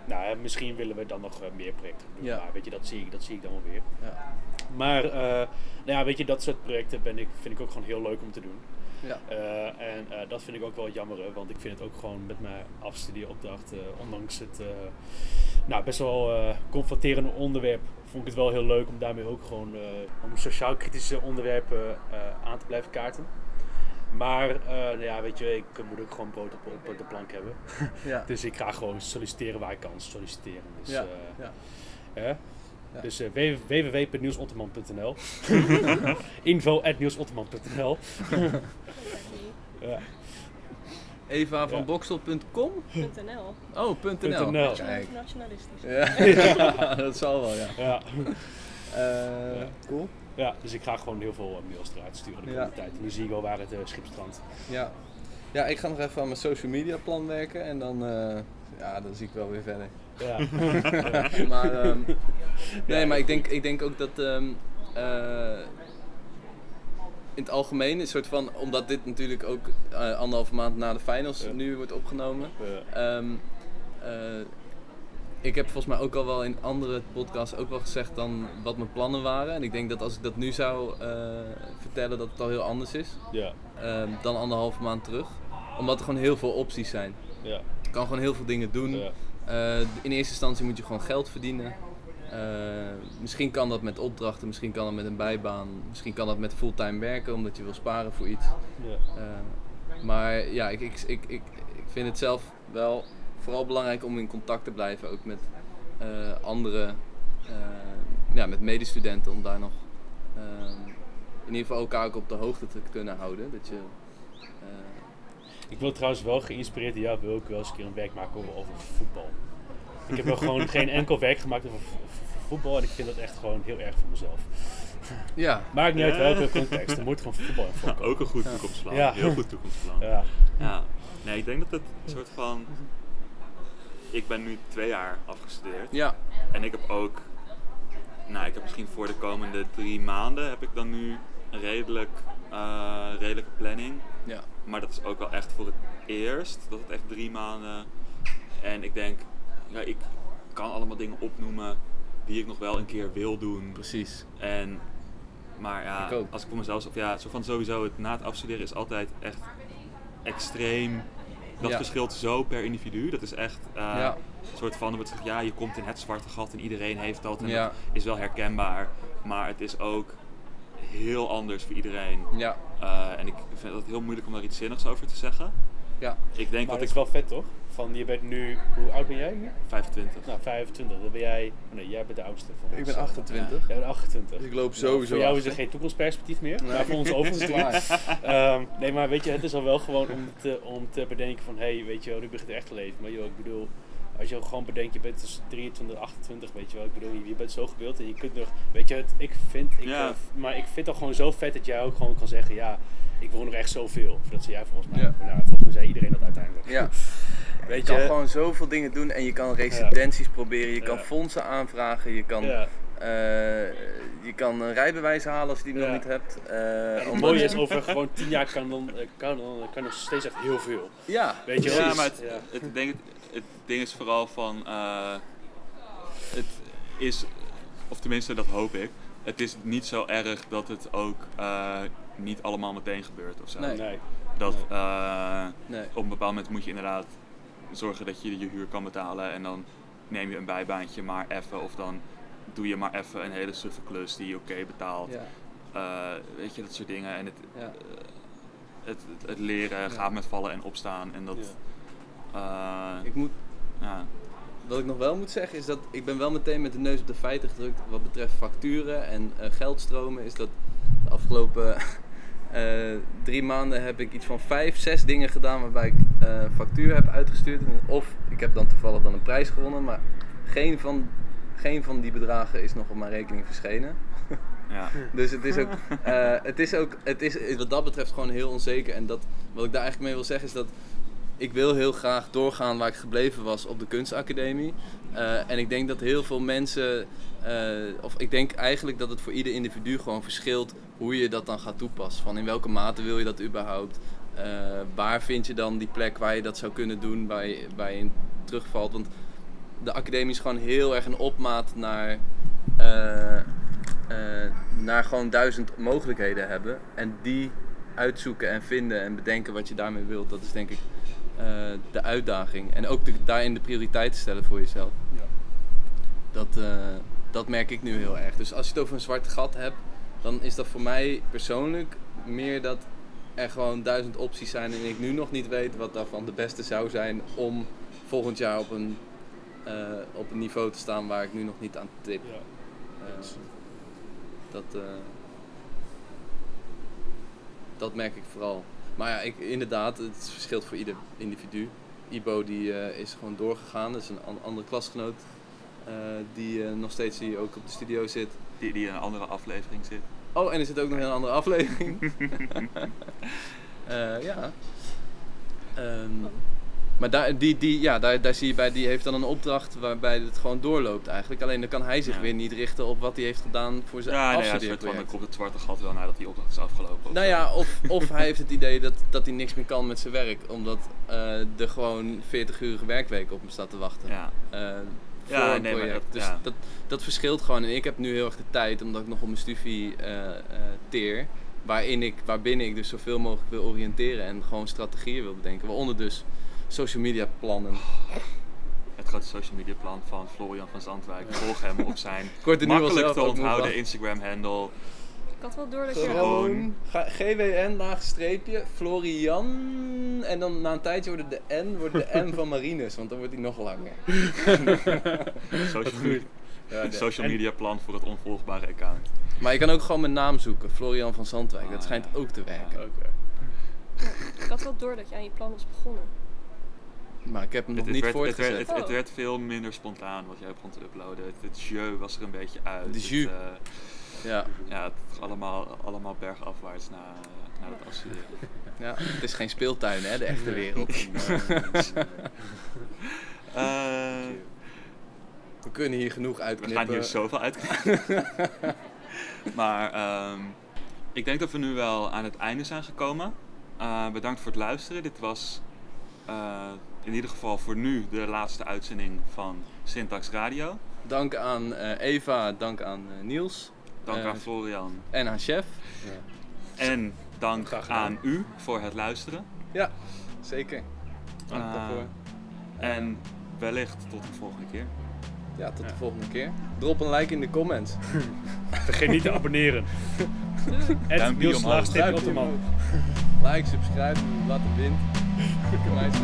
nou, misschien willen we dan nog meer projecten doen. Ja. Maar weet je, dat zie ik, dat zie ik dan wel weer. Ja. Maar eh, nou ja, weet je, dat soort projecten ben ik, vind ik ook gewoon heel leuk om te doen. Ja. Eh, en eh, dat vind ik ook wel jammer, want ik vind het ook gewoon met mijn afstudeeropdracht, eh, ondanks het nou, best wel confronterende onderwerp, vond ik het wel heel leuk om daarmee ook gewoon om sociaal-kritische onderwerpen aan te blijven kaarten. Maar nou ja, weet je, ik moet ook gewoon brood op, op de plank hebben. Ja. Dus ik ga gewoon solliciteren waar ik kan solliciteren. Dus, Ja. Ja. Ja. Dus eh, Info at nielsotterman.nl ja. Eva van Ja. Boksel.com? .nl. Oh, .nl. .nl. Kijk. Nationalistisch. Ja, dat zal wel, ja. Ja. Eh, Ja. Cool. ja, dus ik ga gewoon heel veel eh, mails eruit sturen de Ja. komende tijd. En nu zie ik wel waar het uh, schip strandt. Ja. ja, ik ga nog even aan mijn social media plan werken en dan, eh, ja, dan zie ik wel weer verder. Ja. maar, ehm, nee, maar ik denk, ik denk ook dat ehm, eh, in het algemeen, een soort van, omdat dit natuurlijk ook eh, anderhalve maand na de finals nu wordt opgenomen. Ehm, eh, ik heb volgens mij ook al wel in andere podcasts ook wel gezegd dan wat mijn plannen waren. En ik denk dat als ik dat nu zou vertellen, dat het al heel anders is ja. dan anderhalve maand terug. Omdat er gewoon heel veel opties zijn. Ja. Je kan gewoon heel veel dingen doen. Ja. Eh, in eerste instantie moet je gewoon geld verdienen. Eh, misschien kan dat met opdrachten, misschien kan dat met een bijbaan, misschien kan dat met fulltime werken omdat je wil sparen voor iets. Eh, maar ja, ik, ik, ik, ik, vind het zelf wel vooral belangrijk om in contact te blijven ook met andere, ja, met medestudenten om daar nog in ieder geval elkaar ook op de hoogte te kunnen houden. Dat je, Ik wil trouwens wel geïnspireerd, ja, wil ik wel eens een keer een werk maken over, over voetbal. Ik heb wel gewoon geen enkel werk gemaakt over vo- vo- voetbal en ik vind dat echt gewoon heel erg voor mezelf. ja, Maakt niet uit welke context, er moet gewoon voetbal in voorkomen. ook een goed toekomstplan. Ja. Heel goed toekomstplan. Ja, Ja. Nee, ik denk dat het een soort van... Ik ben nu twee jaar afgestudeerd. ja, En ik heb ook... Nou, ik heb misschien voor de komende drie maanden heb ik dan nu een redelijk, eh, redelijke planning. Ja, Maar dat is ook wel echt voor het eerst. Dat het echt drie maanden. En ik denk, ja, ik kan allemaal dingen opnoemen die ik nog wel een keer wil doen. precies. En, maar ja, Ik als ik voor mezelf, of ja, zo van sowieso het na het afstuderen is altijd echt extreem. Dat Ja. verschilt zo per individu. Dat is echt eh, Ja. een soort van, wordt gezegd, ja, je komt in het zwarte gat en iedereen heeft dat. En Ja. dat is wel herkenbaar. Maar het is ook heel anders voor iedereen. Ja, Eh, en ik vind het heel moeilijk om daar iets zinnigs over te zeggen. Ja. Ik denk Maar dat ik is wel vet toch? Van je bent nu, hoe oud ben jij nu? 25. Nou, 25. Dan ben jij, oh nee, jij bent de oudste van Ik ons. ben 28. Jij bent 28. Dus ik loop Nou, sowieso Voor jou is er geen toekomstperspectief meer, Nee. maar voor ons overigens Klaar. Ehm, nee, maar weet je, het is al wel gewoon om te, om te bedenken van, hé, hey, weet je wel, nu begint het echt te leven. Maar joh, ik bedoel, als je gewoon bedenkt, je bent dus 23, 28, weet je wel. Ik bedoel, je, je bent zo gewild en je kunt nog, weet je, het, ik vind, ik, Ja. eh, maar ik vind het gewoon zo vet dat jij ook gewoon kan zeggen, ja, ik wil nog echt zoveel. Of dat zei jij volgens mij. Ja. Nou, volgens mij zei iedereen dat uiteindelijk. Ja. Weet Je kan je, gewoon zoveel dingen doen en je kan residenties proberen, je kan Ja. fondsen aanvragen, je kan, ja. eh, je kan een rijbewijs halen als je die nog niet hebt. eh, En het omdat- mooie is, over gewoon 10 jaar kan dan, eh, kan, dan kan nog steeds echt heel veel. Ja, Weet je wel? Ja, Precies. maar het, Ja. het, ik denk het, ding is vooral van. eh, het is, of tenminste dat hoop ik. Het is niet zo erg dat het ook eh, niet allemaal meteen gebeurt of zo. Nee. Nee. Dat Nee. eh, nee. op een bepaald moment moet je inderdaad zorgen dat je je huur kan betalen en dan neem je een bijbaantje maar even of dan doe je maar even een hele suffe klus die je oké betaalt. Ja, Eh, weet je, dat soort dingen. En het, ja. het, het, het leren gaat met vallen en opstaan en dat... eh, Ik moet, ja. wat ik nog wel moet zeggen is dat ik ben wel meteen met de neus op de feiten gedrukt wat betreft facturen en eh, geldstromen. Is dat de afgelopen eh, drie maanden heb ik iets van vijf, zes dingen gedaan waarbij ik eh factuur heb uitgestuurd. Of ik heb dan toevallig dan een prijs gewonnen, maar geen van, geen van die bedragen is nog op mijn rekening verschenen. Ja. Dus het is ook, het is ook, het is wat dat betreft gewoon heel onzeker. En dat, wat ik daar eigenlijk mee wil zeggen is dat ik wil heel graag doorgaan waar ik gebleven was op de kunstacademie. Eh, en ik denk dat heel veel mensen, eh, of ik denk eigenlijk dat het voor ieder individu gewoon verschilt hoe je dat dan gaat toepassen. Van in welke mate wil je dat überhaupt? Eh, waar vind je dan die plek waar je dat zou kunnen doen, waar je, waar je terugvalt? Want de academie is gewoon heel erg een opmaat naar, naar gewoon duizend mogelijkheden hebben. En die uitzoeken en vinden en bedenken wat je daarmee wilt. Dat is denk ik eh, de uitdaging. En ook de, daarin de prioriteiten stellen voor jezelf. Ja. Dat, eh, dat merk ik nu heel erg. Dus als je het over een zwart gat hebt, dan is dat voor mij persoonlijk meer dat er gewoon duizend opties zijn en ik nu nog niet weet wat daarvan de beste zou zijn om volgend jaar op een, eh, op een niveau te staan waar ik nu nog niet aan tip. Ja. Dat, dat merk ik vooral. Maar ja, ik, inderdaad, het verschilt voor ieder individu. Ibo die, eh, is gewoon doorgegaan, dat is een an- andere klasgenoot. eh, die eh, nog steeds hier ook op de studio zit. Die, die in een andere aflevering zit. Oh, en er zit ook nog een andere aflevering. Eh, ja. Ehm, maar daar, die, die, ja, daar, daar zie je bij, die heeft dan een opdracht waarbij het gewoon doorloopt eigenlijk. Alleen dan kan hij zich Ja. weer niet richten op wat hij heeft gedaan voor zijn Ja, ja, van, afstudeerproject. dan komt het zwarte gat wel nadat die opdracht is afgelopen. of Nou ja, of, of hij heeft het idee dat, dat hij niks meer kan met zijn werk, omdat eh, er gewoon 40-urige werkweek op hem staat te wachten. Ja. Eh, voor Ja, een nee, maar project. dat- dus ja. dat, dat verschilt gewoon. En ik heb nu heel erg de tijd, omdat ik nog op mijn studie eh, teer, waarin ik, waarbinnen ik dus zoveel mogelijk wil oriënteren en gewoon strategieën wil bedenken. Waaronder dus social media plannen. Het grote social media plan van Florian van Zandwijk. Volg hem op zijn makkelijk te onthouden. Instagram handle. Ik had wel door dat je... Gewoon. GWN laag streepje, Florian. En dan na een tijdje wordt het de N, wordt de M van Marinus, want dan wordt hij nog langer. Social, media, Ja, social media plan voor het onvolgbare account. Maar je kan ook gewoon mijn naam zoeken, Florian van Zandwijk. Dat Ah, schijnt ja. ook te werken. Oké. Ik had wel door dat je aan je plan was begonnen. Maar ik heb hem nog Het, niet het, werd, voortgezet. het, het werd veel minder spontaan wat jij begon te uploaden. Het, het jeu was er een beetje uit. De jus. eh, Ja, ja, het is allemaal, allemaal bergafwaarts na, na het afstuderen. ja, het is geen speeltuin, hè, de echte wereld. Eh, We kunnen hier genoeg we uitknippen. gaan hier zoveel uitknippen. maar ehm, ik denk dat we nu wel aan het einde zijn gekomen. Eh, bedankt voor het luisteren. Dit was eh, in ieder geval voor nu de laatste uitzending van Syntax Radio. Dank aan eh, Eva, dank aan eh, Niels Dank Eh, aan Florian. en aan Chef. Ja. En dank aan u voor het luisteren. Ja, zeker. Dank Eh, daarvoor. En wellicht tot de volgende keer. Ja, tot de volgende keer. Drop een like in de comments. Vergeet niet te abonneren. Duimpje Niels omhoog. Like, subscribe, laat het wind. Dikke meisje.